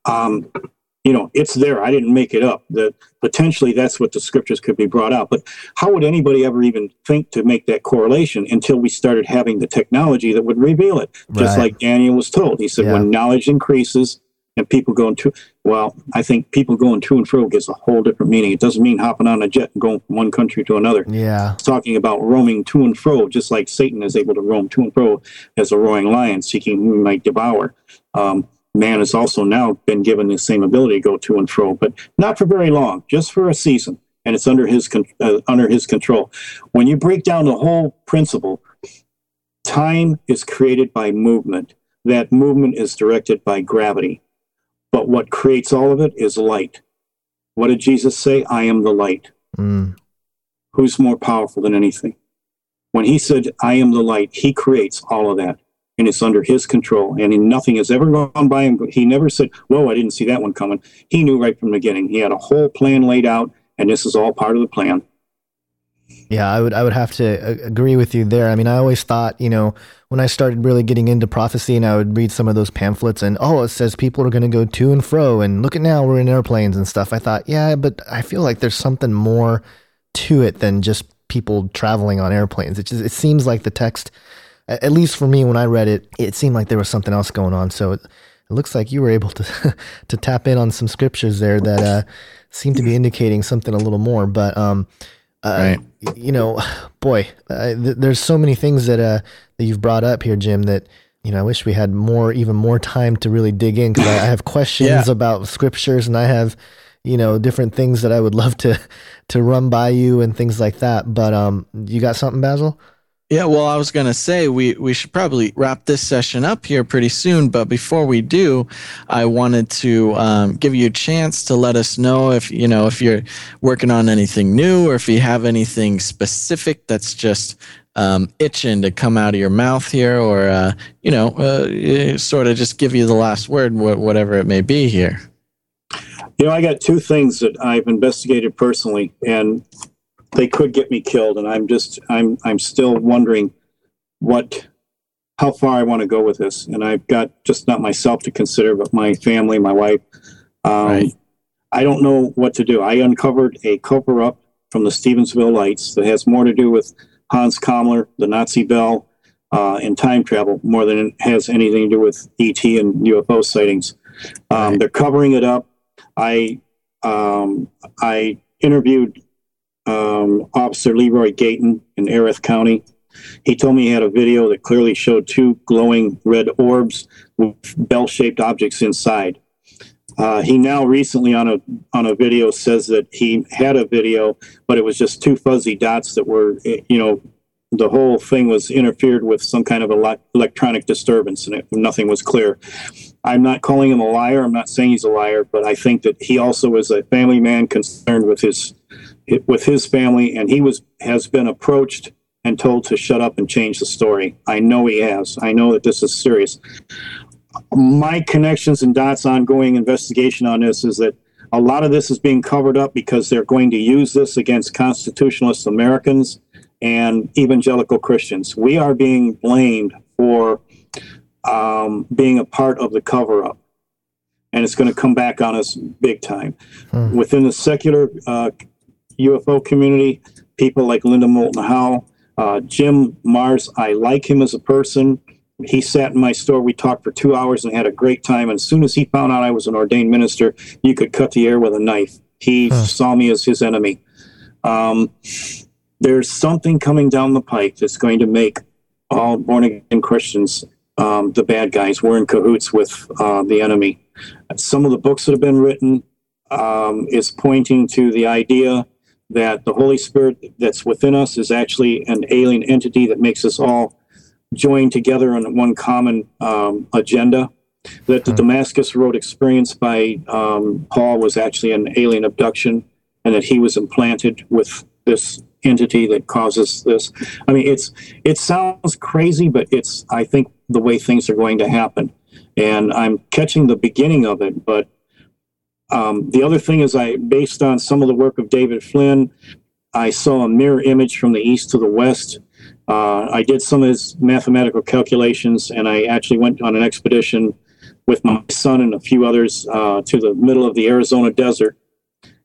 Um, you know, it's there. I didn't make it up. That potentially that's what the scriptures could be brought out. But how would anybody ever even think to make that correlation until we started having the technology that would reveal it? Just like Daniel was told. He said, Yeah. when knowledge increases and people go to well i think people going to and fro gives a whole different meaning. It doesn't mean hopping on a jet and going from one country to another. Yeah. it's talking about roaming to and fro just like satan is able to roam to and fro as a roaring lion seeking whom he might devour. Um, man has also now been given the same ability to go to and fro but not for very long just for a season and it's under his con- uh, under his control. When you break down the whole principle time is created by movement. That movement is directed by gravity. But what creates all of it is light. What did Jesus say? I am the light. Mm. Who's more powerful than anything? When he said, I am the light, he creates all of that. And it's under his control. And nothing has ever gone by him. He never said, Whoa, I didn't see that one coming. He knew right from the beginning. He had a whole plan laid out, and this is all part of the plan. Yeah, I would I would have to agree with you there. I mean, I always thought, you know, when I started really getting into prophecy and I would read some of those pamphlets and oh, it says people are going to go to and fro and look at now we're in airplanes and stuff. I thought, yeah, but I feel like there's something more to it than just people traveling on airplanes. It just it seems like the text at least for me when I read it, it seemed like there was something else going on. So it, it looks like you were able to to tap in on some scriptures there that uh seem to be indicating something a little more, but um uh, Right. you know, boy, uh, th- there's so many things that uh, that you've brought up here, Jim. That you know, I wish we had more, even more time to really dig in because I, I have questions Yeah. about scriptures and I have, you know, different things that I would love to to run by you and things like that. But um, you got something, Basil? Yeah, well, I was going to say we, we should probably wrap this session up here pretty soon. But before we do, I wanted to um, give you a chance to let us know if you know if you're working on anything new or if you have anything specific that's just um, itching to come out of your mouth here, or uh, you know, uh, sort of just give you the last word, whatever it may be here. You know, I got two things that I've investigated personally, and they could get me killed. And I'm just, I'm, I'm still wondering what, how far I want to go with this. And I've got just not myself to consider, but my family, my wife. Um, Right. I don't know what to do. I uncovered a cover up from the Stephenville Lights that has more to do with Hans Kammler, the Nazi Bell, uh, and time travel more than it has anything to do with ET and UFO sightings. Um, Right. They're covering it up. I um, I interviewed um, Officer Leroy Gaitan in Erath County. He told me he had a video that clearly showed two glowing red orbs with bell-shaped objects inside. Uh, he now recently on a on a video says that he had a video, but it was just two fuzzy dots that were, eh, you know, the whole thing was interfered with some kind of ele- electronic disturbance, and it, nothing was clear. I'm not calling him a liar. I'm not saying he's a liar, but I think that he also is a family man concerned with his with his family, and he was has been approached and told to shut up and change the story. I know he has. I know that this is serious. My connections and dots ongoing investigation on this is that a lot of this is being covered up because they're going to use this against constitutionalist Americans and evangelical Christians. We are being blamed for um, being a part of the cover up. And it's going to come back on us big time. Hmm. Within the secular uh, UFO community, people like Linda Moulton Howe, uh, Jim Marrs, I like him as a person. He sat in my store. We talked for two hours and had a great time. And as soon as he found out I was an ordained minister, you could cut the air with a knife. He Huh. saw me as his enemy. Um, there's something coming down the pike that's going to make all born again Christians um, the bad guys. We're in cahoots with uh, the enemy. Some of the books that have been written um, is pointing to the idea that the Holy Spirit that's within us is actually an alien entity that makes us all join together on one common um, agenda. That the Hmm. Damascus Road experience by um, Paul was actually an alien abduction, and that he was implanted with this entity that causes this. I mean, it's it sounds crazy, but it's I think the way things are going to happen, and I'm catching the beginning of it. But um, the other thing is, I based on some of the work of David Flynn, I saw a mirror image from the east to the west. Uh, I did some of his mathematical calculations, and I actually went on an expedition with my son and a few others uh, to the middle of the Arizona desert.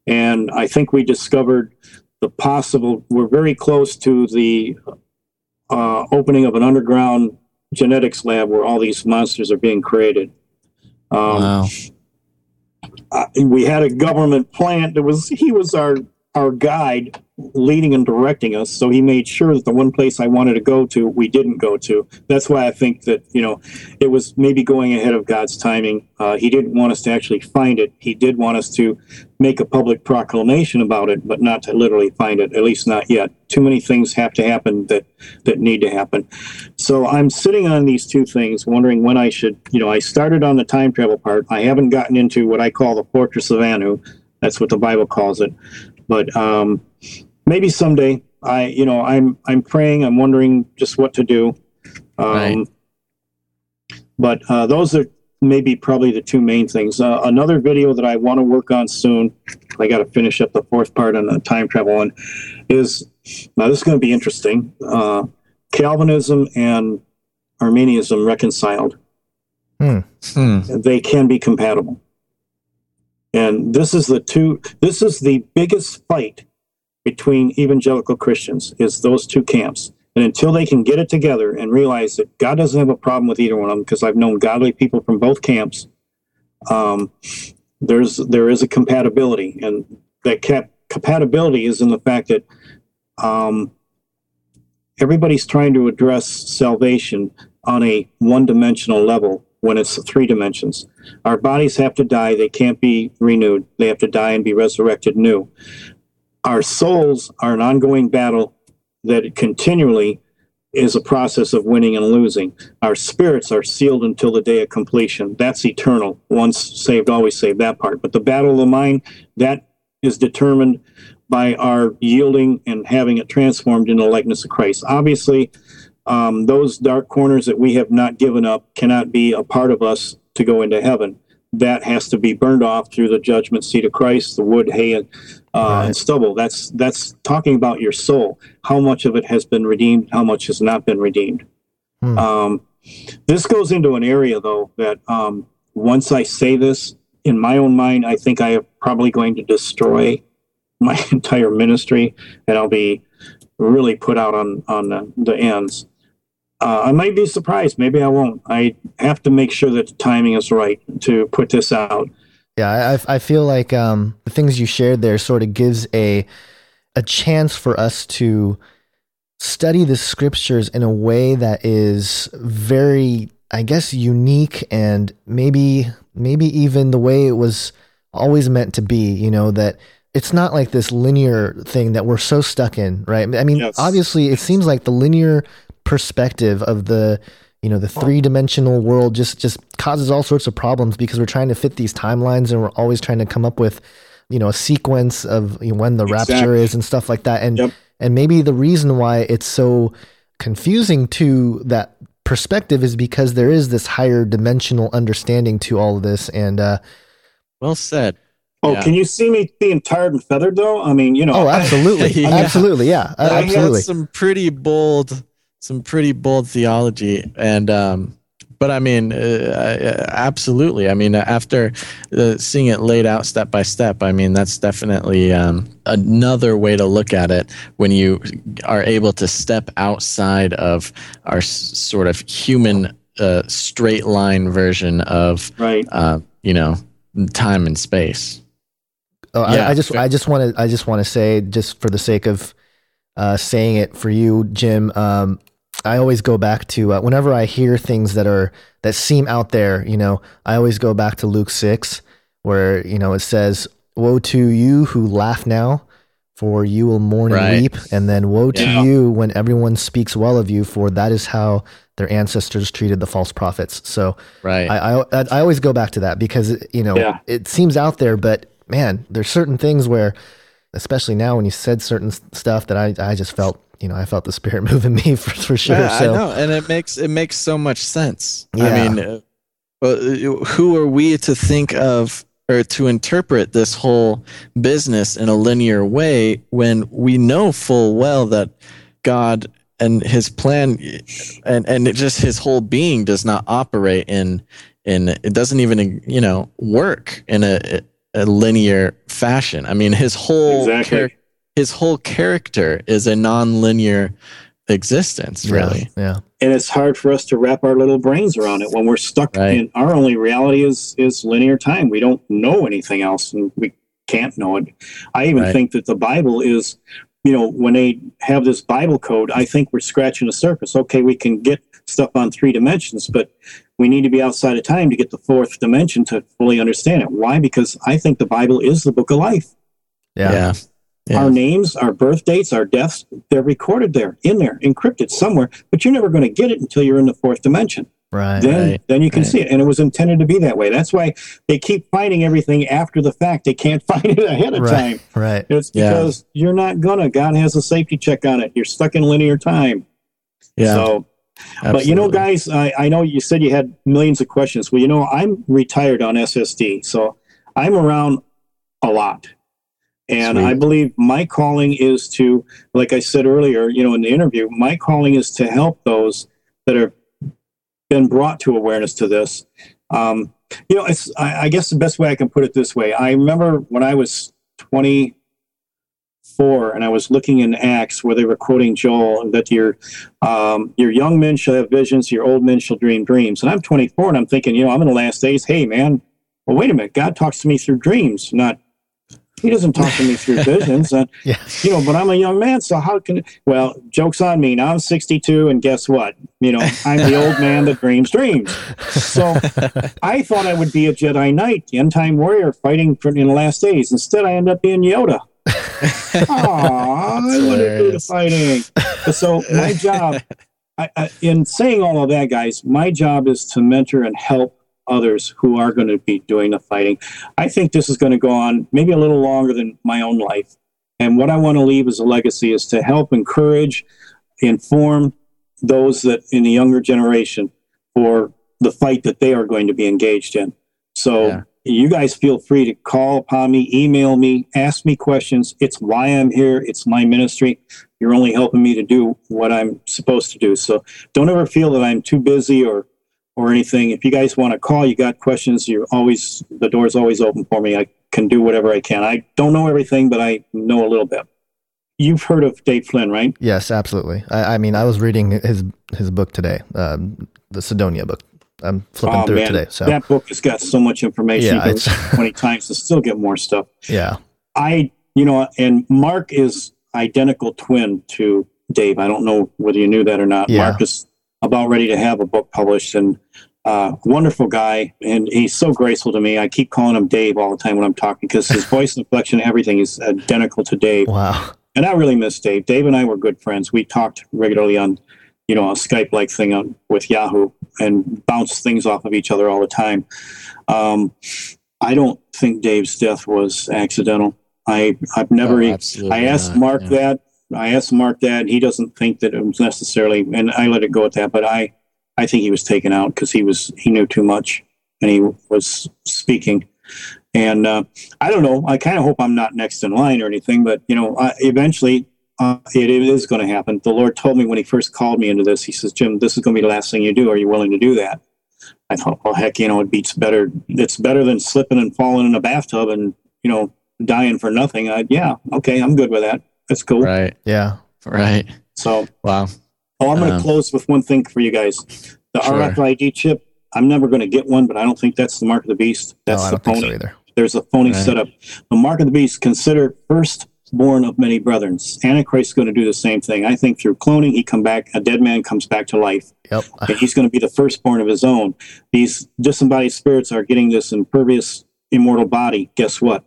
And I think we discovered the possible, we're very close to the uh, opening of an underground genetics lab where all these monsters are being created. Um, wow. Uh, we had a government plant that was he was our our guide leading and directing us so he made sure that the one place i wanted to go to we didn't go to. That's why i think that you know it was maybe going ahead of god's timing. Uh, he didn't want us to actually find it. He did want us to make a public proclamation about it but not to literally find it at least not yet. Too many things have to happen that that need to happen. So i'm sitting on these two things wondering when i should you know i started on the time travel part. I haven't gotten into what i call the fortress of anu. That's what the bible calls it. But um, maybe someday. I, you know, I'm I'm praying. I'm wondering just what to do. Um, Right. But uh, those are maybe probably the two main things. Uh, another video that I want to work on soon. I got to finish up the fourth part on the time travel one. Is now this is going to be interesting. Uh, Calvinism and Arminianism reconciled Hmm. they can be compatible. And this is the two this is the biggest fight between evangelical Christians is those two camps. And until they can get it together and realize that God doesn't have a problem with either one of them, because I've known godly people from both camps, um, there's there is a compatibility, and that cap- compatibility is in the fact that um, everybody's trying to address salvation on a one-dimensional level when it's three dimensions. Our bodies have to die; they can't be renewed. They have to die and be resurrected new. Our souls are an ongoing battle that continually is a process of winning and losing. Our spirits are sealed until the day of completion. That's eternal. Once saved, always saved. That part. But the battle of the mind that is determined by our yielding and having it transformed into the likeness of Christ. Obviously, um, those dark corners that we have not given up cannot be a part of us to go into heaven. That has to be burned off through the judgment seat of Christ, the wood, hay, and, uh, Right. and stubble. That's that's talking about your soul. How much of it has been redeemed? How much has not been redeemed? Hmm. Um, this goes into an area though that um, once I say this in my own mind, I think I am probably going to destroy my entire ministry, and I'll be really put out on on the, the ends. Uh, I might be surprised. Maybe I won't. I have to make sure that the timing is right to put this out. Yeah, I, I- feel like um, the things you shared there sort of gives a a chance for us to study the scriptures in a way that is very, I guess, unique and maybe maybe even the way it was always meant to be. You know that it's not like this linear thing that we're so stuck in, right? I mean, Yes. obviously, it seems like the linear perspective of the you know the three dimensional world just just causes all sorts of problems because we're trying to fit these timelines and we're always trying to come up with you know a sequence of you know, when the rapture is and stuff like that and Yep. and maybe the reason why it's so confusing to that perspective is because there is this higher dimensional understanding to all of this and uh Well said. Oh, Yeah. can you see me being tired and feathered though? I mean, you know. oh absolutely Yeah. absolutely yeah I got absolutely some pretty bold, some pretty bold theology, and um, but I mean, uh, uh, absolutely. I mean, after uh, seeing it laid out step by step, I mean, that's definitely um, another way to look at it when you are able to step outside of our s- sort of human uh, straight line version of right. uh, you know time and space. Oh, Yeah, I, I just, fair. I just want to, I just want to say, just for the sake of uh, saying it for you, Jim. Um, I always go back to uh, whenever I hear things that are that seem out there. You know, I always go back to Luke six, where you know it says, "Woe to you who laugh now, for you will mourn Right. and weep," and then "Woe to you when everyone speaks well of you, for that is how their ancestors treated the false prophets." So Right. I, I I always go back to that because you know Yeah. it seems out there, but man, there's certain things where, especially now when you said certain stuff that I I just felt you know I felt the spirit moving me for, for sure. Yeah, so I know, and it makes it makes so much sense. Yeah. I mean, uh, uh, who are we to think of or to interpret this whole business in a linear way when we know full well that God and His plan and and it just His whole being does not operate in in it doesn't even you know work in a, a linear fashion. I mean, His whole Exactly. charac- his whole character is a non-linear existence, really. Yeah. and it's hard for us to wrap our little brains around it when we're stuck Right. in our only reality is is linear time we don't know anything else and we can't know it i even Right. think that the bible is you know when they have this bible code i think we're scratching the surface okay we can get stuff on three dimensions but we need to be outside of time to get the fourth dimension to fully understand it why because i think the bible is the book of life Yeah. Yeah. Yeah. our names, our birth dates, our deaths, they're recorded there, in there, encrypted somewhere, but you're never going to get it until you're in the fourth dimension. Right. Then, Right, then you can right. see it. And it was intended to be that way. That's why they keep finding everything after the fact. They can't find it ahead of Right. time. Right. It's Yeah. because you're not going to. God has a safety check on it. You're stuck in linear time. yeah. So, but you know, guys, I, I know you said you had millions of questions. Well, you know, I'm retired on SSD, so I'm around a lot. And Sweet. I believe my calling is to, like I said earlier, you know, in the interview, my calling is to help those that have been brought to awareness to this. Um, you know, it's, I, I guess the best way I can put it this way. I remember when I was 24 and I was looking in Acts where they were quoting Joel that your, um, your young men shall have visions, your old men shall dream dreams. And I'm 24 and I'm thinking, you know, I'm in the last days. Hey, man, well, wait a minute. God talks to me through dreams, not he doesn't talk to me through visions. Uh, Yeah. You know, but I'm a young man, so how can? Well, jokes on me. Now I'm 62, and guess what? You know, I'm the old man that dreams dreams. So I thought I would be a Jedi Knight, the end time warrior, fighting for in the last days. Instead, I end up being Yoda. Aw, I want to do the fighting. So my job, I, I, in saying all of that, guys, my job is to mentor and help others who are going to be doing the fighting. I think this is going to go on maybe a little longer than my own life. And what I want to leave as a legacy is to help encourage, inform those that in the younger generation for the fight that they are going to be engaged in. So Yeah. you guys feel free to call upon me, email me, ask me questions. It's why I'm here. It's my ministry. You're only helping me to do what I'm supposed to do. So don't ever feel that I'm too busy or or anything. If you guys want to call, you got questions, you're always the door's always open for me. I can do whatever I can. I don't know everything, but I know a little bit. You've heard of Dave Flynn, right? Yes, absolutely. I, I mean, I was reading his his book today, um, the Cydonia book. I'm flipping Oh, through man, it today. So that book has got so much information. Yeah, it's- can read it 20 times to still get more stuff. yeah, I, you know, and Mark is identical twin to Dave. I don't know whether you knew that or not. Yeah. Mark is about ready to have a book published and uh, wonderful guy. And he's so graceful to me. I keep calling him Dave all the time when I'm talking because his voice inflection, everything is identical to Dave. wow, And I really miss Dave. Dave and I were good friends. We talked regularly on, you know, a Skype like thing on, with Yahoo and bounced things off of each other all the time. Um, I don't think Dave's death was accidental. I I've never. Oh, absolutely I asked not, Mark yeah. that. I asked Mark that. He doesn't think that it was necessarily, and I let it go at that. But I I think he was taken out because he was he knew too much and he was speaking. And uh, I don't know. I kind of hope I'm not next in line or anything, but you know, I, eventually uh, it, it is going to happen. The Lord told me when He first called me into this. He says, "Jim, this is going to be the last thing you do. Are you willing to do that?" I thought, well, heck, you know, it beats better. It's better than slipping and falling in a bathtub and you know dying for nothing. I, yeah, okay, I'm good with that. That's cool. Right. yeah, Right. So, Wow. oh, I'm going to Um, close with one thing for you guys. The Sure. RFID chip. I'm never going to get one, but I don't think that's the mark of the beast. no, That's I the don't think phony. so either. There's a phony Right. setup. The mark of the beast considered firstborn of many brethren. Antichrist is going to do the same thing. I think through cloning, he come back. A dead man comes back to life, Yep. and he's going to be the firstborn of his own. These disembodied spirits are getting this impervious, immortal body. Guess what?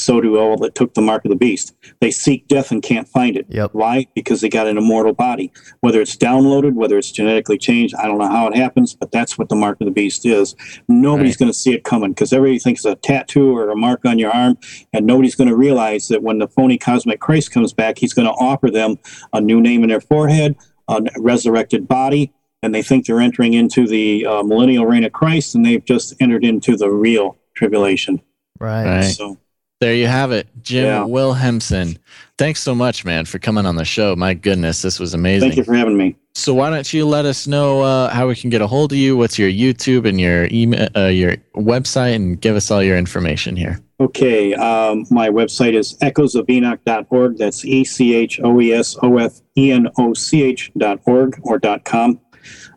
So do all that took the mark of the beast. They seek death and can't find it. Yep. Why? Because they got an immortal body. Whether it's downloaded, whether it's genetically changed, I don't know how it happens, but that's what the mark of the beast is. Nobody's Right. going to see it coming because everybody thinks it's a tattoo or a mark on your arm, and nobody's going to realize that when the phony cosmic Christ comes back, he's going to offer them a new name in their forehead, a resurrected body, and they think they're entering into the uh, millennial reign of Christ, and they've just entered into the real tribulation. Right. Right. So, There you have it. Jim Yeah. Wilhelmsen. Thanks so much, man, for coming on the show. My goodness, this was amazing. thank you for having me. So why don't you let us know uh, how we can get a hold of you? What's your YouTube and your email, uh, your website, and give us all your information here. Okay, um, my website is echoesofenoch.org. That's E C H O E S O F E N O C H dot org or dot com.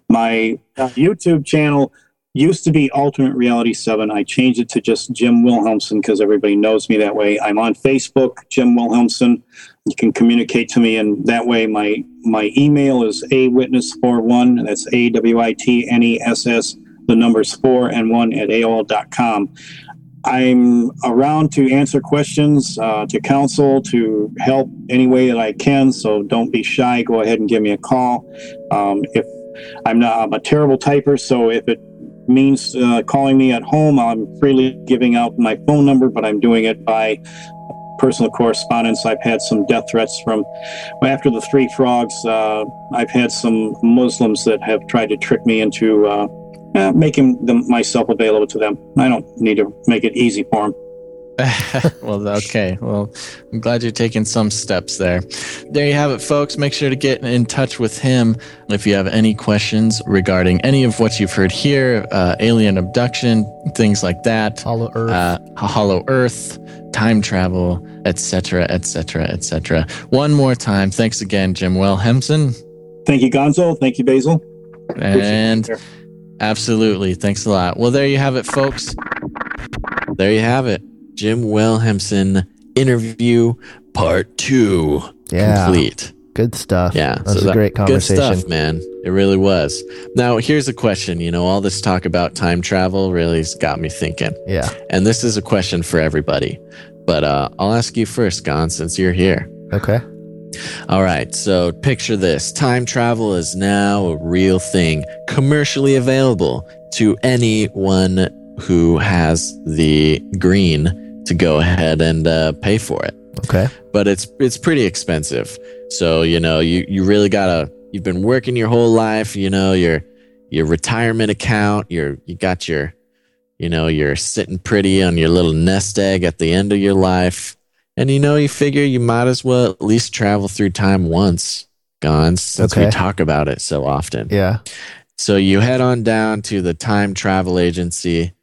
My uh, YouTube channel used to be Alternate Reality 7. I changed it to just Jim Wilhelmsen because everybody knows me that way. I'm on Facebook, Jim Wilhelmsen. You can communicate to me, and that way my my email is awitness41. That's A W I T N E S S, the numbers 4 and 1 at AOL.com. I'm around to answer questions, uh, to counsel, to help any way that I can. So don't be shy. Go ahead and give me a call. Um, if I'm not, I'm a terrible typer. So if it means uh, calling me at home, I'm freely giving out my phone number, but I'm doing it by personal correspondence. I've had some death threats from after the three frogs. Uh, I've had some Muslims that have tried to trick me into uh, uh, making them myself available to them. I don't need to make it easy for them. well, okay. Well, I'm glad you're taking some steps there. There you have it, folks. Make sure to get in touch with him if you have any questions regarding any of what you've heard here uh, alien abduction, things like that, Hollow Earth. uh, Hollow Earth, time travel, etc., etc., etc. One more time. Thanks again, Jim Wilhelmsen. Thank you, Gonzo. Thank you, Basil. And Appreciate. Absolutely. Thanks a lot. Well, there you have it, folks. There you have it. Jim Wilhelmsen interview part two Yeah. complete. Good stuff. Yeah. That was so a great Good conversation. stuff, man. It really was. Now, here's a question. You know, all this talk about time travel really has got me thinking. Yeah. And this is a question for everybody. But uh, I'll ask you first, Gon, since you're here. Okay. All right, so picture this time travel is now a real thing, commercially available to anyone who has the green to go ahead and uh, pay for it. Okay. But it's it's pretty expensive. So, you know, you, you really gotta you've been working your whole life, you know, your your retirement account, your you got your you know, you're sitting pretty on your little nest egg at the end of your life. And you know, you figure you might as well at least travel through time once, gone, since we talk about it so often. Yeah. So you head on down to the time travel agency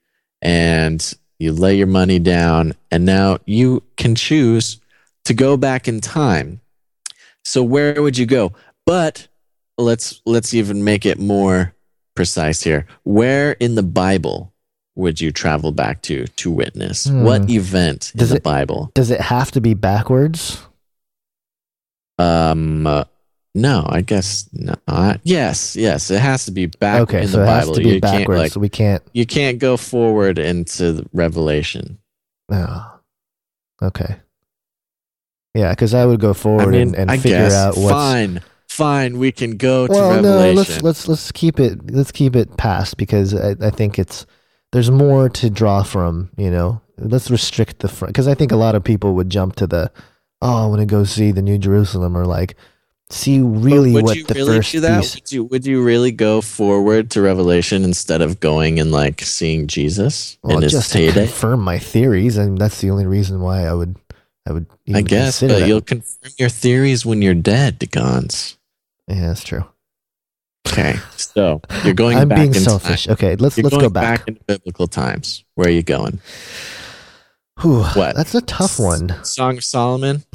and you lay your money down, and now you can choose to go back in time. So where would you go? But let's let's even make it more precise here. Where in the Bible would you travel back to to witness? Hmm. What event Does in the it- Bible? Does it have to be backwards? Um, uh, no, I guess not. Yes, yes, it has to be back okay, in so the it has Bible. to be you can't backwards. like so we can't. you can't go forward into the Revelation. Oh. Okay. Yeah, because I would go I forward mean, and, and I figure guess out what's. fine, fine. We can go to well, no, let's let's let's keep it let's keep it past because I, I think it's there's more to draw from. You know, let's restrict the front because I think a lot of people would jump to the oh, I want to go see the New Jerusalem or like see really would what you the really first do that? beast. Would you would you really go forward to Revelation instead of going and like seeing Jesus Well, in his just to heyday? confirm my theories, and that's the only reason why I would I would. I guess, but that. you'll confirm your theories when you're dead, Degons. Yeah, that's true. Okay, so you're going I'm back being in selfish. time. Okay, let's You're let's going go back. into biblical times. Where are you going? Whew, What? That's a tough one. Song of Solomon.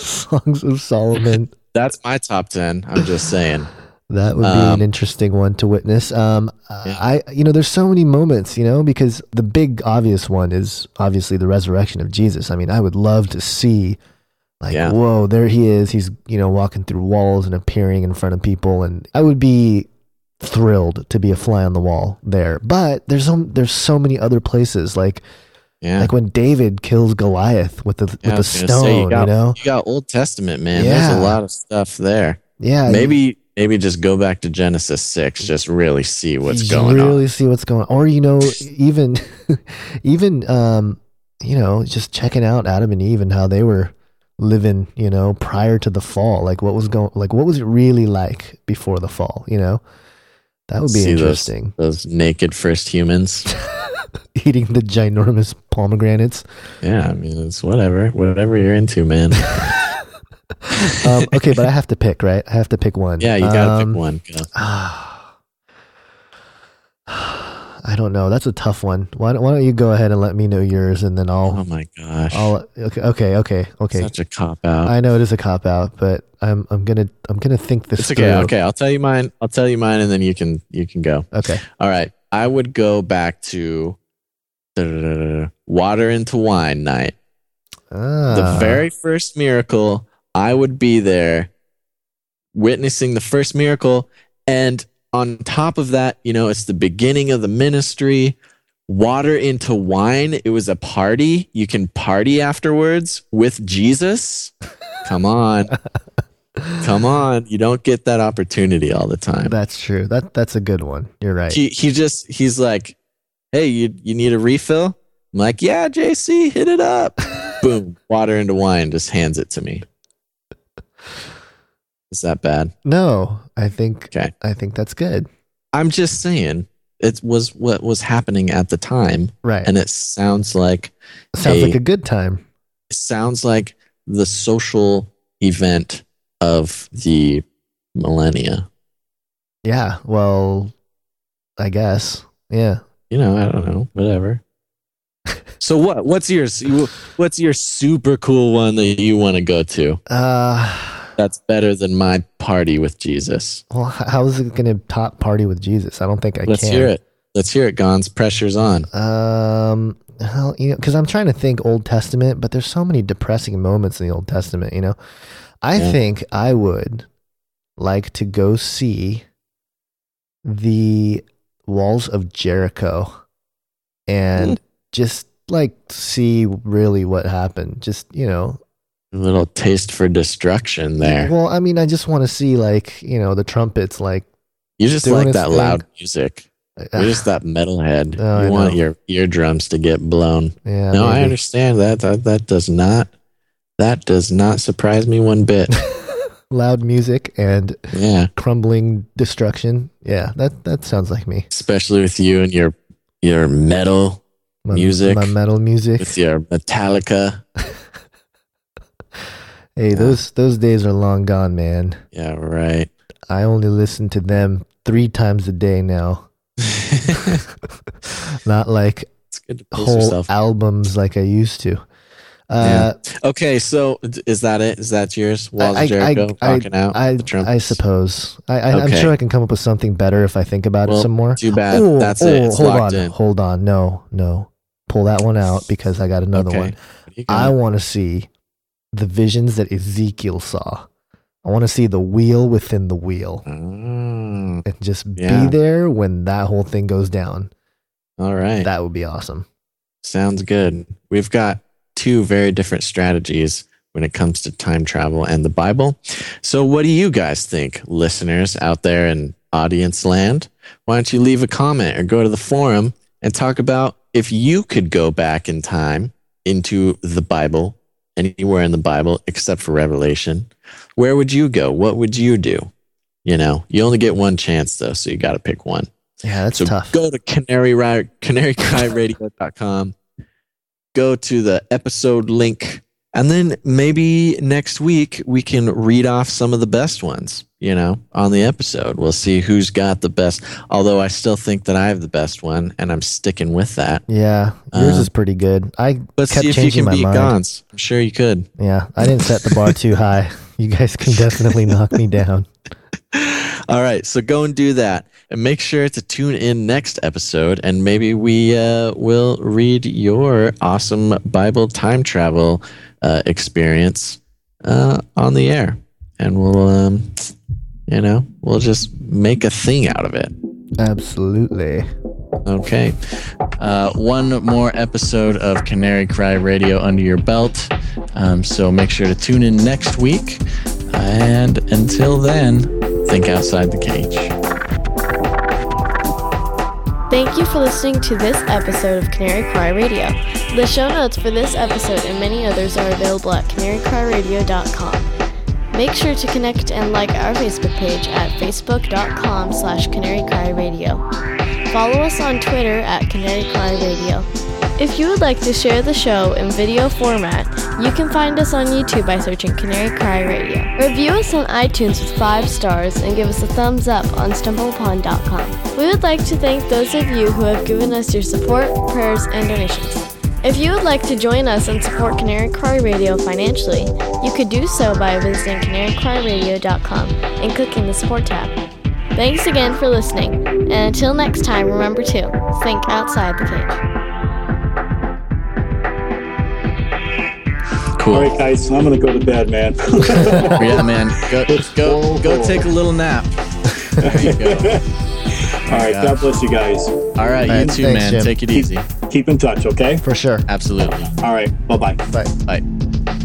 Songs of Solomon. That's my top ten. I'm just saying. That would be Um, an interesting one to witness. Um, Yeah. I, you know, there's so many moments, you know, because the big obvious one is obviously the resurrection of Jesus. I mean, I would love to see, like, Yeah. whoa, there he is. He's, you know, walking through walls and appearing in front of people, and I would be thrilled to be a fly on the wall there. But there's so there's so many other places, like Yeah. like when David kills Goliath with the Yeah, with the stone, say, you, got, know, you got Old Testament, man. There's a lot of stuff there. yeah, you- Maybe maybe just go back to Genesis six, just really see what's going really on. Really see what's going on or you know even even um you know just checking out adam and eve and how they were living you know prior to the fall like what was going like what was it really like before the fall you know that would be See those- interesting Those naked first humans. eating the ginormous pomegranates yeah, I mean it's whatever. Whatever you're into, man. um okay but i have to pick right i have to pick one Yeah, you gotta Um, pick one. I don't know. That's a tough one. Why don't, why don't you go ahead and let me know yours, and then I'll. Oh my gosh. I'll okay, okay, okay, okay. Such a cop out. I know it is a cop out, but I'm I'm gonna I'm gonna think this It's okay. through. Okay, I'll tell you mine. I'll tell you mine, and then you can you can go. Okay. All right. I would go back to water into wine night. Ah, The very first miracle. I would be there, witnessing the first miracle, and on top of that, you know, it's the beginning of the ministry. Water into wine. It was a party. You can party afterwards with Jesus. Come on. Come on. You don't get that opportunity all the time. that's true. That that's a good one. You're right. he he just he's like, "Hey, you you need a refill?" I'm like, "Yeah, JC, hit it up." Boom, water into wine, just hands it to me. Is that bad? no, I think Okay. I think that's good. I'm just saying it was what was happening at the time, Right. and it sounds like Sounds a- like a good time. it sounds like the social event of the millennia. Yeah. Well, I guess. Yeah. You know, I don't know, whatever. so what? What's yours? You- What's your super cool one that you want to go to? Uh That's better than my party with Jesus. well, how is it going to top party with Jesus? I don't think I can. Let's hear it. Let's hear it, Gonz. Pressure's on. Um, well, you know, because I'm trying to think Old Testament, but there's so many depressing moments in the Old Testament. You know, I Yeah. think I would like to go see the walls of Jericho and Hmm. just like see really what happened. Just you know, A little taste for destruction there. Well, I mean, I just want to see like you know the trumpets like. You just like that thing. loud music. You're just that metalhead. Oh, I you want your eardrums to get blown. yeah, no, I understand that. That that does not that does not surprise me one bit. loud music and yeah. crumbling destruction. Yeah, that that sounds like me. Especially with you and your your metal My, Music. my metal music. with your Metallica. Hey, those those days are long gone, man. Yeah, right. I only listen to them three times a day now. Not like it's good to whole albums like I used to. Uh, Okay, so is that it? Is that yours? Walls I- of Jericho, I, rocking out I, the trumpets. I suppose. I, I, I'm Okay. sure I can come up with something better if I think about Well, it some more. Too bad. Oh, That's oh, it. It's hold on, in. hold on. No, no. Pull that one out because I got another okay. one. What do you got? I want to see the visions that Ezekiel saw. I want to see the wheel within the wheel Oh, and just Yeah. be there when that whole thing goes down. all right. That would be awesome. Sounds good. We've got two very different strategies when it comes to time travel and the Bible. So, what do you guys think, listeners out there in audience land? Why don't you leave a comment or go to the forum and talk about if you could go back in time into the Bible, anywhere in the Bible except for Revelation? Where would you go? What would you do? You know, you only get one chance though, so you got to pick one. Yeah, that's So tough. go to canary canarycryradio.com. Go to the episode link, and then maybe next week we can read off some of the best ones. You know, on the episode, we'll see who's got the best. Although I still think that I have the best one, and I'm sticking with that. Yeah, yours Uh, is pretty good. I Let's kept see if you changing can my beat mind. Gonz. I'm sure you could. Yeah, I didn't set the bar too high. You guys can definitely knock me down. All right, so go and do that, and make sure to tune in next episode, and maybe we uh, will read your awesome Bible time travel uh, experience uh, on the air, and we'll, um, you know, we'll just make a thing out of it. Absolutely. Okay. Uh, one more episode of Canary Cry Radio under your belt. Um, so make sure to tune in next week. And until then, think outside the cage. Thank you for listening to this episode of Canary Cry Radio. The show notes for this episode and many others are available at canarycryradio.com. Make sure to connect and like our Facebook page at facebook.com slash canarycryradio. Follow us on Twitter at Canary Cry Radio. If you would like to share the show in video format, you can find us on YouTube by searching Canary Cry Radio. Review us on iTunes with five stars and give us a thumbs up on stumbleupon.com. We would like to thank those of you who have given us your support, prayers, and donations. If you would like to join us and support Canary Cry Radio financially, you could do so by visiting canarycryradio.com and clicking the support tab. Thanks again for listening, and until next time, remember to think outside the cage. Cool. All right, guys, I'm gonna go to bed, man. yeah, man. Go go go take a little nap. There you go. All right, Yeah. God bless you guys. All right, you too, thanks, man. Jim. Take it easy. Keep in touch, okay? For sure. Absolutely. All right, bye bye. Bye. Bye.